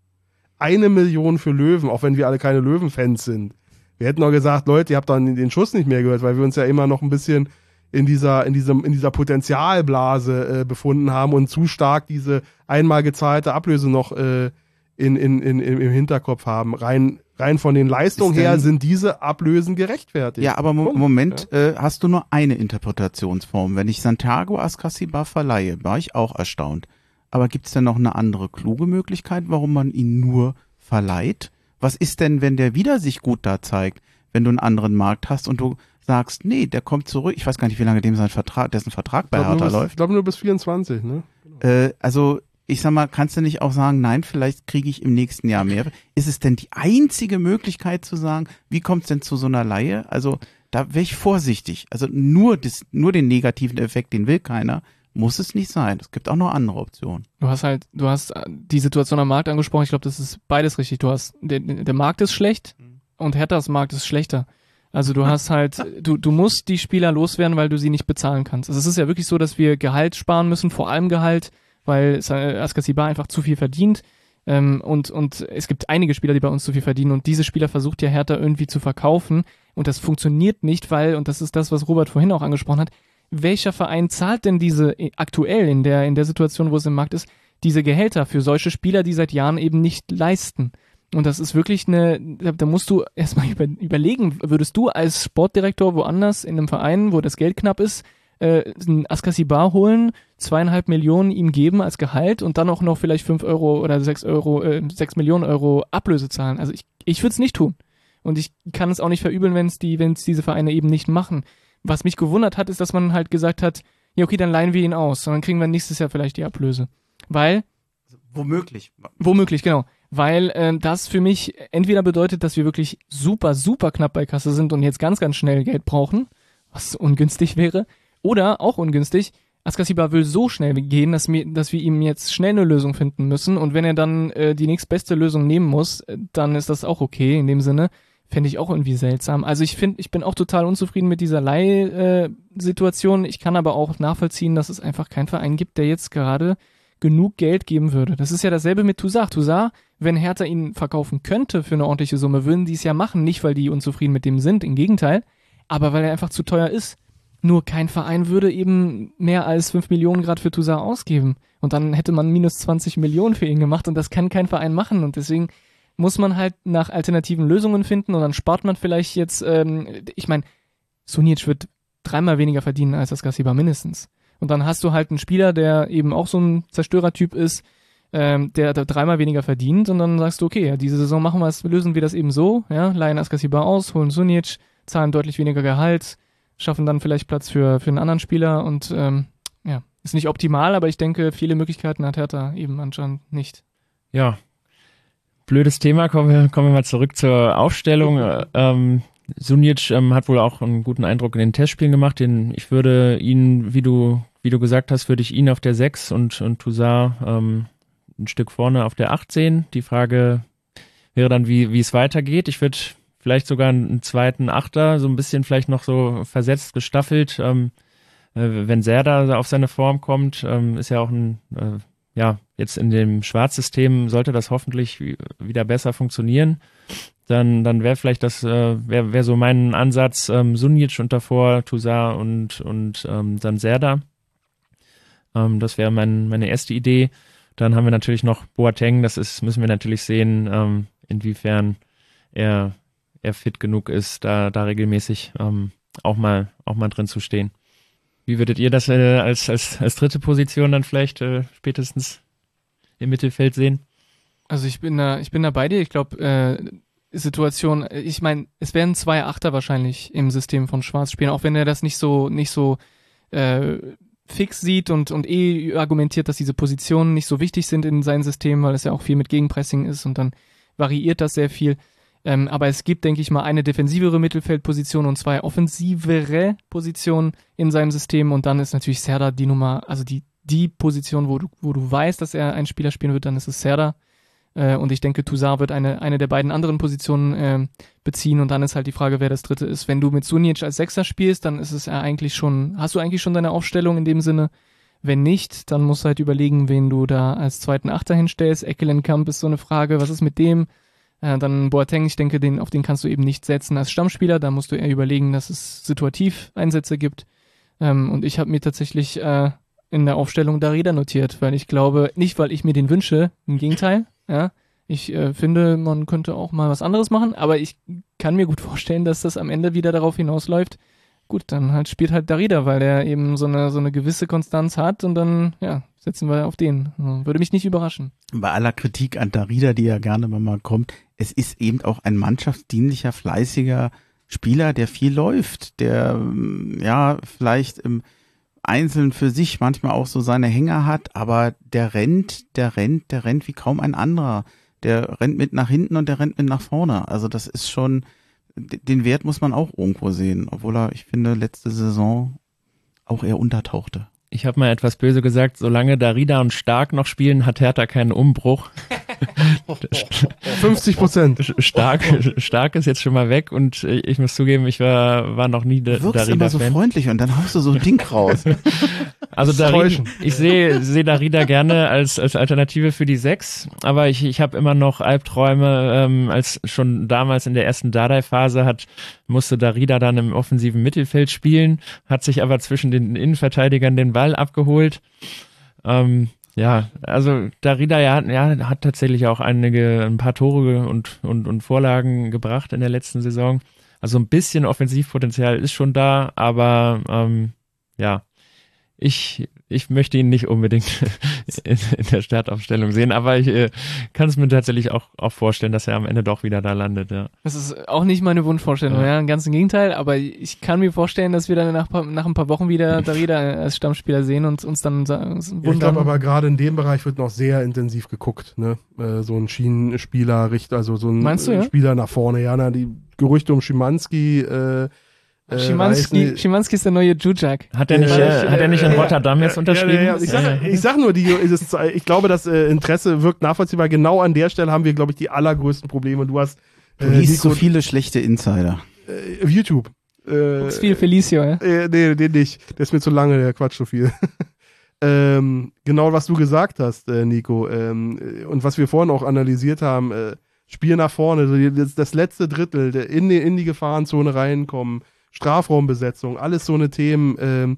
eine Million für Löwen, auch wenn wir alle keine Löwen-Fans sind. Wir hätten auch gesagt, Leute, ihr habt dann den Schuss nicht mehr gehört, weil wir uns ja immer noch ein bisschen in dieser, in diesem, in dieser Potenzialblase äh, befunden haben und zu stark diese einmal gezahlte Ablöse noch äh, in, in, in, im Hinterkopf haben. Rein rein von den Leistungen her sind diese Ablösen gerechtfertigt. Ja, aber im Moment ja. Äh, hast du nur eine Interpretationsform. Wenn ich Santiago Ascasiba verleihe, war ich auch erstaunt. Aber gibt es denn noch eine andere kluge Möglichkeit, warum man ihn nur verleiht? Was ist denn, wenn der wieder sich gut da zeigt, wenn du einen anderen Markt hast und du sagst, nee, der kommt zurück. Ich weiß gar nicht, wie lange dem sein Vertrag, dessen Vertrag bei Hertha läuft. Ich glaube nur bis 24, ne? Äh, also ich sag mal, kannst du nicht auch sagen, nein, vielleicht kriege ich im nächsten Jahr mehr? Ist es denn die einzige Möglichkeit zu sagen, wie kommt es denn zu so einer Laie? Also da wäre ich vorsichtig. Also nur, das, nur den negativen Effekt, den will keiner, muss es nicht sein. Es gibt auch noch andere Optionen. Du hast halt, du hast äh, die Situation am Markt angesprochen. Ich glaube, das ist beides richtig. Du hast, der, der Markt ist schlecht und Herthas Markt ist schlechter. Also du hast halt, du, du musst die Spieler loswerden, weil du sie nicht bezahlen kannst. Also es ist ja wirklich so, dass wir Gehalt sparen müssen, vor allem Gehalt weil Askasiba einfach zu viel verdient. Ähm, und, und es gibt einige Spieler, die bei uns zu viel verdienen und diese Spieler versucht ja Hertha irgendwie zu verkaufen und das funktioniert nicht, weil, und das ist das, was Robert vorhin auch angesprochen hat, welcher Verein zahlt denn diese äh, aktuell in der, in der Situation, wo es im Markt ist, diese Gehälter für solche Spieler, die seit Jahren eben nicht leisten? Und das ist wirklich eine, da musst du erstmal über, überlegen, würdest du als Sportdirektor woanders in einem Verein, wo das Geld knapp ist, äh, einen Askasibar holen, zweieinhalb Millionen ihm geben als Gehalt und dann auch noch vielleicht fünf Euro oder sechs Euro, äh, sechs Millionen Euro Ablöse zahlen. Also ich, ich würde es nicht tun. Und ich kann es auch nicht verübeln, wenn es die, wenn es diese Vereine eben nicht machen. Was mich gewundert hat, ist, dass man halt gesagt hat, ja okay, dann leihen wir ihn aus und dann kriegen wir nächstes Jahr vielleicht die Ablöse. Weil also, Womöglich. Womöglich, genau. Weil äh, das für mich entweder bedeutet, dass wir wirklich super, super knapp bei Kasse sind und jetzt ganz, ganz schnell Geld brauchen, was ungünstig wäre, oder, auch ungünstig, Askasiba will so schnell gehen, dass wir, dass wir ihm jetzt schnell eine Lösung finden müssen. Und wenn er dann äh, die nächstbeste Lösung nehmen muss, äh, dann ist das auch okay in dem Sinne. Fände ich auch irgendwie seltsam. Also ich finde, ich bin auch total unzufrieden mit dieser Leih-Situation. Äh, ich kann aber auch nachvollziehen, dass es einfach keinen Verein gibt, der jetzt gerade genug Geld geben würde. Das ist ja dasselbe mit Toussaint. Toussaint, wenn Hertha ihn verkaufen könnte für eine ordentliche Summe, würden die es ja machen. Nicht, weil die unzufrieden mit dem sind, im Gegenteil, aber weil er einfach zu teuer ist. Nur kein Verein würde eben mehr als 5 Millionen Grad für Toussaint ausgeben. Und dann hätte man minus 20 Millionen für ihn gemacht und das kann kein Verein machen. Und deswegen muss man halt nach alternativen Lösungen finden und dann spart man vielleicht jetzt, ähm, ich meine, Sunic wird dreimal weniger verdienen als das Gassiba mindestens. Und dann hast du halt einen Spieler, der eben auch so ein Zerstörertyp ist, ähm, der, der dreimal weniger verdient und dann sagst du, okay, ja, diese Saison machen wir es, lösen wir das eben so, ja, leihen Askasiba aus, holen Sunic, zahlen deutlich weniger Gehalt, schaffen dann vielleicht Platz für, für einen anderen Spieler und ähm, ja, ist nicht optimal, aber ich denke, viele Möglichkeiten hat Hertha eben anscheinend nicht. Ja, blödes Thema. Kommen wir, kommen wir mal zurück zur Aufstellung. Ähm, Sunic ähm, hat wohl auch einen guten Eindruck in den Testspielen gemacht. Den, ich würde ihn, wie du, wie du gesagt hast, würde ich ihn auf der 6 und, und Toussaint ähm, ein Stück vorne auf der 8 sehen. Die Frage wäre dann, wie es weitergeht. Ich würde vielleicht sogar einen zweiten Achter, so ein bisschen vielleicht noch so versetzt, gestaffelt. Ähm, äh, wenn Serda auf seine Form kommt, ähm, ist ja auch ein, äh, ja, jetzt in dem Schwarzsystem sollte das hoffentlich wieder besser funktionieren. Dann, dann wäre vielleicht das, äh, wäre wär so mein Ansatz, ähm, Sunic und davor Toussaint und, und ähm, dann Serda. Ähm, das wäre mein, meine erste Idee. Dann haben wir natürlich noch Boateng, das ist, müssen wir natürlich sehen, ähm, inwiefern er, er fit genug ist, da, da regelmäßig ähm, auch mal, auch mal drin zu stehen. Wie würdet ihr das äh, als, als, als dritte Position dann vielleicht äh, spätestens im Mittelfeld sehen? Also ich bin da, ich bin da bei dir. Ich glaube, äh, Situation, ich meine, es werden zwei Achter wahrscheinlich im System von Schwarz spielen, auch wenn er das nicht so, nicht so äh, fix sieht und, und eh argumentiert, dass diese Positionen nicht so wichtig sind in seinem System, weil es ja auch viel mit Gegenpressing ist und dann variiert das sehr viel. Ähm, aber es gibt, denke ich mal, eine defensivere Mittelfeldposition und zwei offensivere Positionen in seinem System. Und dann ist natürlich Serda die Nummer, also die, die Position, wo du, wo du weißt, dass er ein Spieler spielen wird, dann ist es Serda. Äh, und ich denke, Toussaint wird eine, eine der beiden anderen Positionen äh, beziehen. Und dann ist halt die Frage, wer das dritte ist. Wenn du mit Sunic als Sechser spielst, dann ist es ja eigentlich schon, hast du eigentlich schon deine Aufstellung in dem Sinne? Wenn nicht, dann musst du halt überlegen, wen du da als zweiten Achter hinstellst. Eckelenkamp ist so eine Frage, was ist mit dem? Äh, dann Boateng, ich denke, den, auf den kannst du eben nicht setzen als Stammspieler. Da musst du eher überlegen, dass es situativ Einsätze gibt. Ähm, und ich habe mir tatsächlich äh, in der Aufstellung Darida notiert, weil ich glaube, nicht weil ich mir den wünsche, im Gegenteil. Ja, ich äh, finde, man könnte auch mal was anderes machen, aber ich kann mir gut vorstellen, dass das am Ende wieder darauf hinausläuft. Gut, dann halt spielt halt Darida, weil der eben so eine so eine gewisse Konstanz hat und dann ja setzen wir auf den. Würde mich nicht überraschen. Bei aller Kritik an Darida, die ja gerne mal kommt, es ist eben auch ein mannschaftsdienlicher, fleißiger Spieler, der viel läuft, der ja vielleicht im Einzelnen für sich manchmal auch so seine Hänger hat, aber der rennt, der rennt, der rennt wie kaum ein anderer. Der rennt mit nach hinten und der rennt mit nach vorne. Also das ist schon, den Wert muss man auch irgendwo sehen, obwohl er, ich finde, letzte Saison auch eher untertauchte ich habe mal etwas böse gesagt, solange Darida und Stark noch spielen, hat Hertha keinen Umbruch. 50 Prozent. Stark, Stark ist jetzt schon mal weg und ich muss zugeben, ich war, war noch nie da, du Darida immer so Fan. freundlich und dann haust du so ein Ding raus. Also Darida, ich sehe sehe Darida gerne als als Alternative für die Sechs, aber ich ich habe immer noch Albträume, ähm, als schon damals in der ersten Dardai-Phase hat musste Darida dann im offensiven Mittelfeld spielen, hat sich aber zwischen den Innenverteidigern den Ball abgeholt. Ähm, ja, also Darida ja, ja, hat tatsächlich auch einige, ein paar Tore und, und, und Vorlagen gebracht in der letzten Saison. Also ein bisschen Offensivpotenzial ist schon da, aber ähm, ja, ich ich möchte ihn nicht unbedingt in, in der Startaufstellung sehen, aber ich äh, kann es mir tatsächlich auch, auch vorstellen, dass er am Ende doch wieder da landet. Ja. Das ist auch nicht meine Wunschvorstellung, ja, ja ganz im Gegenteil, aber ich kann mir vorstellen, dass wir dann nach, nach ein paar Wochen wieder Darida als Stammspieler sehen und uns dann wundern. Ja, ich glaube aber gerade in dem Bereich wird noch sehr intensiv geguckt, ne? Äh, so ein Schienenspieler, also so ein du, ja? Spieler nach vorne, ja, na, die Gerüchte um Schimanski, äh, äh, Schimanski, Schimanski ist der neue Jujak. Hat er nicht, äh, hat er nicht in Rotterdam jetzt unterschrieben? Ja, ja, ich, sag, ich sag nur, die, ist, ich glaube, das äh, Interesse wirkt nachvollziehbar. Genau an der Stelle haben wir, glaube ich, die allergrößten Probleme. Du hast äh, du liest so viele schlechte Insider. Äh, auf YouTube. Äh, ist viel Felicio, ja? Äh, nee, den nicht. Der ist mir zu lange, der quatscht so viel. ähm, genau, was du gesagt hast, äh, Nico. Ähm, und was wir vorhin auch analysiert haben, äh, Spiel nach vorne, das, das letzte Drittel, der in die, in die Gefahrenzone reinkommen, Strafraumbesetzung, alles so eine Themen. Ähm,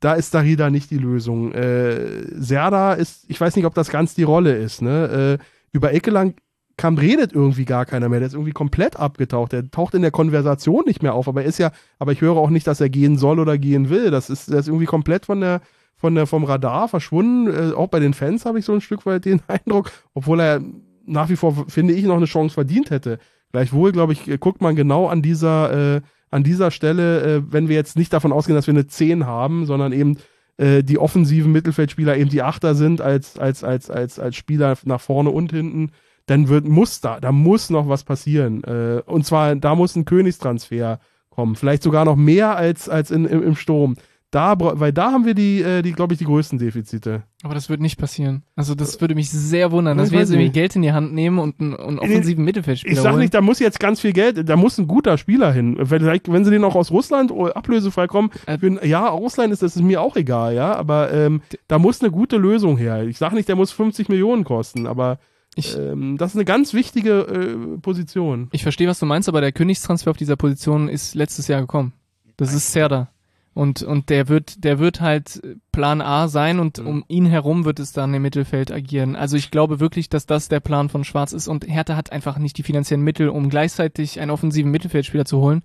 da ist Darida nicht die Lösung. Äh, Serda ist, ich weiß nicht, ob das ganz die Rolle ist. Ne? Äh, über Eckelang kam, redet irgendwie gar keiner mehr. Der ist irgendwie komplett abgetaucht. Der taucht in der Konversation nicht mehr auf. Aber er ist ja, aber ich höre auch nicht, dass er gehen soll oder gehen will. Das ist, der ist irgendwie komplett von der, von der, vom Radar verschwunden. Äh, auch bei den Fans habe ich so ein Stück weit den Eindruck, obwohl er nach wie vor, finde ich, noch eine Chance verdient hätte. Gleichwohl, glaube ich, guckt man genau an dieser, äh, an dieser Stelle, äh, wenn wir jetzt nicht davon ausgehen, dass wir eine 10 haben, sondern eben äh, die offensiven Mittelfeldspieler eben die Achter sind als, als, als, als, als Spieler nach vorne und hinten, dann wird, muss da, da muss noch was passieren. Äh, und zwar, da muss ein Königstransfer kommen. Vielleicht sogar noch mehr als, als in, im, im Sturm. Da, weil da haben wir die, äh, die glaube ich, die größten Defizite. Aber das wird nicht passieren. Also das würde mich sehr wundern, dass wir jetzt irgendwie. Geld in die Hand nehmen und einen, einen offensiven Mittelfeldspieler Ich sag holen. nicht, da muss jetzt ganz viel Geld, da muss ein guter Spieler hin. Vielleicht, wenn sie den auch aus Russland oder ablösefrei kommen, Äh, für, ja, Russland ist das ist mir auch egal, ja, aber ähm, da muss eine gute Lösung her. Ich sag nicht, der muss 50 Millionen kosten, aber Ich- ähm, das ist eine ganz wichtige äh, Position. Ich verstehe, was du meinst, aber der Königstransfer auf dieser Position ist letztes Jahr gekommen. Das ist Serda. Und, und der wird, der wird halt Plan A sein und Mhm. um ihn herum wird es dann im Mittelfeld agieren. Also ich glaube wirklich, dass das der Plan von Schwarz ist und Hertha hat einfach nicht die finanziellen Mittel, um gleichzeitig einen offensiven Mittelfeldspieler zu holen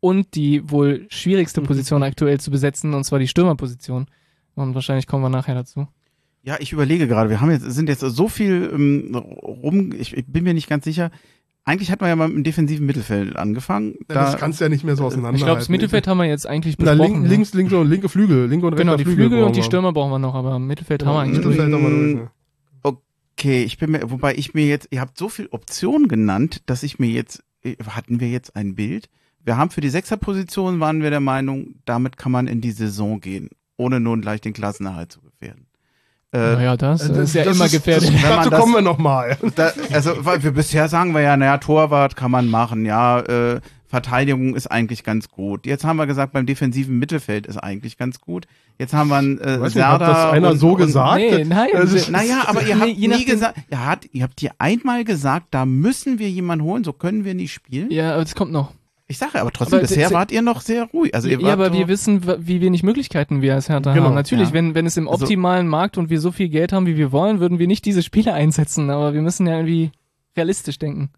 und die wohl schwierigste Mhm. Position aktuell zu besetzen, und zwar die Stürmerposition. Und wahrscheinlich kommen wir nachher dazu. Ja, ich überlege gerade, wir haben jetzt, sind jetzt so viel ähm, rum, ich, ich bin mir nicht ganz sicher. Eigentlich hat man ja mal im defensiven Mittelfeld angefangen. Da, kannst du ja nicht mehr so auseinander. Ich glaube, das Mittelfeld haben wir jetzt eigentlich Na, besprochen. link, ja. links, links und linke Flügel, linke und Genau, rechter die Flügel und die wir. Stürmer brauchen wir noch, aber im Mittelfeld haben wir eigentlich Mittelfeld durch. haben wir durch. ne? okay, ich bin mir, wobei ich mir jetzt, ihr habt so viel Optionen genannt, dass ich mir jetzt, äh, hatten wir jetzt ein Bild? Wir haben für die Sechserposition waren wir der Meinung, damit kann man in die Saison gehen, ohne nun gleich den Klassenerhalt zu. Äh, Naja, das, Äh, ist ja das immer ist- gefährlich. Das, dazu das- kommen wir nochmal. Da, also, weil wir bisher sagen wir ja, naja, Torwart kann man machen, ja, äh, Verteidigung ist eigentlich ganz gut. Jetzt haben wir gesagt, beim defensiven Mittelfeld ist eigentlich ganz gut. Jetzt haben wir einen äh, hat das einer und, so und, gesagt? Nee, nein. Das ist- Naja, aber ihr habt nie gesagt, ihr habt, ihr habt hier einmal gesagt, da müssen wir jemanden holen, so können wir nicht spielen. Ja, aber das kommt noch. Ich sage aber trotzdem, Aber bisher wart ihr noch sehr ruhig. Also ihr ja, wart aber so, wir wissen, wie wenig Möglichkeiten wir als Hertha Genau, haben. Natürlich, ja. wenn, wenn es im Also- optimalen Markt und wir so viel Geld haben, wie wir wollen, würden wir nicht diese Spieler einsetzen. Aber wir müssen ja irgendwie realistisch denken.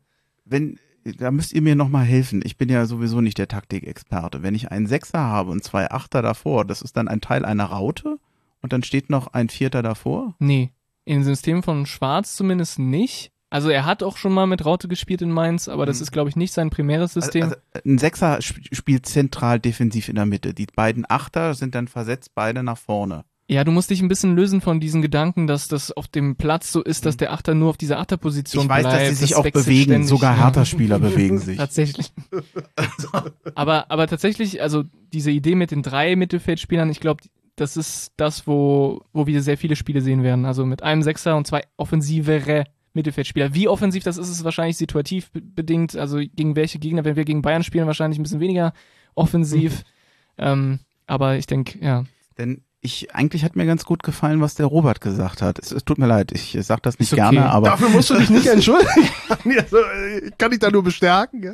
wenn, da müsst ihr mir nochmal helfen. Ich bin ja sowieso nicht der Taktikexperte. Wenn ich einen Sechser habe und zwei Achter davor, das ist dann ein Teil einer Raute und dann steht noch ein Vierter davor. Nee, im System von Schwarz zumindest nicht. Also er hat auch schon mal mit Raute gespielt in Mainz, aber das Mhm. ist, glaube ich, nicht sein primäres System. Also, also, ein Sechser sp spielt zentral defensiv in der Mitte. Die beiden Achter sind dann versetzt beide nach vorne. ja, du musst dich ein bisschen lösen von diesen Gedanken, dass das auf dem Platz so ist, dass der Achter nur auf dieser Achterposition Mhm. Ich weiß, bleibt. dass sie sich Das auch bewegen. ständig, Sogar ja. Hertha-Spieler bewegen sich. Tatsächlich. aber, aber tatsächlich, also diese Idee mit den drei Mittelfeldspielern, ich glaube, das ist das, wo, wo wir sehr viele Spiele sehen werden. Also mit einem Sechser und zwei offensivere Mittelfeldspieler. Wie offensiv das ist, ist wahrscheinlich situativ be- bedingt. Also gegen welche Gegner, wenn wir gegen Bayern spielen, wahrscheinlich ein bisschen weniger offensiv. ähm, aber ich denke, ja. Denn ich, eigentlich hat mir ganz gut gefallen, was der Robert gesagt hat. Es, es tut mir leid, ich sag das nicht okay. gerne, aber Dafür musst du dich nicht entschuldigen. also, ich kann dich da nur bestärken. Ja?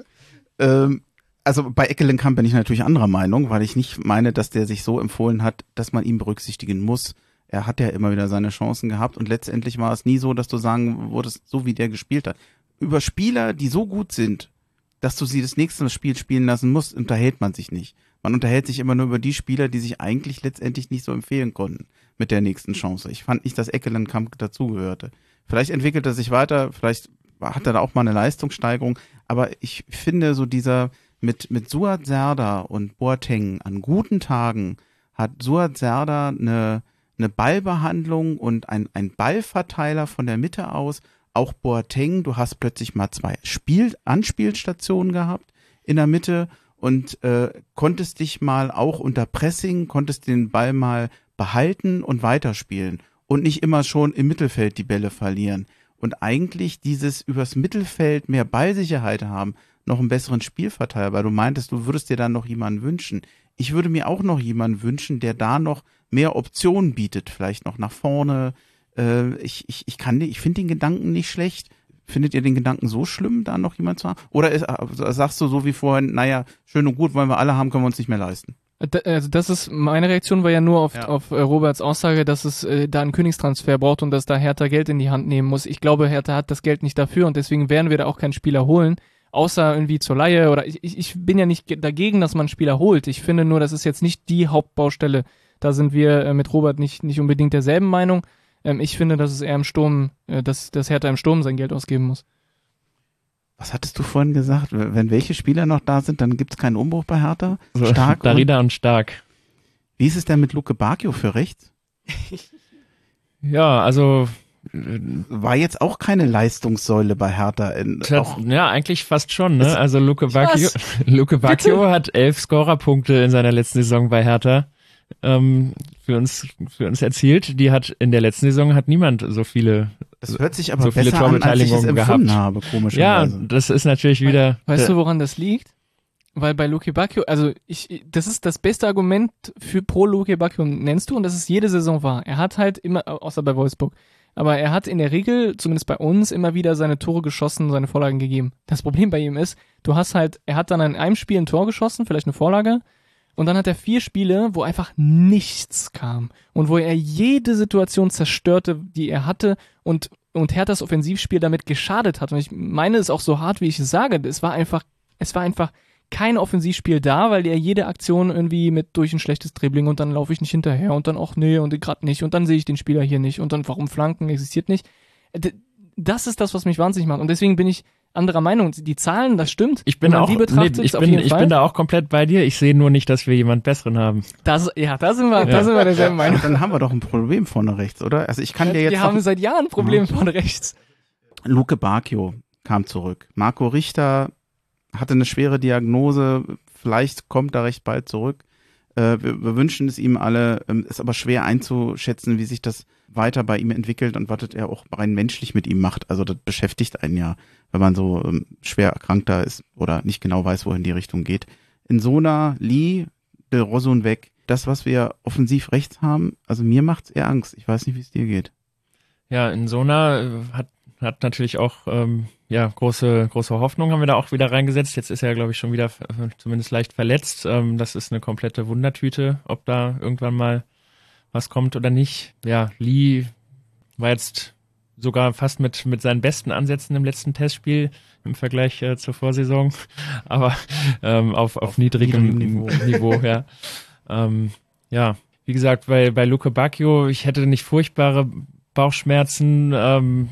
Ähm, also bei Eckelenkamp bin ich natürlich anderer Meinung, weil ich nicht meine, dass der sich so empfohlen hat, dass man ihn berücksichtigen muss. Er hat ja immer wieder seine Chancen gehabt und letztendlich war es nie so, dass du sagen würdest, so wie der gespielt hat. Über Spieler, die so gut sind, dass du sie das nächste Spiel spielen lassen musst, unterhält man sich nicht. Man unterhält sich immer nur über die Spieler, die sich eigentlich letztendlich nicht so empfehlen konnten mit der nächsten Chance. Ich fand nicht, dass Eckelenkamp dazugehörte. Vielleicht entwickelt er sich weiter, vielleicht hat er da auch mal eine Leistungssteigerung, aber ich finde so dieser mit, mit Suat Serda und Boateng an guten Tagen hat Suat Serda eine, eine Ballbehandlung und ein, ein Ballverteiler von der Mitte aus. Auch Boateng, du hast plötzlich mal zwei Spiel Anspielstationen gehabt in der Mitte und äh, konntest dich mal auch unter Pressing, konntest den Ball mal behalten und weiterspielen und nicht immer schon im Mittelfeld die Bälle verlieren. Und eigentlich dieses übers Mittelfeld mehr Ballsicherheit haben, noch einen besseren Spielverteiler, weil du meintest, du würdest dir dann noch jemanden wünschen. Ich würde mir auch noch jemanden wünschen, der da noch mehr Optionen bietet, vielleicht noch nach vorne. Äh, ich, ich, ich kann, ich finde den Gedanken nicht schlecht. Findet ihr den Gedanken so schlimm, da noch jemand zu haben? Oder ist, äh, sagst du so wie vorhin, naja, schön und gut, wollen wir alle haben, können wir uns nicht mehr leisten? Da- Also das ist meine Reaktion war ja nur auf, Ja. auf äh, Roberts Aussage, dass es äh, da einen Königstransfer braucht und dass da Hertha Geld in die Hand nehmen muss. Ich glaube, Hertha hat das Geld nicht dafür und deswegen werden wir da auch keinen Spieler holen, außer irgendwie zur Laie oder ich, ich, bin ja nicht ge- dagegen, dass man Spieler holt. Ich finde nur, das ist jetzt nicht die Hauptbaustelle. Da sind wir äh, mit Robert nicht, nicht unbedingt derselben Meinung. Ähm, ich finde, dass es eher im Sturm, äh, dass, dass Hertha im Sturm sein Geld ausgeben muss. Was hattest du vorhin gesagt? Wenn welche Spieler noch da sind, dann gibt es keinen Umbruch bei Hertha? Stark. und, Darida und Stark. wie ist es denn mit Luke Bacchio für rechts? Ja, also äh, War jetzt auch keine Leistungssäule bei Hertha. In, auch, ja, eigentlich fast schon, ne? Also Luke Bacchio, Luke Bacchio hat elf Scorerpunkte in seiner letzten Saison bei Hertha. Ähm, für uns für uns erzielt. Die hat in der letzten Saison hat niemand so viele Das hört sich aber so viele besser an, als ich es empfunden gehabt. habe, Ja, das ist natürlich wieder Weißt du, woran das liegt? Weil bei Luke Bacchio, also ich, das ist das beste Argument für pro Luke Bacchio nennst du und das ist jede Saison wahr. Er hat halt immer, außer bei Wolfsburg, aber er hat in der Regel, zumindest bei uns, immer wieder seine Tore geschossen, seine Vorlagen gegeben. Das Problem bei ihm ist, du hast halt, er hat dann in einem Spiel ein Tor geschossen, vielleicht eine Vorlage, und dann hat er vier Spiele, wo einfach nichts kam und wo er jede Situation zerstörte, die er hatte und und Herthas Offensivspiel damit geschadet hat. Und ich meine es auch so hart, wie ich es sage. Es war einfach, es war einfach kein Offensivspiel da, weil er jede Aktion irgendwie mit durch ein schlechtes Dribbling und dann laufe ich nicht hinterher und dann auch nee und gerade nicht und dann sehe ich den Spieler hier nicht und dann warum Flanken existiert nicht. Das ist das, was mich wahnsinnig macht und deswegen bin ich anderer Meinung. Die Zahlen, das stimmt. ich bin auch nee, ich bin ich bin da auch komplett bei dir. Ich sehe nur nicht, dass wir jemand besseren haben. das, ja, da sind wir, Ja. da sind wir derselben Meinung. Dann haben wir doch ein Problem vorne rechts, oder? Also ich kann dir jetzt Wir haben seit Jahren Probleme vorne rechts. Luke Bacchio kam zurück. Marco Richter hatte eine schwere Diagnose. Vielleicht kommt er recht bald zurück. Äh, wir, wir wünschen es ihm alle. Ähm, ist aber schwer einzuschätzen, wie sich das weiter bei ihm entwickelt und was er auch rein menschlich mit ihm macht. Also das beschäftigt einen ja, wenn man so ähm, schwer erkrankter ist oder nicht genau weiß, wohin die Richtung geht. In Sona, Lee, De Rosun weg. Das, was wir offensiv rechts haben, also mir macht's eher Angst. Ich weiß nicht, wie es dir geht. Ja, in Sona äh, hat hat natürlich auch ähm, ja große große Hoffnung haben wir da auch wieder reingesetzt. Jetzt ist er glaube ich schon wieder äh, zumindest leicht verletzt. Ähm, das ist eine komplette Wundertüte, ob da irgendwann mal was kommt oder nicht. Ja, Lee war jetzt sogar fast mit mit seinen besten Ansätzen im letzten Testspiel im Vergleich äh, zur Vorsaison, aber ähm, auf, auf, Auf niedrigem niedrigem Niveau, Niveau ja. Ähm, ja, wie gesagt, bei, bei Luca Bacchio, ich hätte nicht furchtbare Bauchschmerzen, ähm,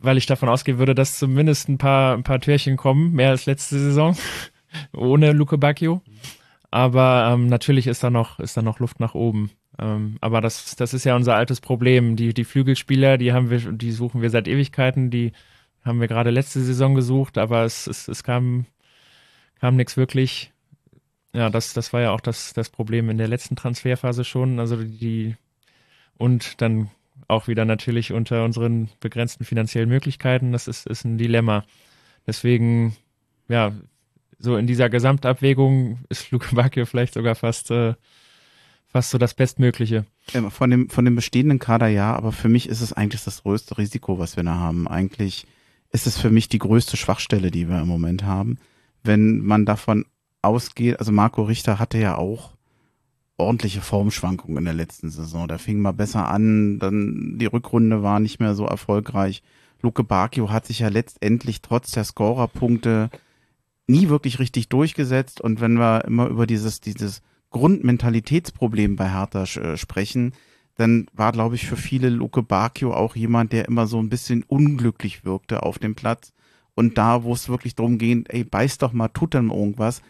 weil ich davon ausgehen würde, dass zumindest ein paar, ein paar Türchen kommen, mehr als letzte Saison, ohne Luca Bacchio. Aber ähm, natürlich ist da noch, ist da noch Luft nach oben. Ähm, aber das, das ist ja unser altes Problem. Die, die Flügelspieler, die haben wir, die suchen wir seit Ewigkeiten, die haben wir gerade letzte Saison gesucht, aber es, es, es kam, kam nichts wirklich. Ja, das, das war ja auch das, das Problem in der letzten Transferphase schon. Also die, und dann auch wieder natürlich unter unseren begrenzten finanziellen Möglichkeiten. Das ist, ist ein Dilemma. Deswegen, ja, so in dieser Gesamtabwägung ist Luke Bacchio vielleicht sogar fast, äh, fast so das Bestmögliche. Von dem, von dem bestehenden Kader ja, aber für mich ist es eigentlich das größte Risiko, was wir da haben. Eigentlich ist es für mich die größte Schwachstelle, die wir im Moment haben. Wenn man davon ausgeht, also Marco Richter hatte ja auch ordentliche Formschwankungen in der letzten Saison. Der fing mal besser an, dann die Rückrunde war nicht mehr so erfolgreich. Luke Bacchio hat sich ja letztendlich trotz der Scorerpunkte nie wirklich richtig durchgesetzt. Und wenn wir immer über dieses, dieses Grundmentalitätsproblem bei Hertha äh, sprechen, dann war, glaube ich, für viele Luke Bacchio auch jemand, der immer so ein bisschen unglücklich wirkte auf dem Platz. Und da, wo es wirklich darum geht, ey, beiß doch mal, tut dann irgendwas,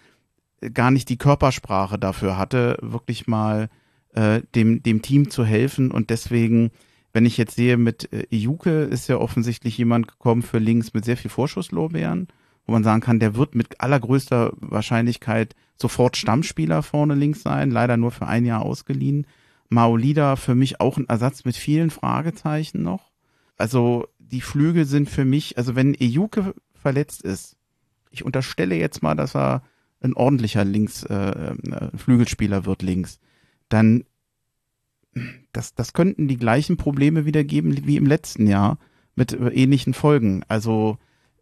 äh, gar nicht die Körpersprache dafür hatte, wirklich mal äh, dem, dem Team zu helfen. Und deswegen, wenn ich jetzt sehe, mit äh, Iuke ist ja offensichtlich jemand gekommen für links mit sehr viel Vorschusslorbeeren, wo man sagen kann, der wird mit allergrößter Wahrscheinlichkeit sofort Stammspieler vorne links sein, leider nur für ein Jahr ausgeliehen. Maolida für mich auch ein Ersatz mit vielen Fragezeichen noch. Also die Flügel sind für mich, also wenn Ejuke verletzt ist, ich unterstelle jetzt mal, dass er ein ordentlicher links äh, äh, Flügelspieler wird links, dann das, das könnten die gleichen Probleme wieder geben wie im letzten Jahr mit äh, ähnlichen Folgen. Also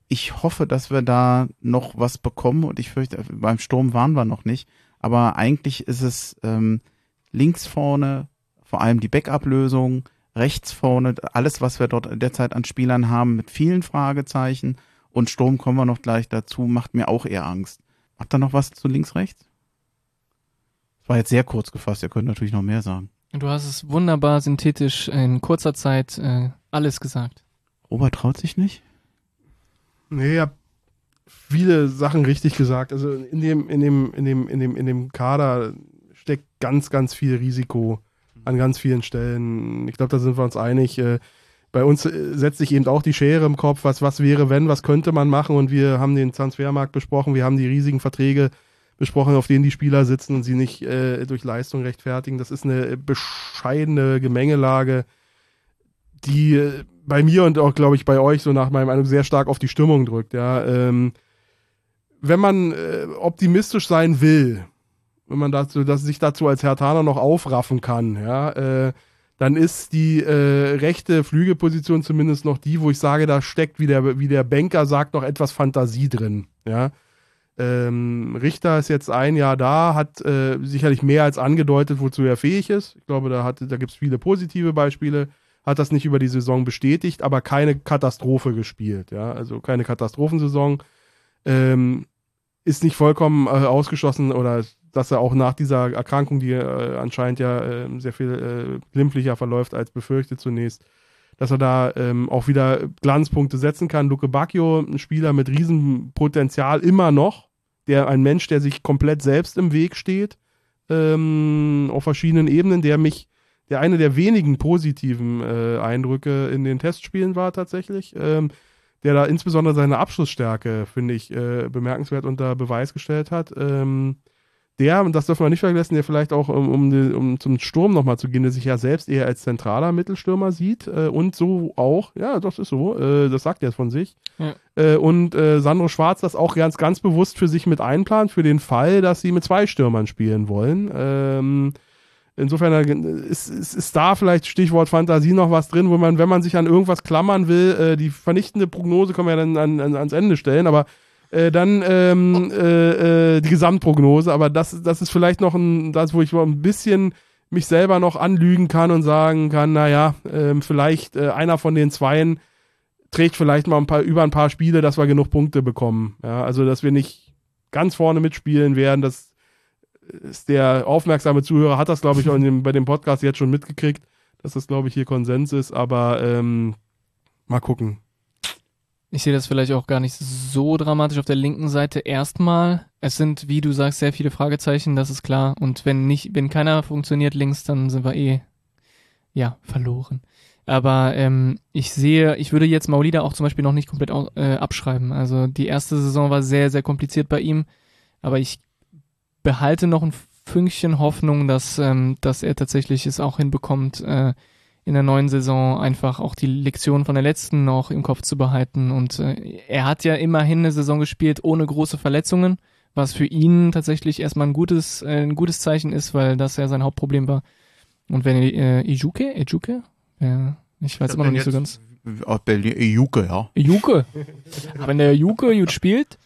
ich hoffe, dass wir da noch was bekommen und ich fürchte, beim Sturm waren wir noch nicht. Aber eigentlich ist es ähm, links vorne, vor allem die Backup-Lösung, rechts vorne, alles, was wir dort derzeit an Spielern haben, mit vielen Fragezeichen. Und Sturm kommen wir noch gleich dazu, macht mir auch eher Angst. Habt ihr noch was zu links, rechts? Das war jetzt sehr kurz gefasst, ihr könnt natürlich noch mehr sagen. Du hast es wunderbar synthetisch in kurzer Zeit äh, alles gesagt. Robert traut sich nicht? Nee, ich hab viele Sachen richtig gesagt. Also in dem, in dem, in dem, in dem, in dem Kader steckt ganz, ganz viel Risiko an ganz vielen Stellen. Ich glaube, da sind wir uns einig. Äh, Bei uns äh, setzt sich eben auch die Schere im Kopf, was, was wäre, wenn, was könnte man machen und wir haben den Transfermarkt besprochen, wir haben die riesigen Verträge besprochen, auf denen die Spieler sitzen und sie nicht äh, durch Leistung rechtfertigen. Das ist eine bescheidene Gemengelage, die bei mir und auch, glaube ich, bei euch so nach meinem Eindruck sehr stark auf die Stimmung drückt. Ja, ähm, wenn man äh, optimistisch sein will, wenn man dazu, dass sich dazu als Hertaner noch aufraffen kann, ja, äh, dann ist die äh, rechte Flügelposition zumindest noch die, wo ich sage, da steckt, wie der, wie der Banker sagt, noch etwas Fantasie drin. Ja. Ähm, Richter ist jetzt ein Jahr da, hat äh, sicherlich mehr als angedeutet, wozu er fähig ist. Ich glaube, da, da gibt es viele positive Beispiele. Hat das nicht über die Saison bestätigt, aber keine Katastrophe gespielt. Ja, also keine Katastrophensaison. Ähm, ist nicht vollkommen äh, ausgeschlossen oder dass er auch nach dieser Erkrankung, die äh, anscheinend ja äh, sehr viel äh, glimpflicher verläuft als befürchtet zunächst, dass er da ähm, auch wieder Glanzpunkte setzen kann. Luke Bacchio, ein Spieler mit Riesenpotenzial immer noch, der ein Mensch, der sich komplett selbst im Weg steht, ähm, auf verschiedenen Ebenen, der mich, der eine der wenigen positiven äh, Eindrücke in den Testspielen war tatsächlich. Ähm, der da insbesondere seine Abschlussstärke, finde ich, äh, bemerkenswert unter Beweis gestellt hat. Ähm, der, und das dürfen wir nicht vergessen, der vielleicht auch, um, um, um zum Sturm nochmal zu gehen, der sich ja selbst eher als zentraler Mittelstürmer sieht äh, und so auch, ja, das ist so, äh, das sagt er von sich. Ja. Äh, und äh, Sandro Schwarz das auch ganz, ganz bewusst für sich mit einplant, für den Fall, dass sie mit zwei Stürmern spielen wollen. Ähm, insofern äh, ist, ist, ist da vielleicht Stichwort Fantasie noch was drin, wo man, wenn man sich an irgendwas klammern will, äh, die vernichtende Prognose kann man ja dann an, an, ans Ende stellen, aber äh, dann ähm, äh, äh, die Gesamtprognose, aber das, das ist vielleicht noch ein, das, wo ich mal ein bisschen mich selber noch anlügen kann und sagen kann, naja, äh, vielleicht äh, einer von den Zweien trägt vielleicht mal ein paar, über ein paar Spiele, dass wir genug Punkte bekommen. Ja, also, dass wir nicht ganz vorne mitspielen werden, das der aufmerksame Zuhörer hat das, glaube ich, dem, bei dem Podcast jetzt schon mitgekriegt, dass das, glaube ich, hier Konsens ist, aber ähm, mal gucken. Ich sehe das vielleicht auch gar nicht so dramatisch auf der linken Seite. Erstmal, es sind, wie du sagst, sehr viele Fragezeichen, das ist klar. Und wenn nicht, wenn keiner funktioniert links, dann sind wir eh, ja, verloren. Aber ähm, ich sehe, ich würde jetzt Maulida auch zum Beispiel noch nicht komplett äh, abschreiben. Also die erste Saison war sehr, sehr kompliziert bei ihm. Aber ich behalte noch ein Fünkchen Hoffnung, dass, ähm, dass er tatsächlich es auch hinbekommt, äh, in der neuen Saison einfach auch die Lektion von der letzten noch im Kopf zu behalten. Und äh, er hat ja immerhin eine Saison gespielt ohne große Verletzungen, was für ihn tatsächlich erstmal ein gutes, äh, ein gutes Zeichen ist, weil das ja sein Hauptproblem war. Und wenn äh, Ijuke, Ijuke, ja, ich weiß ich immer noch nicht so ganz. Berlin, Ijuke, ja. Ijuke. Aber wenn der Ijuke gut spielt,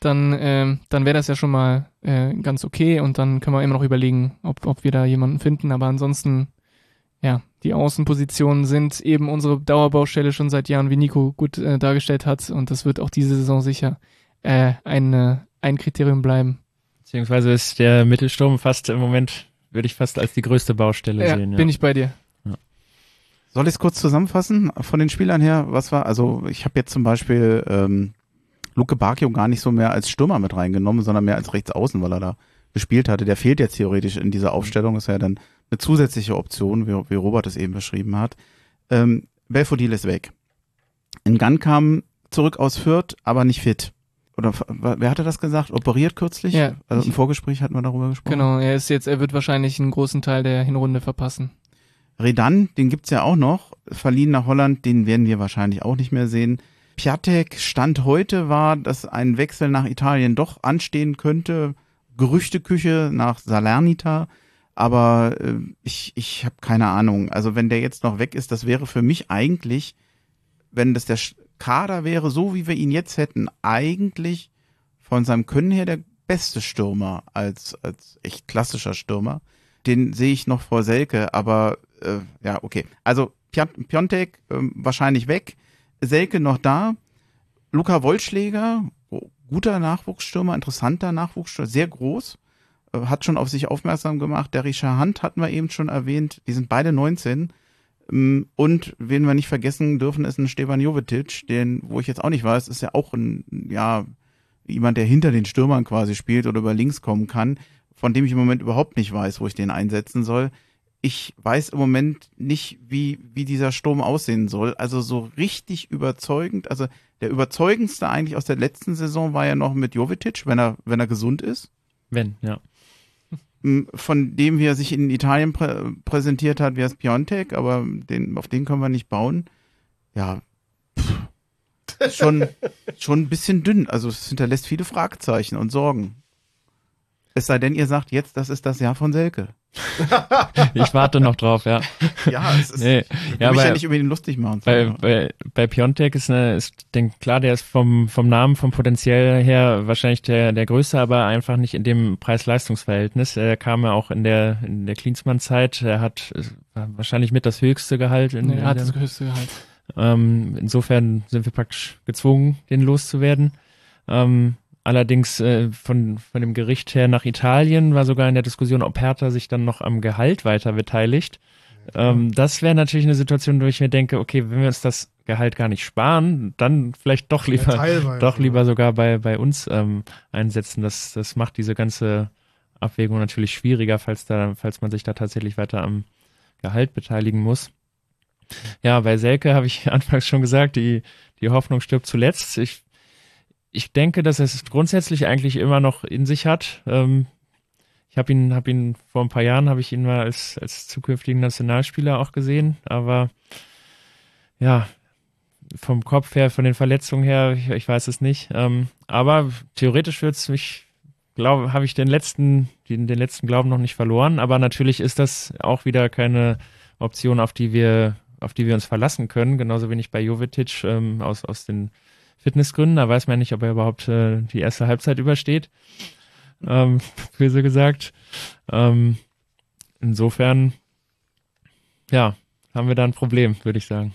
dann, äh, dann wäre das ja schon mal äh, ganz okay und dann können wir immer noch überlegen, ob, ob wir da jemanden finden. Aber ansonsten ja, die Außenpositionen sind eben unsere Dauerbaustelle schon seit Jahren, wie Nico gut äh, dargestellt hat. Und das wird auch diese Saison sicher äh, eine, ein Kriterium bleiben. Beziehungsweise ist der Mittelsturm fast im Moment, würde ich fast als die größte Baustelle ja, sehen. Ja, bin ich bei dir. Soll ich es kurz zusammenfassen von den Spielern her? Was war, also ich habe jetzt zum Beispiel ähm, Luke Bakio gar nicht so mehr als Stürmer mit reingenommen, sondern mehr als Rechtsaußen, weil er da gespielt hatte. Der fehlt jetzt theoretisch in dieser Aufstellung, ist ja dann eine zusätzliche Option, wie, wie Robert es eben beschrieben hat. Ähm, Belfodil ist weg. In Gunn kam zurück aus Fürth, aber nicht fit. Oder wer hatte das gesagt? Operiert kürzlich? Ja. Also im Vorgespräch hatten wir darüber gesprochen. Genau, er ist jetzt, er wird wahrscheinlich einen großen Teil der Hinrunde verpassen. Redan, den gibt's ja auch noch, verliehen nach Holland, den werden wir wahrscheinlich auch nicht mehr sehen. Piatek Stand heute war, dass ein Wechsel nach Italien doch anstehen könnte. Gerüchteküche nach Salernita aber äh, ich, ich habe keine Ahnung. Also wenn der jetzt noch weg ist, das wäre für mich eigentlich, wenn das der Kader wäre, so wie wir ihn jetzt hätten, eigentlich von seinem Können her der beste Stürmer als, als echt klassischer Stürmer. Den sehe ich noch vor Selke, aber äh, ja, okay. Also Piontek äh, wahrscheinlich weg, Selke noch da, Luca Wollschläger, oh, guter Nachwuchsstürmer, interessanter Nachwuchsstürmer, sehr groß hat schon auf sich aufmerksam gemacht. Der Richard Hunt hatten wir eben schon erwähnt. Die sind beide 19. Ähm, und wen wir nicht vergessen dürfen, ist ein Stevan Jovetic, den, wo ich jetzt auch nicht weiß, ist ja auch ein, ja, jemand, der hinter den Stürmern quasi spielt oder über links kommen kann, von dem ich im Moment überhaupt nicht weiß, wo ich den einsetzen soll. Ich weiß im Moment nicht, wie, wie dieser Sturm aussehen soll. Also so richtig überzeugend. Also der überzeugendste eigentlich aus der letzten Saison war ja noch mit Jovetic, wenn er, wenn er gesund ist Wenn, ja. Von dem, wie er sich in Italien prä präsentiert hat, wäre es Piontek, aber den, auf den können wir nicht bauen. Ja, pff, schon, schon ein bisschen dünn. Also es hinterlässt viele Fragezeichen und Sorgen. Es sei denn, ihr sagt jetzt, das ist das Jahr von Selke. ich warte noch drauf, ja. Ja, es ist, Nee, ich ja, will mich bei- ja nicht über ihn lustig machen. Bei, bei, bei Piontek ist, eine, ist denk, klar, der ist vom, vom Namen, vom Potenzial her wahrscheinlich der, der größte, aber einfach nicht in dem Preis-Leistungs-Verhältnis. Er kam ja auch in der, in der Klinsmann-Zeit. Er hat wahrscheinlich mit das höchste Gehalt in, Nee, in er hat der, das höchste Gehalt. Ähm, insofern sind wir praktisch gezwungen, den loszuwerden. Ähm, allerdings äh, von, von dem Gericht her nach Italien war sogar in der Diskussion, ob Hertha sich dann noch am Gehalt weiter beteiligt. Ähm, das wäre natürlich eine Situation, wo ich mir denke, okay, wenn wir uns das Gehalt gar nicht sparen, dann vielleicht doch lieber, teilweise, doch ja. lieber sogar bei, bei uns ähm, einsetzen. Das, das macht diese ganze Abwägung natürlich schwieriger, falls da, falls man sich da tatsächlich weiter am Gehalt beteiligen muss. Ja, bei Selke habe ich anfangs schon gesagt, die, die Hoffnung stirbt zuletzt. Ich, ich denke, dass er es grundsätzlich eigentlich immer noch in sich hat. Ähm, ich habe ihn, habe ihn vor ein paar Jahren habe ich ihn mal als, als zukünftigen Nationalspieler auch gesehen, aber ja, vom Kopf her, von den Verletzungen her, ich, ich weiß es nicht. Ähm, aber theoretisch wird es mich, glaube, habe ich den letzten, den, den letzten Glauben noch nicht verloren. Aber natürlich ist das auch wieder keine Option, auf die wir, auf die wir uns verlassen können. Genauso wenig bei Jovetic ähm, aus, aus den Fitnessgründen. Da weiß man nicht, ob er überhaupt äh, die erste Halbzeit übersteht. Ähm, böse gesagt. Ähm, insofern, ja, haben wir da ein Problem, würde ich sagen.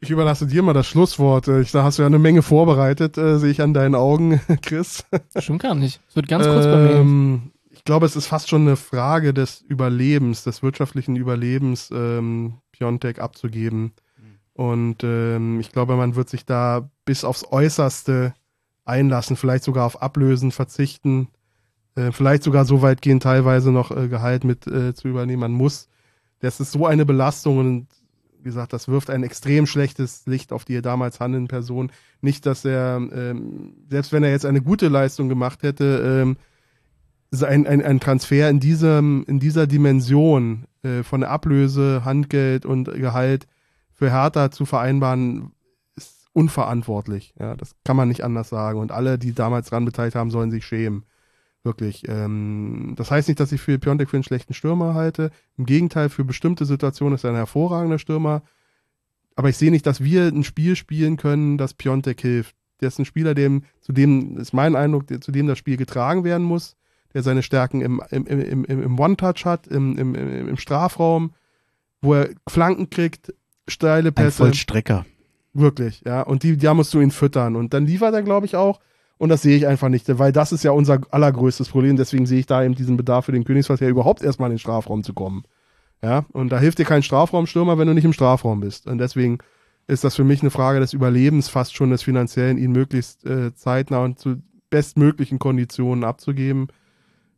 Ich überlasse dir mal das Schlusswort. Äh, Ich, da hast du ja eine Menge vorbereitet, äh, sehe ich an deinen Augen, Chris. Stimmt gar nicht. Es wird ganz kurz bei mir. ähm, Ich glaube, es ist fast schon eine Frage des Überlebens, des wirtschaftlichen Überlebens, ähm, Piontek abzugeben. Und ähm, ich glaube, man wird sich da bis aufs Äußerste einlassen, vielleicht sogar auf Ablösen verzichten, äh, vielleicht sogar so weit gehen, teilweise noch äh, Gehalt mit äh, zu übernehmen. Man muss. Das ist so eine Belastung und wie gesagt, das wirft ein extrem schlechtes Licht auf die damals handelnden Person. Nicht, dass er, ähm, selbst wenn er jetzt eine gute Leistung gemacht hätte, ähm, ein, ein, ein Transfer in diesem, in dieser Dimension äh, von Ablöse, Handgeld und Gehalt für Hertha zu vereinbaren, ist unverantwortlich. Ja, das kann man nicht anders sagen. Und alle, die damals dran beteiligt haben, sollen sich schämen. Wirklich. Ähm, das heißt nicht, dass ich für Piontek für einen schlechten Stürmer halte. Im Gegenteil, für bestimmte Situationen ist er ein hervorragender Stürmer. Aber ich sehe nicht, dass wir ein Spiel spielen können, das Piontek hilft. Der ist ein Spieler, dem, zu dem, ist mein Eindruck, zu dem das Spiel getragen werden muss, der seine Stärken im, im, im, im, One-Touch hat, im, im im Strafraum, wo er Flanken kriegt, steile Ein Pässe. Vollstrecker. Wirklich, ja. Und die, da musst du ihn füttern. Und dann liefert er, glaube ich, auch. Und das sehe ich einfach nicht, weil das ist ja unser allergrößtes Problem. Deswegen sehe ich da eben diesen Bedarf für den Königsverkehr überhaupt erstmal in den Strafraum zu kommen. Ja. Und da hilft dir kein Strafraumstürmer, wenn du nicht im Strafraum bist. Und deswegen ist das für mich eine Frage des Überlebens, fast schon des finanziellen, ihn möglichst äh, zeitnah und zu bestmöglichen Konditionen abzugeben.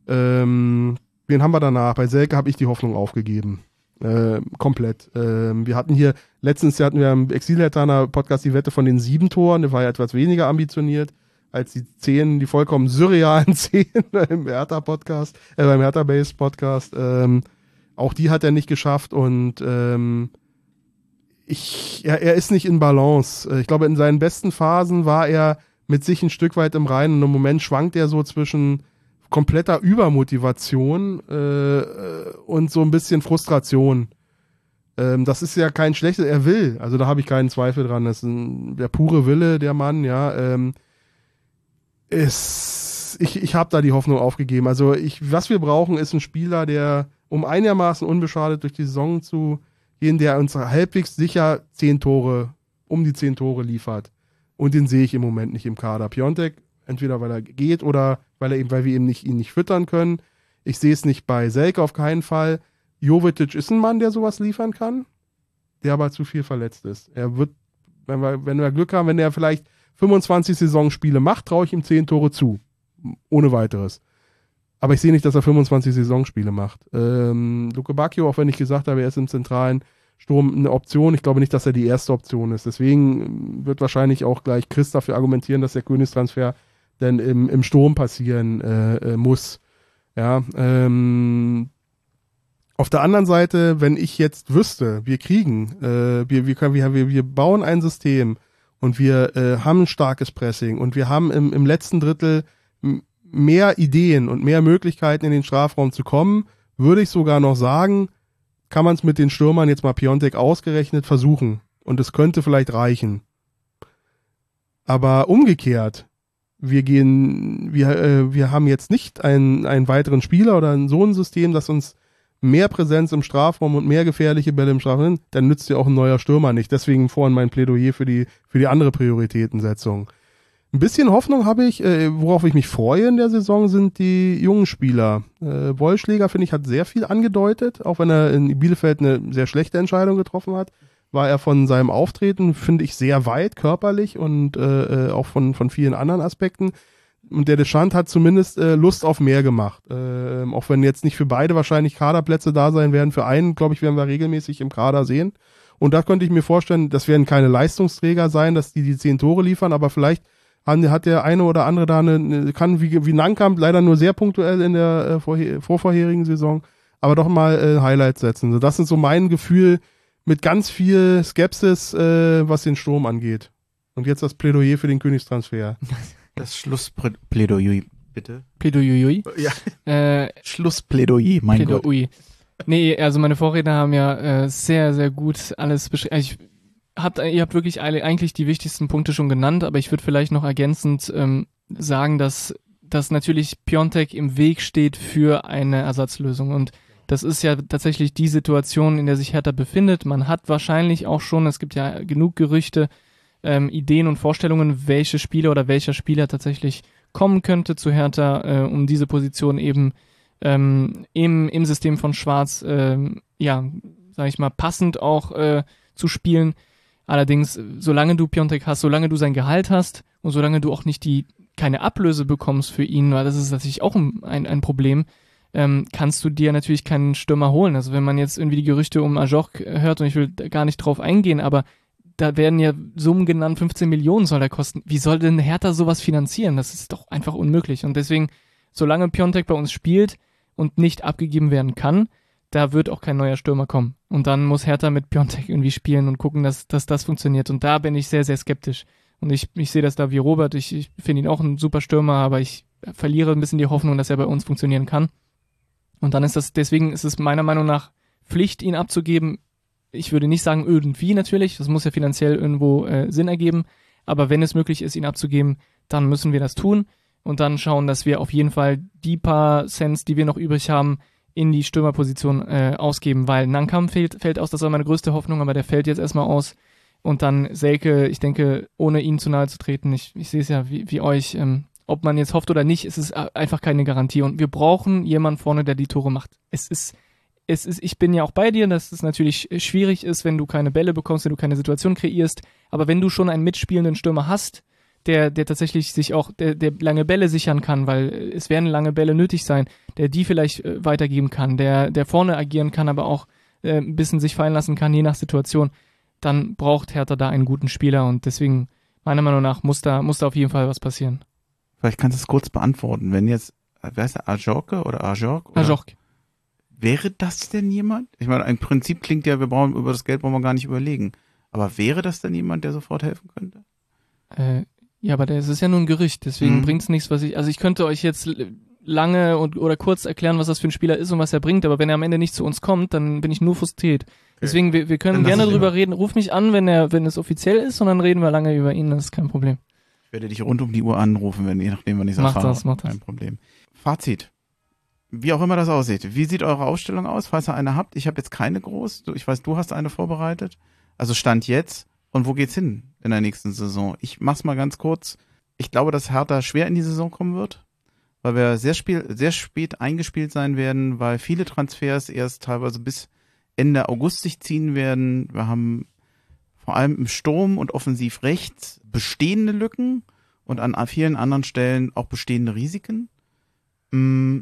Ähm, wen haben wir danach? Bei Selke habe ich die Hoffnung aufgegeben. Äh, komplett. Ähm, wir hatten hier, letztens hatten wir im Exilhertaner Podcast die Wette von den sieben Toren, der war ja etwas weniger ambitioniert als die zehn, die vollkommen surrealen zehn im Hertha-Podcast, äh, beim Hertha-Base-Podcast. Ähm, auch die hat er nicht geschafft und ähm, ich, er, er ist nicht in Balance. Äh, Ich glaube, in seinen besten Phasen war er mit sich ein Stück weit im Reinen. Und im Moment schwankt er so zwischen kompletter Übermotivation äh, und so ein bisschen Frustration. Ähm, das ist ja kein schlechtes, er will, also da habe ich keinen Zweifel dran. Das ist ein, der pure Wille, der Mann, ja. Ähm, ist, ich ich habe da die Hoffnung aufgegeben. Also ich, was wir brauchen, ist ein Spieler, der um einigermaßen unbeschadet durch die Saison zu gehen, der uns halbwegs sicher zehn Tore, um die zehn Tore liefert. Und den sehe ich im Moment nicht im Kader. Piontek, entweder weil er geht oder weil er eben, weil wir eben nicht, ihn nicht füttern können. Ich sehe es nicht bei Selke auf keinen Fall. Jovetic ist ein Mann, der sowas liefern kann, der aber zu viel verletzt ist. Er wird, wenn wir, wenn wir Glück haben, wenn er vielleicht 25 Saisonspiele macht, traue ich ihm 10 Tore zu. Ohne weiteres. Aber ich sehe nicht, dass er 25 Saisonspiele macht. Ähm, Luke Bacchio, auch wenn ich gesagt habe, er ist im zentralen Sturm eine Option. Ich glaube nicht, dass er die erste Option ist. Deswegen wird wahrscheinlich auch gleich Chris dafür argumentieren, dass der Königstransfer denn im, im Sturm passieren äh, äh, muss. Ja, ähm, auf der anderen Seite, wenn ich jetzt wüsste, wir kriegen, äh, wir, wir, können, wir, wir bauen ein System und wir äh, haben ein starkes Pressing und wir haben im, im letzten Drittel mehr Ideen und mehr Möglichkeiten in den Strafraum zu kommen, würde ich sogar noch sagen, kann man es mit den Stürmern jetzt mal Piontek ausgerechnet versuchen. Und es könnte vielleicht reichen. Aber umgekehrt, wir gehen, wir, äh, wir haben jetzt nicht einen, einen weiteren Spieler oder ein, so ein System, das uns mehr Präsenz im Strafraum und mehr gefährliche Bälle im Strafraum, dann nützt ja auch ein neuer Stürmer nicht. Deswegen vorhin mein Plädoyer für die, für die andere Prioritätensetzung. Ein bisschen Hoffnung habe ich, äh, worauf ich mich freue in der Saison, sind die jungen Spieler. Äh, Wollschläger, finde ich, hat sehr viel angedeutet, auch wenn er in Bielefeld eine sehr schlechte Entscheidung getroffen hat war er von seinem Auftreten, finde ich, sehr weit körperlich und äh, äh auch von, von vielen anderen Aspekten. Und der Deschant hat zumindest äh, Lust auf mehr gemacht. Äh, auch wenn jetzt nicht für beide wahrscheinlich Kaderplätze da sein werden. Für einen, glaube ich, werden wir regelmäßig im Kader sehen. Und da könnte ich mir vorstellen, das werden keine Leistungsträger sein, dass die die zehn Tore liefern, aber vielleicht hat der eine oder andere da eine, kann wie, wie Nankamp leider nur sehr punktuell in der äh, vorher, vorvorherigen Saison, aber doch mal äh, Highlights setzen. So, das ist so mein Gefühl mit ganz viel Skepsis, äh, was den Sturm angeht. Und jetzt das Plädoyer für den Königstransfer. Das Schlussplädoyer, bitte. Plädoyer? Ja. Äh, Schlussplädoyer, mein Plädoyer. Gott. Nee, also meine Vorredner haben ja äh, sehr, sehr gut alles beschrieben. Also habt, ihr habt wirklich alle, eigentlich die wichtigsten Punkte schon genannt, aber ich würde vielleicht noch ergänzend ähm, sagen, dass, dass natürlich Piontek im Weg steht für eine Ersatzlösung. Und das ist ja tatsächlich die Situation, in der sich Hertha befindet. Man hat wahrscheinlich auch schon, es gibt ja genug Gerüchte, ähm, Ideen und Vorstellungen, welche Spieler oder welcher Spieler tatsächlich kommen könnte zu Hertha, äh, um diese Position eben ähm, im, im System von Schwarz, ähm, ja, sag ich mal, passend auch äh, zu spielen. Allerdings, solange du Piontek hast, solange du sein Gehalt hast und solange du auch nicht die keine Ablöse bekommst für ihn, weil das ist natürlich auch ein, ein Problem, ähm, kannst du dir natürlich keinen Stürmer holen. Also wenn man jetzt irgendwie die Gerüchte um Ajok hört und ich will gar nicht drauf eingehen, aber da werden ja Summen genannt, 15 Millionen soll der kosten. Wie soll denn Hertha sowas finanzieren? Das ist doch einfach unmöglich. Und deswegen, solange Piontek bei uns spielt und nicht abgegeben werden kann, da wird auch kein neuer Stürmer kommen. Und dann muss Hertha mit Piontek irgendwie spielen und gucken, dass, dass das funktioniert. Und da bin ich sehr, sehr skeptisch. Und ich, ich sehe das da wie Robert. Ich, ich finde ihn auch ein super Stürmer, aber ich verliere ein bisschen die Hoffnung, dass er bei uns funktionieren kann. Und dann ist das, deswegen ist es meiner Meinung nach Pflicht, ihn abzugeben. Ich würde nicht sagen irgendwie natürlich, das muss ja finanziell irgendwo äh, Sinn ergeben, aber wenn es möglich ist, ihn abzugeben, dann müssen wir das tun und dann schauen, dass wir auf jeden Fall die paar Cents, die wir noch übrig haben, in die Stürmerposition äh, ausgeben, weil Nankam fällt, fällt aus, das war meine größte Hoffnung, aber der fällt jetzt erstmal aus. Und dann Selke, ich denke, ohne ihn zu nahe zu treten, ich, ich sehe es ja wie, wie euch, ähm, ob man jetzt hofft oder nicht, ist es einfach keine Garantie. Und wir brauchen jemanden vorne, der die Tore macht. Es ist, es ist, ich bin ja auch bei dir, dass es natürlich schwierig ist, wenn du keine Bälle bekommst, wenn du keine Situation kreierst. Aber wenn du schon einen mitspielenden Stürmer hast, der, der tatsächlich sich auch, der, der lange Bälle sichern kann, weil es werden lange Bälle nötig sein, der die vielleicht äh, weitergeben kann, der, der vorne agieren kann, aber auch äh, ein bisschen sich fallen lassen kann, je nach Situation, dann braucht Hertha da einen guten Spieler und deswegen, meiner Meinung nach, muss da, muss da auf jeden Fall was passieren. Vielleicht kannst du es kurz beantworten. Wenn jetzt, wer ist der, Ajorke oder Ajork? Ajork. Wäre das denn jemand? Ich meine, im Prinzip klingt ja, wir brauchen über das Geld brauchen wir gar nicht überlegen. Aber wäre das denn jemand, der sofort helfen könnte? Äh, ja, aber das ist ja nur ein Gerücht, deswegen mhm. bringt's nichts, was ich. Also ich könnte euch jetzt lange und oder kurz erklären, was das für ein Spieler ist und was er bringt, aber wenn er am Ende nicht zu uns kommt, dann bin ich nur frustriert. Okay. Deswegen, wir, wir können gerne drüber reden. Ruf mich an, wenn er, wenn es offiziell ist, und dann reden wir lange über ihn, das ist kein Problem werde dich rund um die Uhr anrufen, wenn je nachdem, wann ich es mach erfahre. Das, mach das. Kein Problem. Fazit. Wie auch immer das aussieht. Wie sieht eure Ausstellung aus, falls ihr eine habt? Ich habe jetzt keine groß. Ich weiß, du hast eine vorbereitet. Also Stand jetzt. Und wo geht's hin in der nächsten Saison? Ich mach's mal ganz kurz. Ich glaube, dass Hertha schwer in die Saison kommen wird, weil wir sehr, spiel, sehr spät eingespielt sein werden, weil viele Transfers erst teilweise bis Ende August sich ziehen werden. Wir haben vor allem im Sturm und offensiv rechts bestehende Lücken und an vielen anderen Stellen auch bestehende Risiken. Mm,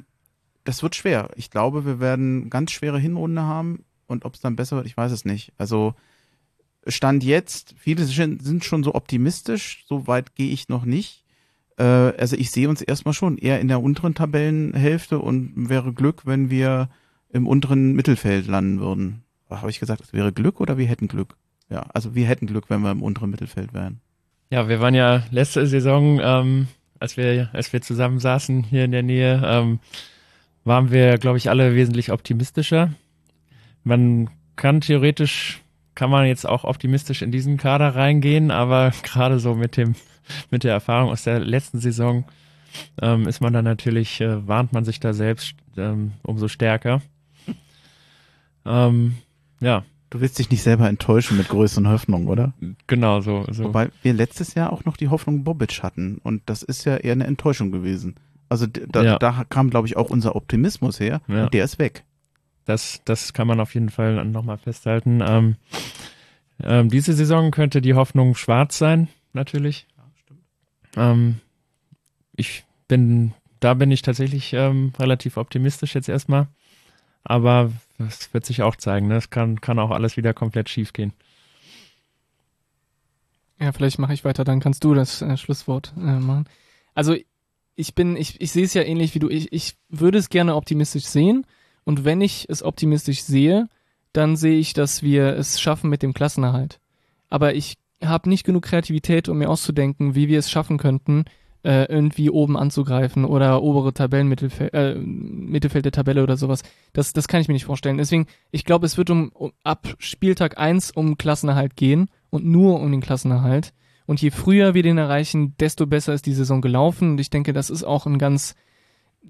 das wird schwer. Ich glaube, wir werden ganz schwere Hinrunde haben und ob es dann besser wird, ich weiß es nicht. Also Stand jetzt, viele sind schon so optimistisch, so weit gehe ich noch nicht. Äh, also ich sehe uns erstmal schon eher in der unteren Tabellenhälfte und wäre Glück, wenn wir im unteren Mittelfeld landen würden. Habe ich gesagt, es wäre Glück oder wir hätten Glück? Ja, also wir hätten Glück, wenn wir im unteren Mittelfeld wären. Ja, wir waren ja letzte Saison, ähm, als wir, als wir zusammen saßen hier in der Nähe, ähm, waren wir, glaube ich, alle wesentlich optimistischer. Man kann theoretisch, kann man jetzt auch optimistisch in diesen Kader reingehen, aber gerade so mit dem, mit der Erfahrung aus der letzten Saison ähm, ist man dann natürlich, äh, warnt man sich da selbst ähm, umso stärker. Ähm, ja. Du willst dich nicht selber enttäuschen mit größeren Hoffnungen, oder? Genau, so, so. Wobei wir letztes Jahr auch noch die Hoffnung Bobic hatten und das ist ja eher eine Enttäuschung gewesen. Also da, ja. da kam, glaube ich, auch unser Optimismus her ja. und der ist weg. Das, das kann man auf jeden Fall nochmal festhalten. Ähm, ähm, diese Saison könnte die Hoffnung schwarz sein, natürlich. Ja, stimmt. Ähm, ich bin, da bin ich tatsächlich ähm, relativ optimistisch jetzt erstmal. Aber das wird sich auch zeigen. Ne? Es kann, kann auch alles wieder komplett schief gehen. Ja, vielleicht mache ich weiter, dann kannst du das äh, Schlusswort äh, machen. Also ich bin, ich, ich sehe es ja ähnlich wie du. Ich, ich würde es gerne optimistisch sehen. Und wenn ich es optimistisch sehe, dann sehe ich, dass wir es schaffen mit dem Klassenerhalt. Aber ich habe nicht genug Kreativität, um mir auszudenken, wie wir es schaffen könnten, äh, irgendwie oben anzugreifen oder obere Tabellenmittelfeld, äh, Mittelfeld der Tabelle oder sowas. Das, das kann ich mir nicht vorstellen. Deswegen, ich glaube, es wird um, um ab Spieltag eins um Klassenerhalt gehen und nur um den Klassenerhalt. Und je früher wir den erreichen, desto besser ist die Saison gelaufen. Und ich denke, das ist auch ein ganz,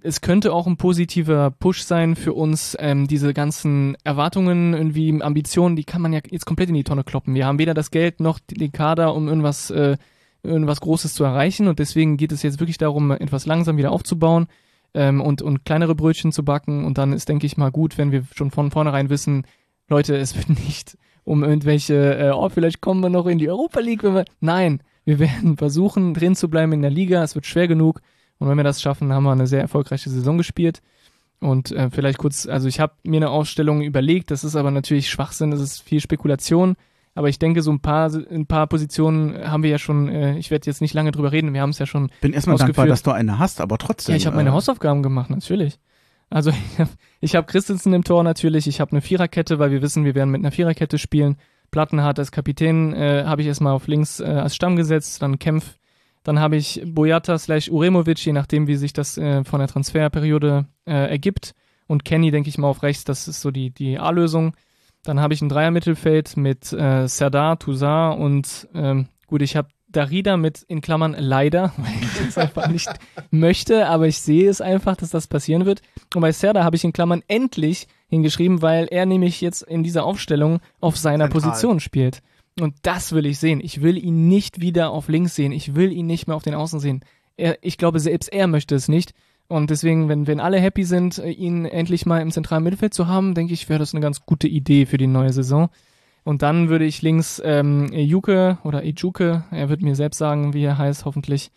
es könnte auch ein positiver Push sein für uns, ähm, diese ganzen Erwartungen, irgendwie Ambitionen, die kann man ja jetzt komplett in die Tonne kloppen. Wir haben weder das Geld noch den Kader, um irgendwas, äh, irgendwas Großes zu erreichen. Und deswegen geht es jetzt wirklich darum, etwas langsam wieder aufzubauen ähm, und, und kleinere Brötchen zu backen. Und dann ist, denke ich mal, gut, wenn wir schon von vornherein wissen, Leute, es wird nicht um irgendwelche, äh, oh, vielleicht kommen wir noch in die Europa League. Wenn wir, nein, wir werden versuchen, drin zu bleiben in der Liga. Es wird schwer genug. Und wenn wir das schaffen, haben wir eine sehr erfolgreiche Saison gespielt. Und äh, vielleicht kurz, also ich habe mir eine Ausstellung überlegt, das ist aber natürlich Schwachsinn, das ist viel Spekulation. Aber ich denke, so ein paar, ein paar Positionen haben wir ja schon, äh, ich werde jetzt nicht lange drüber reden, wir haben es ja schon. Bin erstmal dankbar, dass du eine hast, aber trotzdem. Ja, ich habe meine äh, Hausaufgaben gemacht, natürlich. Also ich habe ich hab Christensen im Tor natürlich, ich habe eine Viererkette, weil wir wissen, wir werden mit einer Viererkette spielen. Plattenhardt als Kapitän äh, habe ich erstmal auf links äh, als Stamm gesetzt, dann Kempf, dann habe ich Boyata slash Uremovic, je nachdem, wie sich das äh, von der Transferperiode äh, ergibt. Und Kenny, denke ich mal, auf rechts, das ist so die, die A-Lösung. Dann habe ich ein Dreier-Mittelfeld mit äh, Serdar, Toussaint und ähm, gut, ich habe Darida mit in Klammern leider, weil ich es einfach nicht möchte, aber ich sehe es einfach, dass das passieren wird. Und bei Serda habe ich in Klammern endlich hingeschrieben, weil er nämlich jetzt in dieser Aufstellung auf seiner Zentral. Position spielt. Und das will ich sehen. Ich will ihn nicht wieder auf links sehen. Ich will ihn nicht mehr auf den Außen sehen. Er, ich glaube, selbst er möchte es nicht. Und deswegen, wenn, wenn alle happy sind, ihn endlich mal im zentralen Mittelfeld zu haben, denke ich, wäre das eine ganz gute Idee für die neue Saison. Und dann würde ich links ähm, Juke oder Ijuke, er wird mir selbst sagen, wie er heißt, hoffentlich.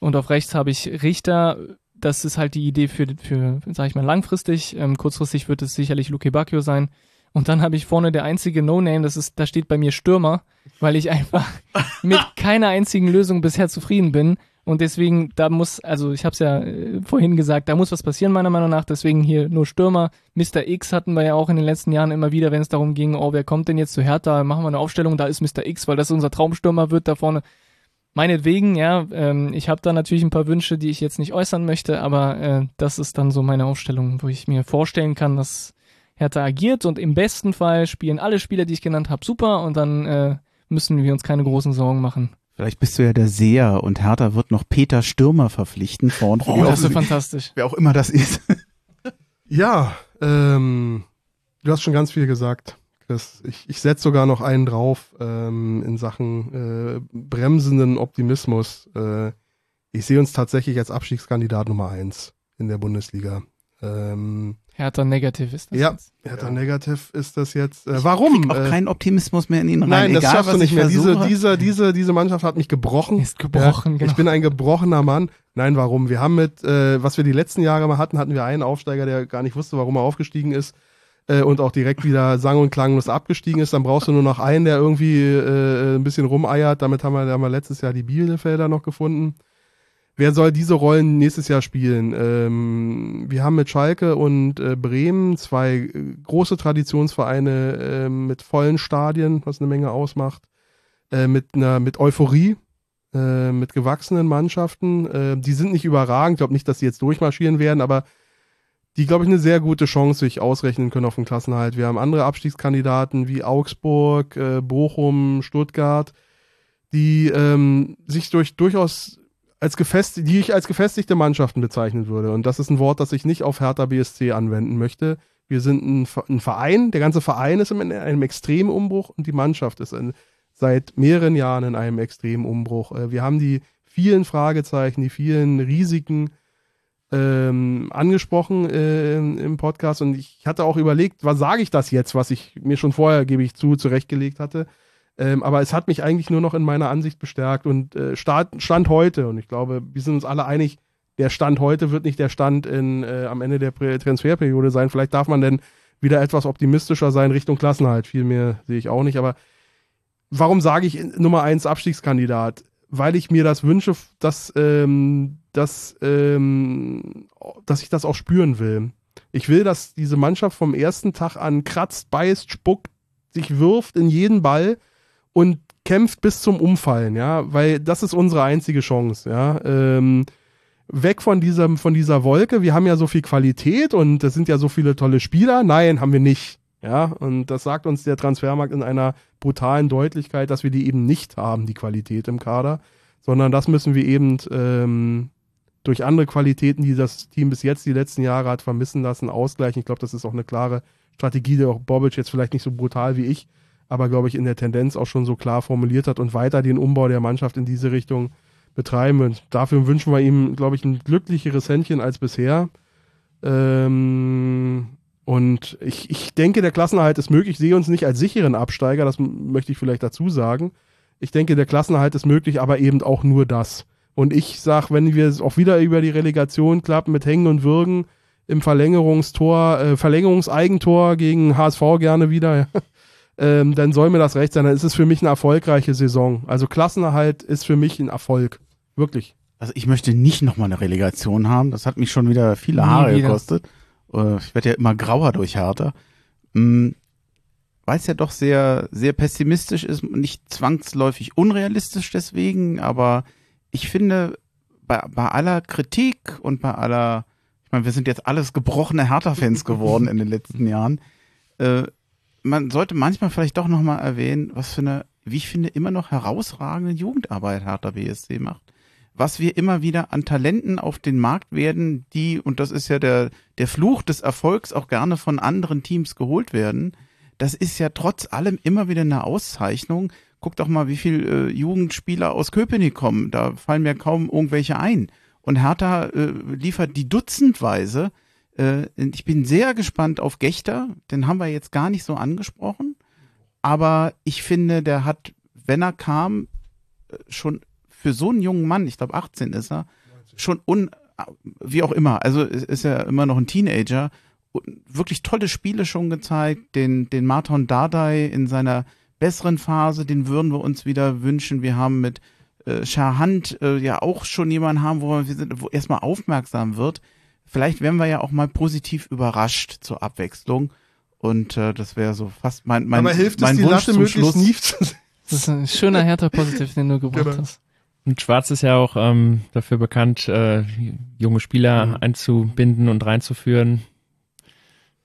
Und auf rechts habe ich Richter. Das ist halt die Idee für, für sage ich mal, langfristig. Ähm, kurzfristig wird es sicherlich Luke Bacchio sein. Und dann habe ich vorne der einzige No-Name, das ist, da steht bei mir Stürmer, weil ich einfach mit keiner einzigen Lösung bisher zufrieden bin. Und deswegen, da muss, also ich habe es ja äh, vorhin gesagt, da muss was passieren, meiner Meinung nach. Deswegen hier nur Stürmer. Mr. X hatten wir ja auch in den letzten Jahren immer wieder, wenn es darum ging, oh, wer kommt denn jetzt zu Hertha? Machen wir eine Aufstellung, da ist Mr. X, weil das unser Traumstürmer wird da vorne. Meinetwegen, ja, ähm, ich habe da natürlich ein paar Wünsche, die ich jetzt nicht äußern möchte, aber äh, das ist dann so meine Aufstellung, wo ich mir vorstellen kann, dass Hertha agiert und im besten Fall spielen alle Spieler, die ich genannt habe, super und dann äh, müssen wir uns keine großen Sorgen machen. Vielleicht bist du ja der Seher und Hertha wird noch Peter Stürmer verpflichten vorn oh, das ist fantastisch. Wer auch immer das ist. ja, ähm, du hast schon ganz viel gesagt. Chris. Ich, ich setze sogar noch einen drauf ähm, in Sachen äh, bremsenden Optimismus. Äh, ich sehe uns tatsächlich als Abstiegskandidat Nummer eins in der Bundesliga. Ähm, Hertha negativ ist das ja, jetzt. Hertha ja. negativ ist das jetzt. Äh, warum? Ich auch äh, keinen Optimismus mehr in ihn rein. Nein, das Egal, schaffst du nicht mehr. Diese, diese, diese, diese Mannschaft hat mich gebrochen. Ist gebrochen, ja, genau. Ich bin ein gebrochener Mann. Nein, warum? Wir haben mit, äh, was wir die letzten Jahre mal hatten, hatten wir einen Aufsteiger, der gar nicht wusste, warum er aufgestiegen ist äh, und auch direkt wieder sang- und klanglos abgestiegen ist. Dann brauchst du nur noch einen, der irgendwie äh, ein bisschen rumeiert. Damit haben wir, haben wir letztes Jahr die Bielefelder noch gefunden. Wer soll diese Rollen nächstes Jahr spielen? Ähm, wir haben mit Schalke und äh, Bremen zwei äh, große Traditionsvereine äh, mit vollen Stadien, was eine Menge ausmacht, äh, mit einer mit Euphorie, äh, mit gewachsenen Mannschaften. Äh, die sind nicht überragend, ich glaube nicht, dass sie jetzt durchmarschieren werden, aber die, glaube ich, eine sehr gute Chance sich ausrechnen können auf den Klassenhalt. Wir haben andere Abstiegskandidaten wie Augsburg, äh, Bochum, Stuttgart, die ähm, sich durch durchaus als gefestigt, die ich als gefestigte Mannschaften bezeichnen würde. Und das ist ein Wort, das ich nicht auf Hertha BSC anwenden möchte. Wir sind ein, ein Verein, der ganze Verein ist in einem extremen Umbruch und die Mannschaft ist in, seit mehreren Jahren in einem extremen Umbruch. Äh, wir haben die vielen Fragezeichen, die vielen Risiken ähm, angesprochen äh, im Podcast und ich hatte auch überlegt, was sage ich das jetzt, was ich mir schon vorher, gebe ich zu, zurechtgelegt hatte. Ähm, aber es hat mich eigentlich nur noch in meiner Ansicht bestärkt und äh, Stand, Stand heute, und ich glaube, wir sind uns alle einig, der Stand heute wird nicht der Stand in, äh, am Ende der Transferperiode sein. Vielleicht darf man denn wieder etwas optimistischer sein Richtung Klassenhalt. Viel mehr sehe ich auch nicht. Aber warum sage ich Nummer eins Abstiegskandidat? Weil ich mir das wünsche, dass, ähm, dass, ähm, dass ich das auch spüren will. Ich will, dass diese Mannschaft vom ersten Tag an kratzt, beißt, spuckt, sich wirft in jeden Ball und kämpft bis zum Umfallen, ja, weil das ist unsere einzige Chance, ja. Ähm, weg von dieser, von dieser Wolke, wir haben ja so viel Qualität und das sind ja so viele tolle Spieler. Nein, haben wir nicht. Ja, und das sagt uns der Transfermarkt in einer brutalen Deutlichkeit, dass wir die eben nicht haben, die Qualität im Kader, sondern das müssen wir eben ähm, durch andere Qualitäten, die das Team bis jetzt die letzten Jahre hat vermissen lassen, ausgleichen. Ich glaube, das ist auch eine klare Strategie, die auch Bobic jetzt vielleicht nicht so brutal wie ich aber glaube ich in der Tendenz auch schon so klar formuliert hat und weiter den Umbau der Mannschaft in diese Richtung betreiben. Und dafür wünschen wir ihm, glaube ich, ein glücklicheres Händchen als bisher. Ähm, und ich, ich denke, der Klassenerhalt ist möglich. Ich sehe uns nicht als sicheren Absteiger, das möchte ich vielleicht dazu sagen. Ich denke, der Klassenerhalt ist möglich, aber eben auch nur das. Und ich sage, wenn wir es auch wieder über die Relegation klappen mit Hängen und Würgen im Verlängerungstor, äh, Verlängerungseigentor gegen HSV gerne wieder, ähm, dann soll mir das recht sein. Dann ist es für mich eine erfolgreiche Saison. Also Klassenerhalt ist für mich ein Erfolg. Wirklich. Also ich möchte nicht nochmal eine Relegation haben. Das hat mich schon wieder viele Haare wieder. gekostet. Äh, ich werde ja immer grauer durch Härter. Hm, Weil es ja doch sehr, sehr pessimistisch ist, nicht zwangsläufig unrealistisch deswegen, aber ich finde, bei, bei aller Kritik und bei aller, ich meine, wir sind jetzt alles gebrochene Hertha-Fans geworden in den letzten Jahren, äh, man sollte manchmal vielleicht doch nochmal erwähnen, was für eine, wie ich finde, immer noch herausragende Jugendarbeit Hertha BSC macht. Was wir immer wieder an Talenten auf den Markt werden, die, und das ist ja der, der Fluch des Erfolgs, auch gerne von anderen Teams geholt werden. Das ist ja trotz allem immer wieder eine Auszeichnung. Guck doch mal, wie viele äh, Jugendspieler aus Köpenick kommen. Da fallen mir kaum irgendwelche ein. Und Hertha äh, liefert die dutzendweise äh, ich bin sehr gespannt auf Gechter, den haben wir jetzt gar nicht so angesprochen. Aber ich finde, der hat, wenn er kam, äh, schon für so einen jungen Mann, ich glaube 18 ist er, schon un, wie auch immer, also ist er immer noch ein Teenager, wirklich tolle Spiele schon gezeigt, den, den Martin Dardai in seiner besseren Phase, den würden wir uns wieder wünschen. Wir haben mit äh, Shahand äh, ja auch schon jemanden haben, wo, sind, wo erstmal aufmerksam wird vielleicht werden wir ja auch mal positiv überrascht zur Abwechslung. Und äh, das wäre so fast mein, mein, Aber hilft mein es, die Wunsch Latte zum Schluss. nie zu Das ist ein schöner härter Positiv, den du gebracht Genau. hast. Und Schwarz ist ja auch ähm, dafür bekannt, äh, junge Spieler Mhm. einzubinden und reinzuführen.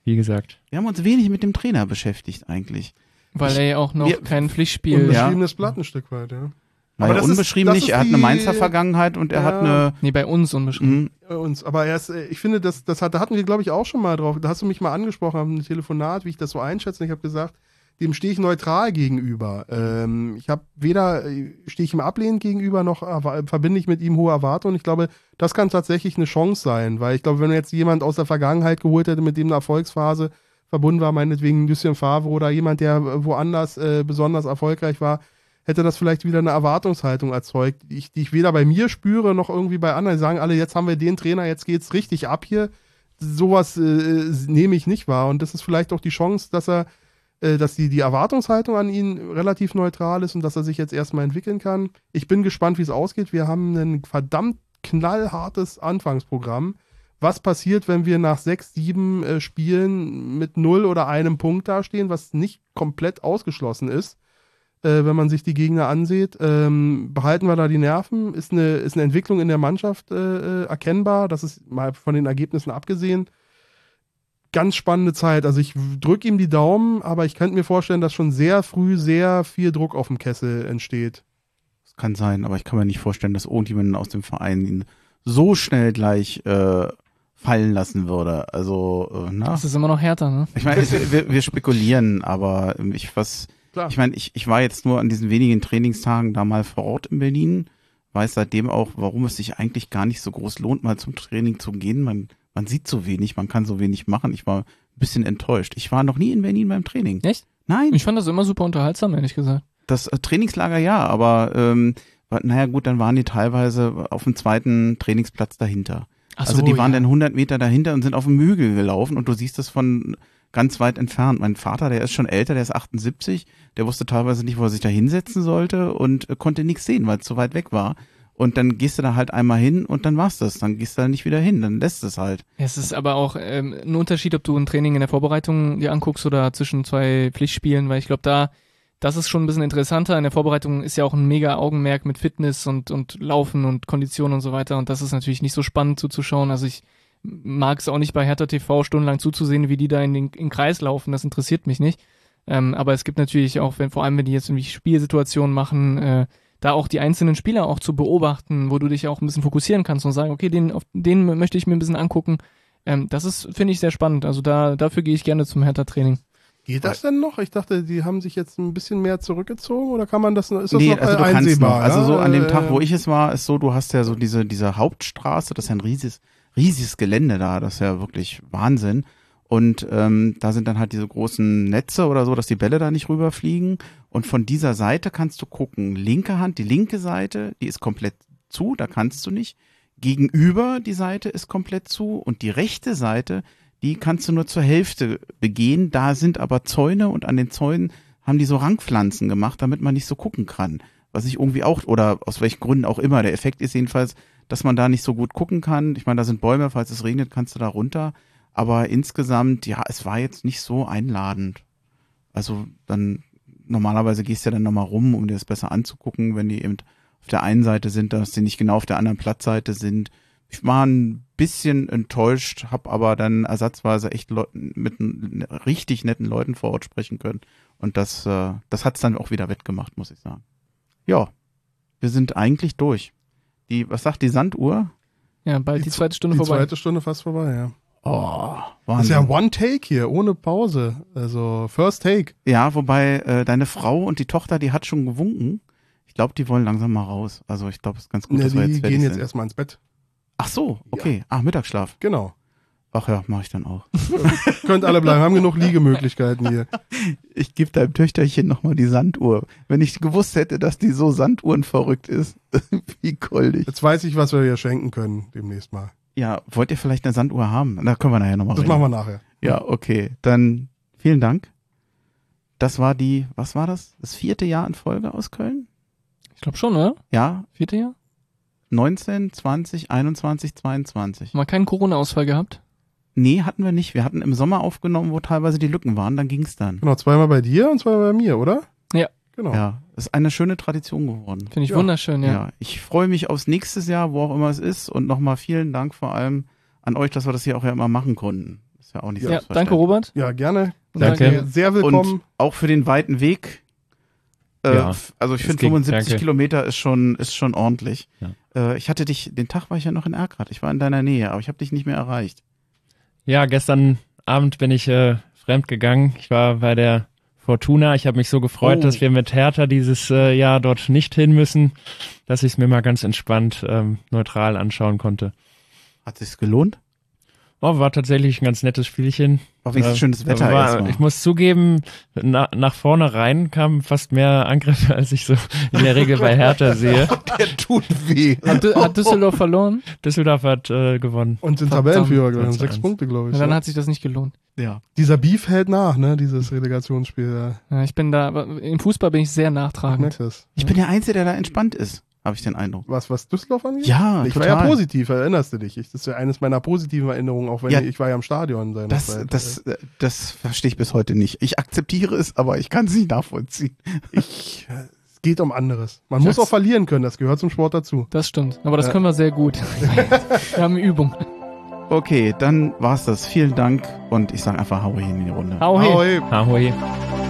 Wie gesagt. Wir haben uns wenig mit dem Trainer beschäftigt eigentlich. Weil er ja auch noch wir- kein Pflichtspiel. Unbeschriebenes Blatt ein Stück weit, ja. Naja, das ist- unbeschrieben das nicht. ist Er hat eine Mainzer Vergangenheit und er Ja. hat eine. Nee, bei uns unbeschrieben. Mhm. Bei uns. Aber er ist, äh, ich finde, das, das hat, da hatten wir, glaube ich, auch schon mal drauf. Da hast du mich mal angesprochen, haben ein Telefonat, wie ich das so einschätze. Und ich habe gesagt, dem stehe ich neutral gegenüber. Ähm, ich habe weder äh, stehe ich ihm ablehnend gegenüber, noch verbinde ich mit ihm hohe Erwartungen. Ich glaube, das kann tatsächlich eine Chance sein, weil ich glaube, wenn jetzt jemand aus der Vergangenheit geholt hätte, mit dem eine Erfolgsphase verbunden war, meinetwegen Lucien Favre oder jemand, der woanders äh, besonders erfolgreich war, hätte das vielleicht wieder eine Erwartungshaltung erzeugt, die ich, die ich weder bei mir spüre, noch irgendwie bei anderen. Die sagen alle, jetzt haben wir den Trainer, jetzt geht's richtig ab hier. Sowas äh, nehme ich nicht wahr. Und das ist vielleicht auch die Chance, dass er, äh, dass die, die Erwartungshaltung an ihn relativ neutral ist und dass er sich jetzt erstmal entwickeln kann. Ich bin gespannt, wie es ausgeht. Wir haben einen verdammt knallhartes Anfangsprogramm. Was passiert, wenn wir nach sechs, sieben äh, Spielen mit null oder einem Punkt dastehen, was nicht komplett ausgeschlossen ist, äh, wenn man sich die Gegner ansieht? Ähm, behalten wir da die Nerven? Ist eine, ist eine Entwicklung in der Mannschaft äh, äh erkennbar? Das ist mal von den Ergebnissen abgesehen ganz spannende Zeit. Also ich drücke ihm die Daumen, aber ich könnte mir vorstellen, dass schon sehr früh sehr viel Druck auf dem Kessel entsteht. Das kann sein, aber ich kann mir nicht vorstellen, dass irgendjemand aus dem Verein ihn so schnell gleich äh, fallen lassen würde. Also, äh, na. Das ist immer noch härter, ne? Ich meine, wir, wir spekulieren, aber ich was. Klar. Ich meine, ich, ich war jetzt nur an diesen wenigen Trainingstagen da mal vor Ort in Berlin, weiß seitdem auch, warum es sich eigentlich gar nicht so groß lohnt, mal zum Training zu gehen. Man man sieht so wenig, man kann so wenig machen. Ich war ein bisschen enttäuscht. Ich war noch nie in Berlin beim Training. Echt? Nein. Ich fand das immer super unterhaltsam, ehrlich gesagt. Das äh, Trainingslager ja, aber ähm, naja gut, dann waren die teilweise auf dem zweiten Trainingsplatz dahinter. Ach also so, die waren ja. dann 100 Meter dahinter und sind auf dem Hügel gelaufen und du siehst das von ganz weit entfernt. Mein Vater, der ist schon älter, der ist 78, der wusste teilweise nicht, wo er sich da hinsetzen sollte und äh, konnte nichts sehen, weil es zu weit weg war. Und dann gehst du da halt einmal hin und dann war's das. Dann gehst du da nicht wieder hin, dann lässt es halt. Es ist aber auch ähm, ein Unterschied, ob du ein Training in der Vorbereitung dir anguckst oder zwischen zwei Pflichtspielen, weil ich glaube, da, das ist schon ein bisschen interessanter. In der Vorbereitung ist ja auch ein mega Augenmerk mit Fitness und, und Laufen und Kondition und so weiter. Und das ist natürlich nicht so spannend zuzuschauen. Also ich mag es auch nicht bei Hertha TV stundenlang zuzusehen, wie die da in den, in den Kreis laufen. Das interessiert mich nicht. Ähm, aber es gibt natürlich auch, wenn vor allem, wenn die jetzt irgendwie Spielsituationen machen, äh, da auch die einzelnen Spieler auch zu beobachten, wo du dich auch ein bisschen fokussieren kannst und sagen, okay, den, auf den möchte ich mir ein bisschen angucken. Ähm, das ist, finde ich, sehr spannend. Also da, dafür gehe ich gerne zum Hertha-Training. Geht das denn noch? Ich dachte, die haben sich jetzt ein bisschen mehr zurückgezogen oder kann man das ist das nee, noch also äh, einsehbar? Noch. Also so an dem Tag, wo ich es war, ist so, du hast ja so diese, diese Hauptstraße, das ist ja ein riesiges, riesiges Gelände da, das ist ja wirklich Wahnsinn. Und ähm, da sind dann halt diese großen Netze oder so, dass die Bälle da nicht rüberfliegen. Und von dieser Seite kannst du gucken. Linke Hand, die linke Seite, die ist komplett zu, da kannst du nicht. Gegenüber die Seite ist komplett zu und die rechte Seite, die kannst du nur zur Hälfte begehen. Da sind aber Zäune und an den Zäunen haben die so Rangpflanzen gemacht, damit man nicht so gucken kann. Was ich irgendwie auch, oder aus welchen Gründen auch immer. Der Effekt ist jedenfalls, dass man da nicht so gut gucken kann. Ich meine, da sind Bäume, falls es regnet, kannst du da runter. Aber insgesamt, ja, es war jetzt nicht so einladend. Also dann, normalerweise gehst du ja dann nochmal rum, um dir das besser anzugucken, wenn die eben auf der einen Seite sind, dass sie nicht genau auf der anderen Platzseite sind. Ich war ein bisschen enttäuscht, habe aber dann ersatzweise echt Leuten, mit richtig netten Leuten vor Ort sprechen können. Und das, äh, das hat's dann auch wieder wettgemacht, muss ich sagen. Ja, wir sind eigentlich durch. Die, was sagt die Sanduhr? Ja, bald die, die zweite Stunde die vorbei. Die zweite Stunde fast vorbei, ja. Oh, Wahnsinn. Das ist ja One Take hier, ohne Pause. Also First Take. Ja, wobei äh, deine Frau und die Tochter, die hat schon gewunken. Ich glaube, die wollen langsam mal raus. Also ich glaube, es ist ganz gut, ne, dass wir jetzt Die gehen jetzt erstmal ins Bett. Ach so, okay. Ja. Ach, Mittagsschlaf. Genau. Ach ja, mache ich dann auch. Könnt alle bleiben, haben genug Liegemöglichkeiten hier. Ich gebe deinem Töchterchen nochmal die Sanduhr. Wenn ich gewusst hätte, dass die so Sanduhren verrückt ist, wie goldig. Jetzt weiß ich, was wir ihr schenken können demnächst mal. Ja, wollt ihr vielleicht eine Sanduhr haben? Da können wir nachher nochmal reden. Das machen wir nachher. Ja, okay. Dann vielen Dank. Das war die, was war das? Das vierte Jahr in Folge aus Köln? Ich glaube schon, oder? Ja. Vierte Jahr? 19, 20, 21, 22. Haben wir keinen Corona-Ausfall gehabt? Nee, hatten wir nicht. Wir hatten im Sommer aufgenommen, wo teilweise die Lücken waren, dann ging's dann. Genau, zweimal bei dir und zweimal bei mir, oder? Ja. Genau. Ja, ist eine schöne Tradition geworden. Finde ich ja. wunderschön, ja. ja. Ich freue mich aufs nächste Jahr, wo auch immer es ist. Und nochmal vielen Dank vor allem an euch, dass wir das hier auch ja immer machen konnten. Ist ja auch nicht ja, danke, Robert. Ja, gerne. Danke. Sehr willkommen. Und auch für den weiten Weg. Äh, ja, also ich finde 75 danke. Kilometer ist schon, ist schon ordentlich. Ja. Äh, ich hatte dich, den Tag war ich ja noch in Erkrath. Ich war in deiner Nähe, aber ich habe dich nicht mehr erreicht. Ja, gestern Abend bin ich äh, fremd gegangen. Ich war bei der Fortuna. Ich habe mich so gefreut, oh. dass wir mit Hertha dieses äh, Jahr dort nicht hin müssen, dass ich es mir mal ganz entspannt ähm, neutral anschauen konnte. Hat sich's gelohnt? Oh, war tatsächlich ein ganz nettes Spielchen. War wenigstens äh, schönes Wetter. War, ich muss zugeben, na, nach vorne rein kamen fast mehr Angriffe, als ich so in der Regel bei Hertha sehe. der tut weh. Hat, hat Düsseldorf verloren? Düsseldorf hat äh, gewonnen. Und sind Tabellenführer, glaube ich. Sechs Punkte, glaube ich. Ja, dann hat sich das nicht gelohnt. Ja. Dieser Beef hält nach, ne, dieses Relegationsspiel. Ja, ich bin da, im Fußball bin ich sehr nachtragend. Ich, ich bin der Einzige, der da entspannt ist. Habe ich den Eindruck. Was, was Düsseldorf angeht? Ja, Ich total. war ja positiv, erinnerst du dich? Ich, das ist ja eines meiner positiven Erinnerungen, auch wenn Ja. ich, ich war ja im Stadion Das, seinerzeit. das, äh, das verstehe ich bis heute nicht. Ich akzeptiere es, aber ich kann es nicht nachvollziehen. Ich, äh, es geht um anderes. Man muss auch verlieren können, das gehört zum Sport dazu. Das stimmt. Aber das Ja. können wir sehr gut. wir haben Übung. Okay, dann war's das. Vielen Dank und ich sage einfach Hau hin in die Runde. Hau hin. Ahoi. Ahoi.